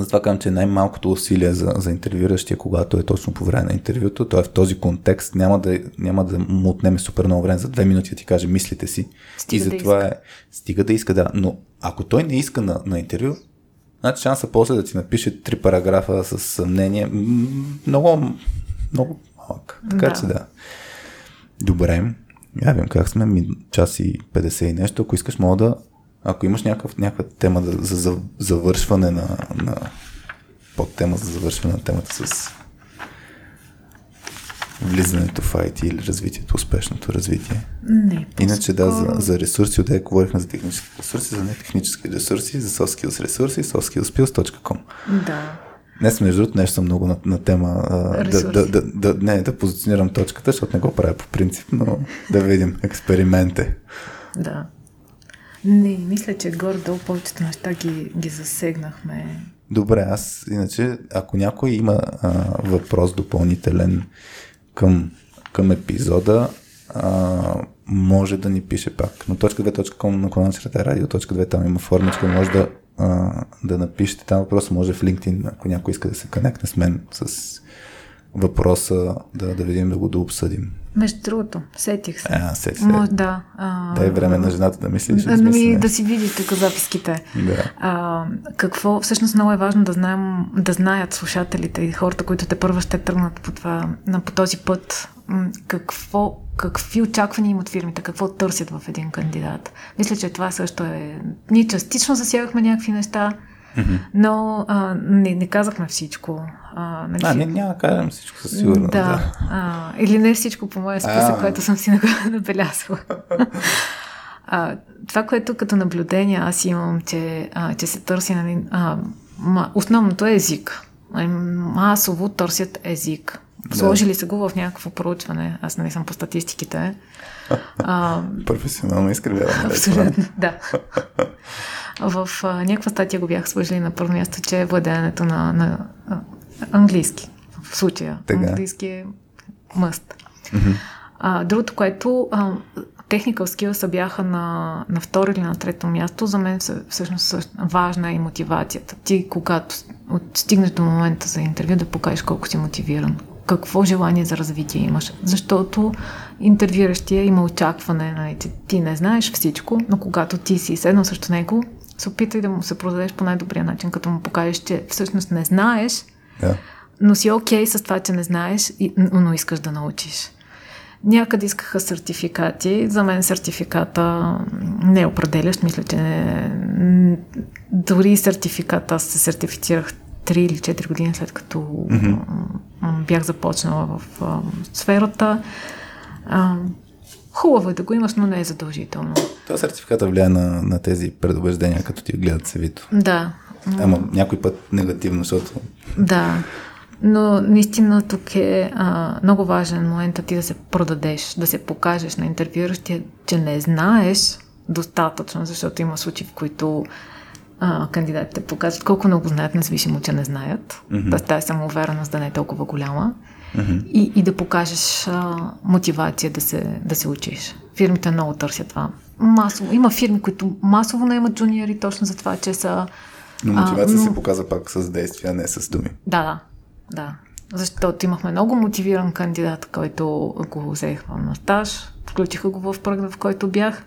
затова казвам, че най-малкото усилие за, за интервюиращия, когато е точно по време на интервюто, той е в този контекст, няма да, няма да му отнеме супер много време за две минути да ти каже мислите си. Стига и да затова иска. е, стига да иска, да. Но ако той не иска на, на интервю, значи шанса после да ти напише три параграфа с съмнение, много, много малък. Така Да. че да. Добре. Я как сме, ми час и 50 и нещо. Ако искаш, мога да, ако имаш някакъв, някаква тема да, за, за завършване на, на подтема за завършване на темата с влизането в IT или развитието, успешното развитие. Не, Иначе да, за, за ресурси, отде говорихме за технически ресурси, за нетехнически ресурси, за soft skills ресурси, softskillspills.com. Да. Днес, между другото, нещо съм много на, на тема а, да, да, да, да, не, да позиционирам точката, защото не го правя по принцип, но да видим. Експеримент е. Да. Не, мисля, че горе-долу повечето неща ги, ги засегнахме. Добре, аз иначе, ако някой има а, въпрос допълнителен към, към епизода, а, може да ни пише пак. На .2.com наклона черта радио.2 там има формичка, може да, а, да напишете там въпрос, може в LinkedIn, ако някой иска да се конектне с мен с въпроса, да, да видим да го да обсъдим. Между другото, сетих се. А, сети се. Може, да. А, Дай време на жената да мисли, ще да, измисли ми, да си види тук записките. Да. А, какво, всъщност много е важно да знаем, да знаят слушателите и хората, които те първо ще тръгнат по, това, на, по този път, какво, какви очаквания имат фирмите, какво търсят в един кандидат. Мисля, че това също е... Ние частично засягахме някакви неща, но а, не, не казахме всичко. А, нали, А, не, няма да кажем всичко със сигурност. да. да. А, или не всичко по моя списък, А. което съм си набелязала. а, това, което като наблюдение аз имам, че, а, че се търси, нали, а, основното е език. Масово търсят език. Сложили са го в някакво проучване. Аз не съм по статистиките. А, Професионално изкривяване. Абсолютно, да. В а, някаква статия го бях сложили на първо място, че владеенето на, на а, английски. В случая. Така. Английски е мъст. А, другото, което а, technical skills бяха на, на второ или на трето място, за мен всъщност важна е и мотивацията. Ти, когато стигнеш до момента за интервю, да покажеш колко си мотивиран. Какво желание за развитие имаш. Защото интервюиращия има очакване, нали, че ти не знаеш всичко, но когато ти си седнал срещу него, се опитай да му се продадеш по най-добрия начин, като му покажеш, че всъщност не знаеш, Да. но си окей с това, че не знаеш, но искаш да научиш. Някъде искаха сертификати. За мен сертификата не е определящ. Мисля, че не, дори сертификата аз се сертифицирах 3 или 4 години след като mm-hmm. бях започнала в а, сферата. А, хубаво е да го имаш, но не е задължително. Това сертификата влияе на, на тези предубеждения, като ти гледат CV-то. Да. Ама някой път негативно, защото Да, но наистина тук е а, много важен момент ти да се продадеш, да се покажеш на интервюиращия, че не знаеш достатъчно, защото има случаи, в които а, кандидатите показват колко много знаят, независимо, че не знаят. Mm-hmm. Тоест тази самоувереност да не е толкова голяма. Mm-hmm. И, и да покажеш а, мотивация да се, да се учиш. Фирмите много търсят това. Масово. Има фирми, които масово наемат джуниори точно за това, че са но мотивация А, но- се показва пак с действия, не с думи. да, да, да. Защото имахме много мотивиран кандидат, който го взех на стаж, включиха го в проект, в който бях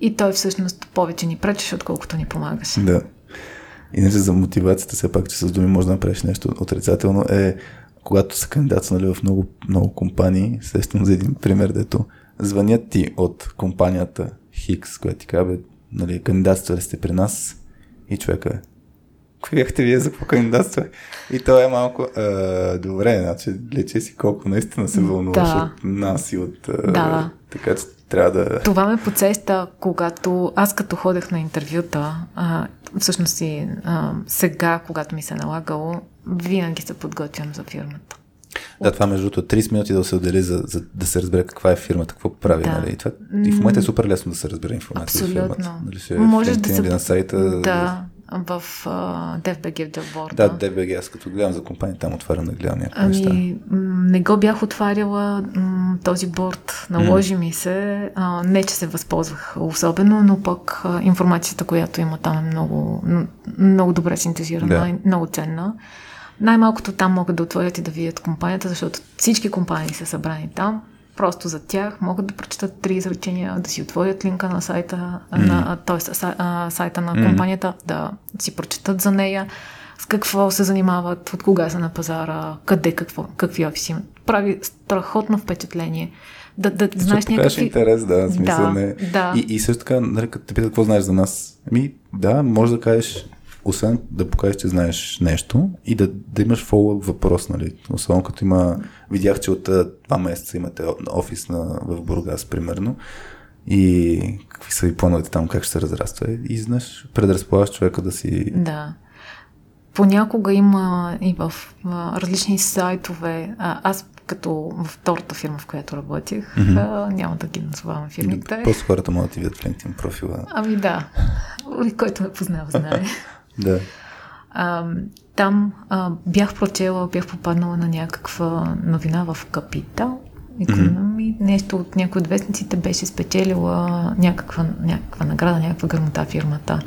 и той всъщност повече ни пречеше, отколкото ни помагаше. Да. Иначе за мотивацията, все пак, че с думи може да направиш нещо отрицателно, е когато са кандидатствали в много, много компании, сещам за един пример, дето звънят ти от компанията Хикс, която ти казва, нали, кандидатствали сте при нас и човека е, Кои бяхте вие за какво кандидатствах? И то е малко, а, добре, значи лече си колко наистина се вълнуваш Да. от нас и от... А, Да. Така че трябва да... Това ме подсеща, когато аз като ходех на интервюта, а, всъщност и а, сега, когато ми се е налагало, винаги се подготвям за фирмата. Да, това между другото 30 минути да се отдели за, за да се разбере каква е фирмата, какво прави. Да. Нали? И, това, и в момента е супер лесно да се разбере информация за фирмата. Абсолютно. Нали, ще е Можеш да се... на сайта. Да, в uh, DFBG в Джаборда. Да, DBG, аз като гледам за компания, там отварям да гледам някакви неща. Ами, м, не го бях отваряла м, този борт. Наложи ми се. А, не, че се възползвах особено, но пък а, информацията, която има там е много, много добре синтезирана Да. и много ценна. Най-малкото там могат да отворят и да видят компанията, защото всички компании са събрани там. Просто за тях могат да прочитат три изречения, да си отворят линка на сайта, на, т.е. сайта на компанията, да си прочитат за нея, с какво се занимават, от кога са на пазара, къде, какво, какви офиси. Прави страхотно впечатление. Да, да знаеш Защото покажеш някакви... интерес, да, смисъл Да, не. да. И, и също така, нали, като те питат какво знаеш за нас, ами да, може да кажеш, освен да покажеш, че знаеш нещо и да, да имаш фоллоуп въпрос, нали? Особено като има, видях, че от два месеца имате офис на, в Бургас, примерно, и какви са и плановете там, как ще се разраства. И знаеш, предразполагаш човека да си... Да. Понякога има и в а, различни сайтове. А, аз като във втората фирма, в която работих, а, няма да ги назовавам фирмите. Просто хората могат да ти видят в LinkedIn профила. Ами да, който ме познава, знае. Да. А, там а, бях прочела, бях попаднала на някаква новина в Капитал. Икономи, нещо от някои от вестниците беше спечелила някаква, някаква награда, някаква грамота фирмата.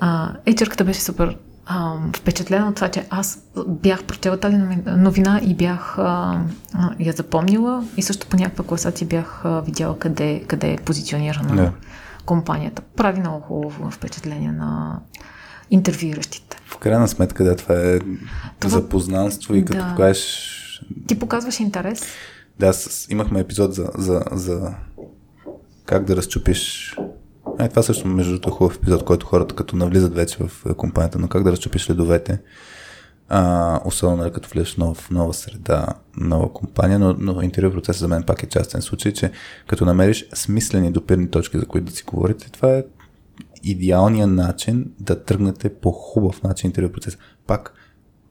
А, HR-ката беше супер а, впечатлена от това, че аз бях прочела тази нови- новина и бях а, а, я запомнила и също по някаква класация бях а, видяла къде, къде е позиционирана Да. компанията. Прави много хубаво впечатление на интервюиращите. В крайна сметка, да, това е Това- запознанство и като Да. покажеш Ти показваш интерес. Да, с, имахме епизод за, за, за как да разчупиш. Е, това също, между другото, е хубав епизод, който хората като навлизат вече в е, компанията, но как да разчупиш ледовете. А, особено нали, като влезеш в нов, нова среда, нова компания, но, но интервю процесът за мен пак е частен случай, че като намериш смислени допирни точки, за които да си говорите, това е идеалният начин да тръгнете по хубав начин интервю процес. Пак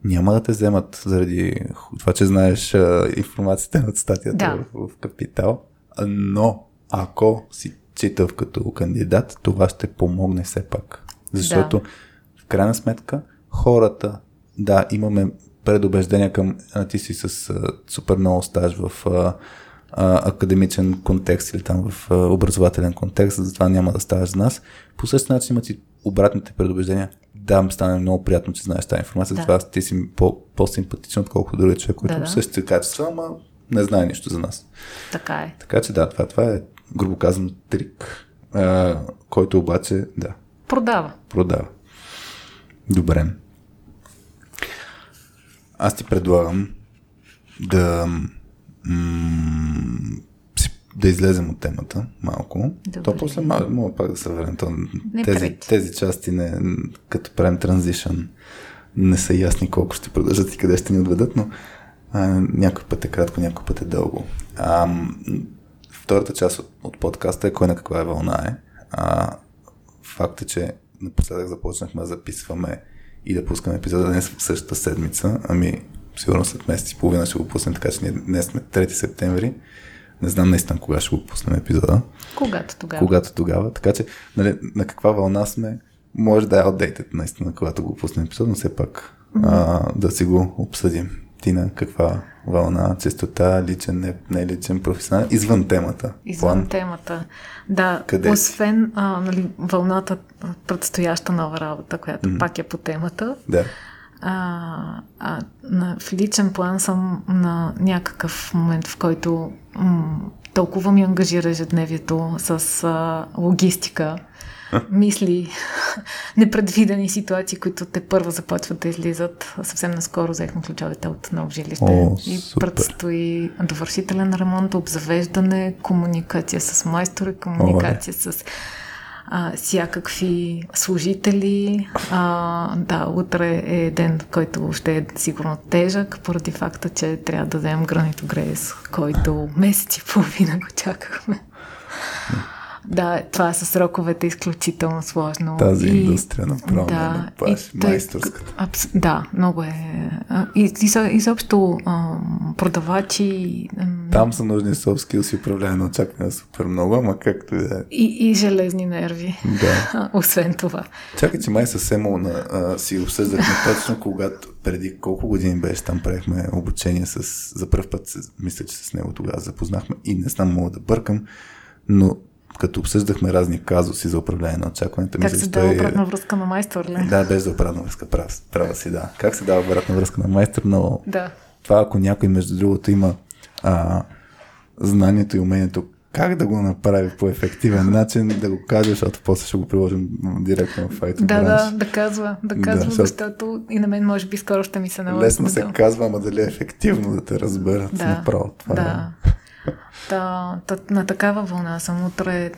няма да те вземат заради това, че знаеш а, информацията от статията Да. в, в Капитал, но ако си читав като кандидат, това ще помогне все пак. Защото в крайна сметка хората, да, имаме предубеждения към а, ти си с а, супер много стаж в а, а, академичен контекст или там в а, образователен контекст, затова няма да ставаш за нас. По същия начин имат и обратните предубеждения. Да, стане много приятно, че знаеш тази информация, Да. затова ти си по, по-симпатичен, отколкото другия човек, който да. да. същите качества, ама не знае нищо за нас. Така е. Така че да, това, това е грубо казано трик, а, който обаче, да, Продава. продава. Добре. Аз ти предлагам да м- да излезем от темата малко. Добре. То после мога, мога пак да се върнем. Не тези, тези части, не, като правим транзишън, не са ясни колко ще продължат и къде ще ни отведат, но а, някой път е кратко, някой път е дълго. А, втората част от, от подкаста е кой на каква е вълна е. А, факт е, че напоследък започнахме да записваме и да пускаме епизода днес в същата седмица. Ами, сигурно след месец и половина ще го пуснем, така че ние днес сме 3 септември. Не знам наистина кога ще го пуснем епизода. Когато тогава. Когато тогава. Така че, нали, на каква вълна сме, може да е outdated наистина, когато го пуснем епизод, но все пак а, да си го обсъдим. Ти на каква вълна, честота, личен, не, не личен, професионален, извън темата. Извън План. темата. Да, Къде освен а, нали, вълната предстояща нова работа, която mm-hmm. пак е по темата, Да. А, а, на, в личен план съм на някакъв момент, в който м- толкова ми ангажира ежедневието с а, логистика, мисли, непредвидени ситуации, които те първо започват да излизат. Съвсем наскоро взехме ключовете от ново жилище О, и предстои довършителен ремонт, обзавеждане, комуникация с майстори, комуникация с а, всякакви служители. А, да, утре е ден, който ще е сигурно тежък, поради факта, че трябва да вземем гранито грейс, който месец и половина го чакахме. Да, това с сроковете е изключително сложно. Тази и, индустрия направо да, е и майсторската. Абс, да, много е. И, и, изобщо продавачи... Там са нужни soft skills и управление на очакване супер много, ама както и да е. И, и железни нерви. Да. Освен това. Чакай, че май съвсем на, а, си обсъждахме точно когато преди колко години беше там, правихме обучение с, за първ път, мисля, че с него тогава запознахме и не знам, мога да бъркам, но като обсъждахме разни казуси за управление на очакването. Как се дава обратна връзка на майстор ли? Да, без да обратна връзка, прав, права си, да. Как се дава обратна връзка на майстор, но да. това ако някой между другото има а, знанието и умението как да го направи по ефективен начин, да го каже, защото после ще го приложим директно в файта. Да, да, да казва, да казва, да, защото и на мен може би скоро ще ми се наложи. Лесно се казва, ама дали е ефективно да те разберат да, направо. Това да. Е. Та, та, на такава вълна съм утре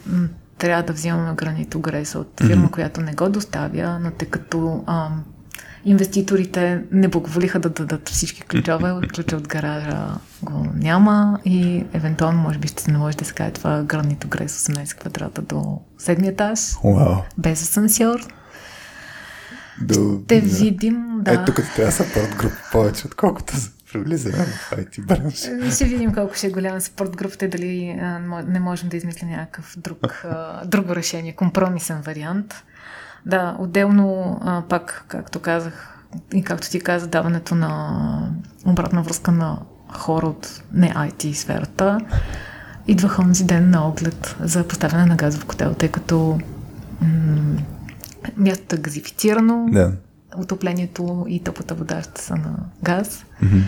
трябва да взимаме гранито грес от фирма, mm-hmm. която не го доставя, но тъй като ам, инвеститорите не благоволиха да дадат всички ключове, ключа от гаража го няма и евентуално може би ще се наложи да се каже това гранито грес 18 квадрата до седмия етаж, wow. без асансьор. До, ще да. видим, да. Ето тук трябва да са група повече, отколкото за влизаме в IT бранш. Е, ще видим колко ще е голяма спорт групата и дали а, не можем да измислим някакъв друг, а, друго решение, компромисен вариант. Да, отделно а, пак, както казах, и както ти каза, даването на обратна връзка на хора от не IT сферата, идваха онзи ден на оглед за поставяне на газов котел, тъй като м- мястото е газифицирано, да. Отоплението и топлата вода ще са на газ. Mm-hmm.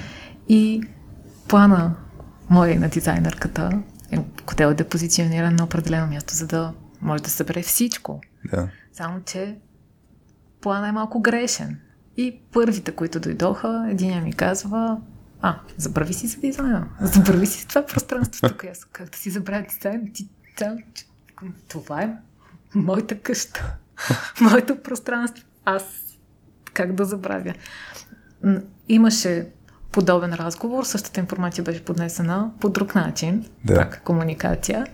И плана моя и на дизайнерката е хотел да е позициониран на определено място, за да може да събере всичко. Да. Само, че плана е малко грешен. И първите, които дойдоха, един ми казва, а, забрави си за дизайна. Забрави си това пространство тук. Аз как да си забравя дизайн? Ти, това е моята къща. Моето пространство. Аз как да забравя? Имаше подобен разговор. Същата информация беше поднесена по друг начин, да. пак комуникация.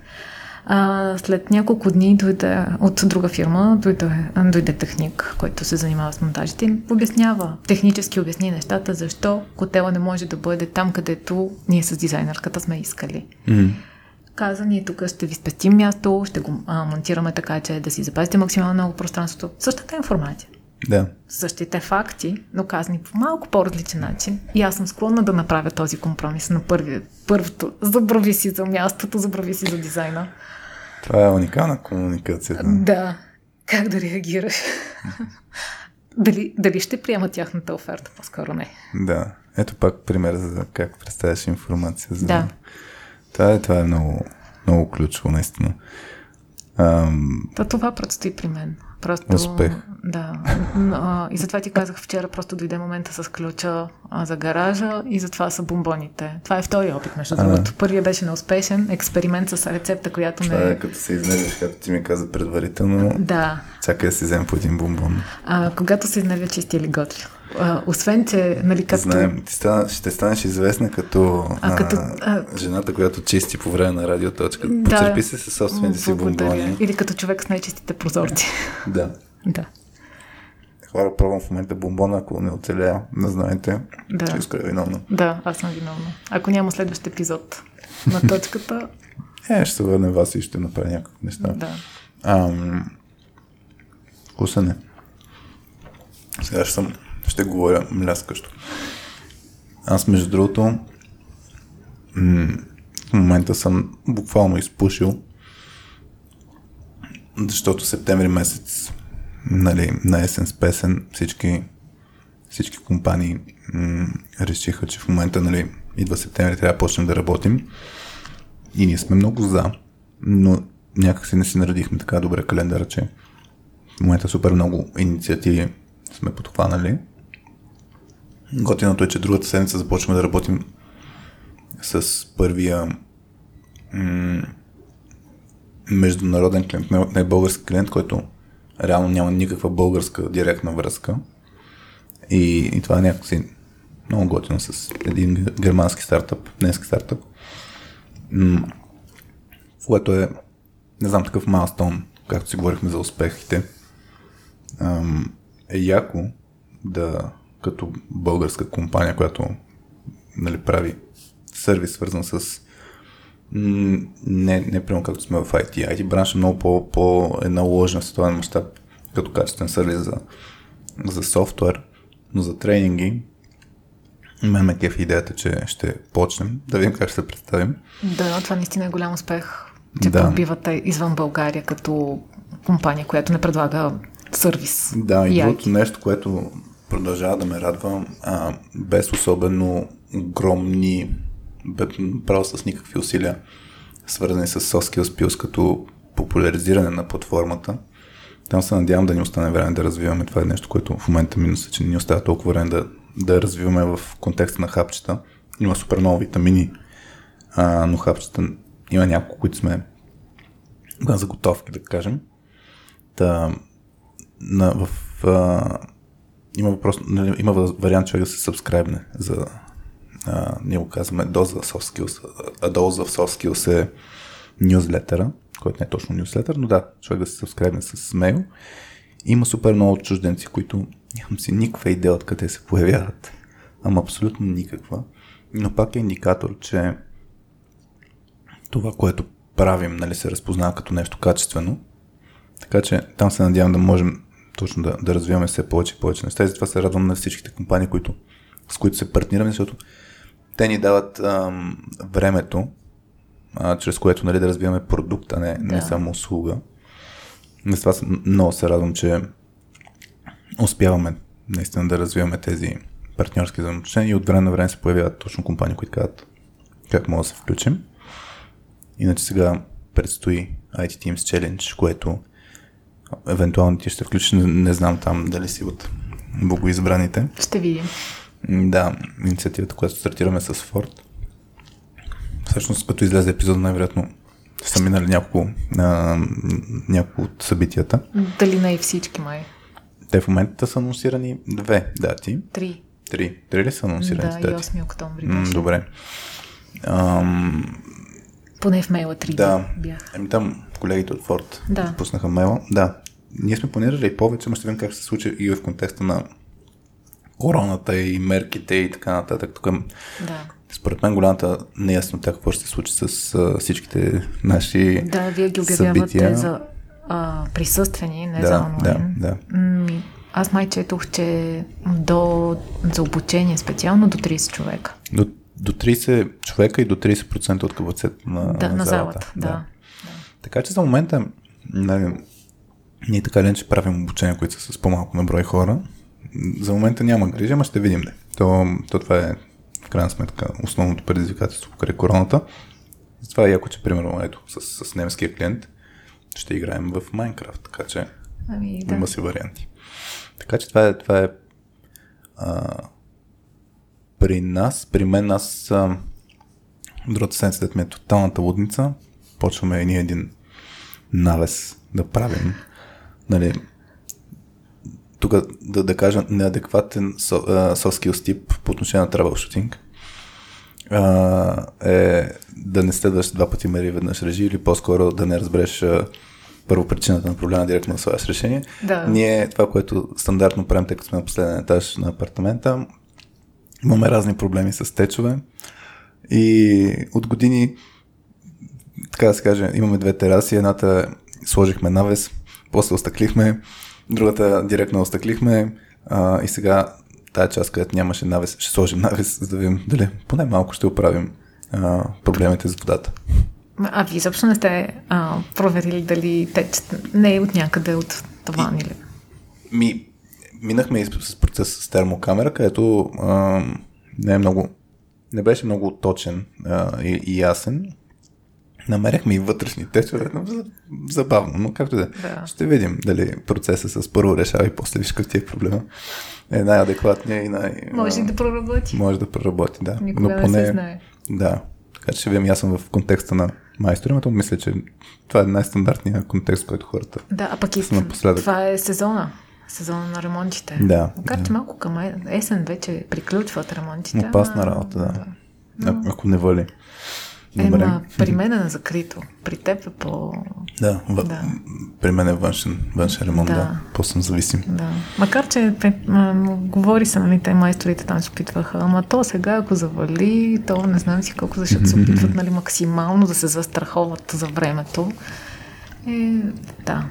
А, след няколко дни дойде от друга фирма, дойде, дойде техник, който се занимава с монтажите и обяснява, технически обясни нещата, защо котела не може да бъде там, където ние с дизайнерката сме искали. Mm-hmm. Каза, ние тук ще ви спестим място, ще го а, монтираме така, че да си запазите максимално много пространството. Същата информация. Да. Същите факти, но казани по малко по-различен начин. И аз съм склонна да направя този компромис на първи, първото. Забрави си за мястото, забрави си за дизайна. Това е уникална комуникация. Да. да. Как да реагираш? дали, дали ще приема тяхната оферта? По-скоро не. Да. Ето пак пример за как представяш информация. За... Да. Това е, това е много, много ключово, наистина. Ам... То това предстои при мен. Просто, Успех. Да. И затова ти казах вчера, просто дойде момента с ключа за гаража и затова са бомбоните. Това е втори опит, между другото. Първия беше неуспешен, експеримент с рецепта, която Това не... е като се изнервиш, както ти ми каза предварително. Да. Чакай да си вземем по един бомбон. А, когато се изнервя чисти или готви. А, освен, че, нали, както... Знаем, ти стана, ще станеш известна като, а, като а, жената, която чисти по време на радиоточка. Да. Почерпи се със собствените си бомбони. Или като човек с най-чистите прозорци. Да. Да. Хора, пробвам в момента бомбона, ако не оцеля, не знаете, Да. че искам виновна. Да, аз съм виновна. Ако няма следващ епизод на точката, Е, ще се върне вас и ще направя някакви неща. да. Ам... Кусане. Сега ще, съм, ще говоря мляскащо. Аз, между другото, м- в момента съм буквално изпушил, защото септември месец, нали, на есен с песен, всички, всички компании м- решиха, че в момента, нали, идва септември, трябва да почнем да работим. И ние сме много за, но някак си не си наредихме така добре календара, че в момента супер много инициативи сме подхванали. Готиното е, че другата седмица започваме да работим с първия м- международен клиент, не български клиент, който реално няма никаква българска директна връзка. И, и това е някакси много готино с един германски стартъп, днески стартъп, м- което е, не знам, такъв майлстон, както си говорихме за успехите, ам, е яко да, като българска компания, която нали, прави сервис, свързан с не, не прямо както сме в IT. IT бранш е много по, по е наложен в световен мащаб като качествен сервис за, за софтуер, но за тренинги мен ме кефи идеята, че ще почнем, да видим как ще се представим. Да, това наистина е голям успех, че Да. пробивате извън България като компания, която не предлага сервис. Да, и IT. другото нещо, което продължава да ме радва, а, без особено огромни, бе- право с никакви усилия, свързани с Soft Pills, като популяризиране на платформата. Там се надявам да ни остане време да развиваме. Това е нещо, което в момента минус е, че ни остава толкова време да, да развиваме в контекста на хапчета. Има супер много витамини, а, но хапчета има няколко, които сме на заготовки, да кажем. Та, на, в, а, има въпрос, нали, има вариант човек да се сабскрайбне за а, ние го казваме доза soft skills, а доза в soft skills е нюзлетъра, който не е точно нюзлетър, но да, човек да се сабскрайбне с мейл. Има супер много чужденци, които нямам си никаква идея откъде се появяват. Ама абсолютно никаква. Но пак е индикатор, че това, което правим, нали, се разпознава като нещо качествено. Така че там се надявам да можем точно да, да развиваме все повече и повече неща. И затова се радвам на всичките компании, които, с които се партнираме, защото те ни дават ам, времето, а, чрез което нали, да развиваме продукт, а не, не Да. само услуга. И затова се- много се радвам, че успяваме наистина да развиваме тези партньорски взаимоотношения и от време на време се появяват точно компании, които казват как може да се включим. Иначе сега предстои IT Teams Challenge, което евентуално ти ще включиш, не, не знам там дали си от богоизбраните. Ще видим. Да, инициативата, която стартираме с Ford. Всъщност, като излезе епизод, най-вероятно са минали няколко, а, няколко от събитията. Дали не и всички май? Те в момента са анонсирани две дати. Три. Три. Три ли са анонсирани Да, дати? 8 октомври беше. добре. Ам, Поне в мейла три да, бях. ами там колегите от Ford Да. пуснаха мейла. Да, ние сме планирали и повече, но ще видим как се случи и в контекста на короната и мерките и така нататък. Тук Да. според мен голямата неяснота какво ще се случи с а, всичките наши Да, вие ги обявявате събития. за а, присъствени, не Да, за онлайн. да, да. М, аз май четох, че до, за обучение специално до 30 човека. До, до 30 човека и до 30% от капацитета на, Да, на, залата. залата. Да. Така че за момента нали, ние така ли че правим обучения, които са с по-малко на брой хора. За момента няма грижа, ама ще видим. Не. То, то това е в крайна сметка основното предизвикателство покрай короната. Затова е яко, че примерно ето, с, с немския клиент ще играем в Майнкрафт, така че Ами, да. има си варианти. Така че това е, това е а, при нас, при мен аз а, другата седмица, дето ми е тоталната лудница, почваме и ние един навес да правим. Нали, тук да, да кажа неадекватен со, а, soft skills тип по отношение на troubleshooting а, е да не следваш два пъти мери веднъж режи или по-скоро да не разбереш а, първо причината на проблема директно да слагаш решение. Да. Ние това, което стандартно правим, тъй като сме на последен етаж на апартамента, имаме разни проблеми с течове и от години така да се каже, имаме две тераси, едната сложихме навес, после остъклихме, другата директно остъклихме а, и сега тая част, където нямаше навес, ще сложим навес, за да видим дали поне малко ще оправим а, проблемите с водата. А вие изобщо не сте а, проверили дали тече не е от някъде от таван или... Ми, минахме и с процес с термокамера, където а, не е много, не беше много точен а, и, и ясен. Намерихме и вътрешни течове, но за- забавно, но както да. е. Да. Ще видим дали процеса с първо решава и после виж какъв ти е проблема. Е най-адекватният и най... Може да проработи. Може да проработи, да. Никога не се знае. Да. Така че ще видим, аз съм в контекста на майстори, но мисля, че това е най-стандартният контекст, който хората Да, а пък и това е сезона. Сезона на ремонтите. Да, Макар, да. че малко към е- есен вече приключват ремонтите. Опасна работа, да. А, ако не вали. Ема, при мен е на закрито. При теб е по... Да, в... Да. при мен е външен, външен ремонт, да. Да. да. По-съм зависим. Да. Макар, че те, а, говори се, нали, те майсторите там се опитваха, ама то сега, ако завали, то не знам си колко, защото се опитват, нали, максимално да се застраховат за времето. Е, да.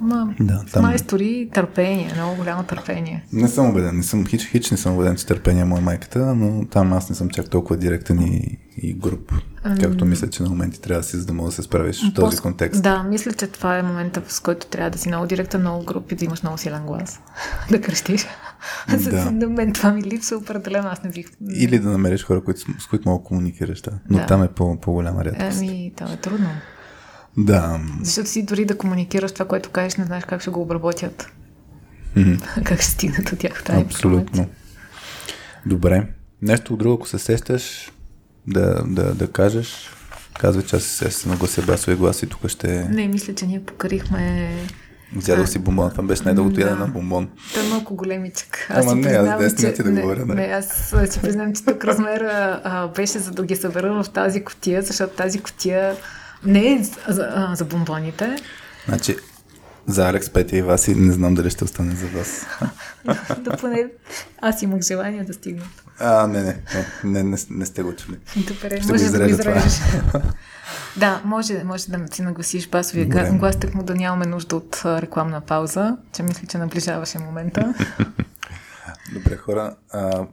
Ма, Да, там- майстори, търпение, много голямо търпение. Не съм убеден, не съм, хич, хич не съм убеден, че търпение му е майката, но там аз не съм чак толкова директен и, и груп. Както мисля, че на моменти трябва да си, за да мога да се справиш в този контекст. Да, мисля, че това е момента, с който трябва да си много директен, много групи, да имаш много силен глас. да крещиш. Да. на мен това ми липсва определено, аз не бих... Или да намериш хора, които, с които мога да комуникираш. Да. Но Да. там е по, по-голяма рядкост. Еми, това е трудно. Да. Защото си дори да комуникираш това, което кажеш, не знаеш как ще го обработят. Мгм. как ще стигнат от тях тази Абсолютно. Добре. Нещо друго, ако се сещаш, да, да, да кажеш. Казва, че аз се се наглася басови глас и тук ще Не, мисля, че ние покарихме... взядох си бомбон. Това беше най-дългото Да. ядене на бомбон. Той е малко големичък. Ама си не, аз десет че- минути да не, говоря, не. Не, аз си признавам, че тук размера а, беше за да ги събера в тази котия, защото тази котия не е за, а, за бомбоните. Значи, за Алекс, Петя и Васи не знам дали ще остане за вас. да поне аз имах желание да стигна. А, не, не, не, не, не, сте го чули. Добре, Ще може да го изрежеш. да, може, може да си нагласиш басовия Добре. глас, так му да нямаме нужда от рекламна пауза, че мисля, че наближаваше момента. Добре, хора, а,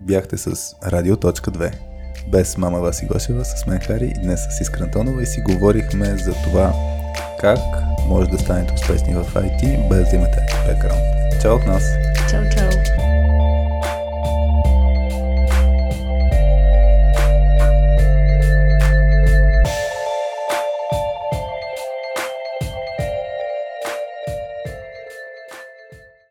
бяхте с Радио.2. Без мама Васи Гошева, с мен Хари и днес с Искра Антонова и си говорихме за това как може да станете успешни в IT без да имате бекграунд. Чао от нас! чао, чао!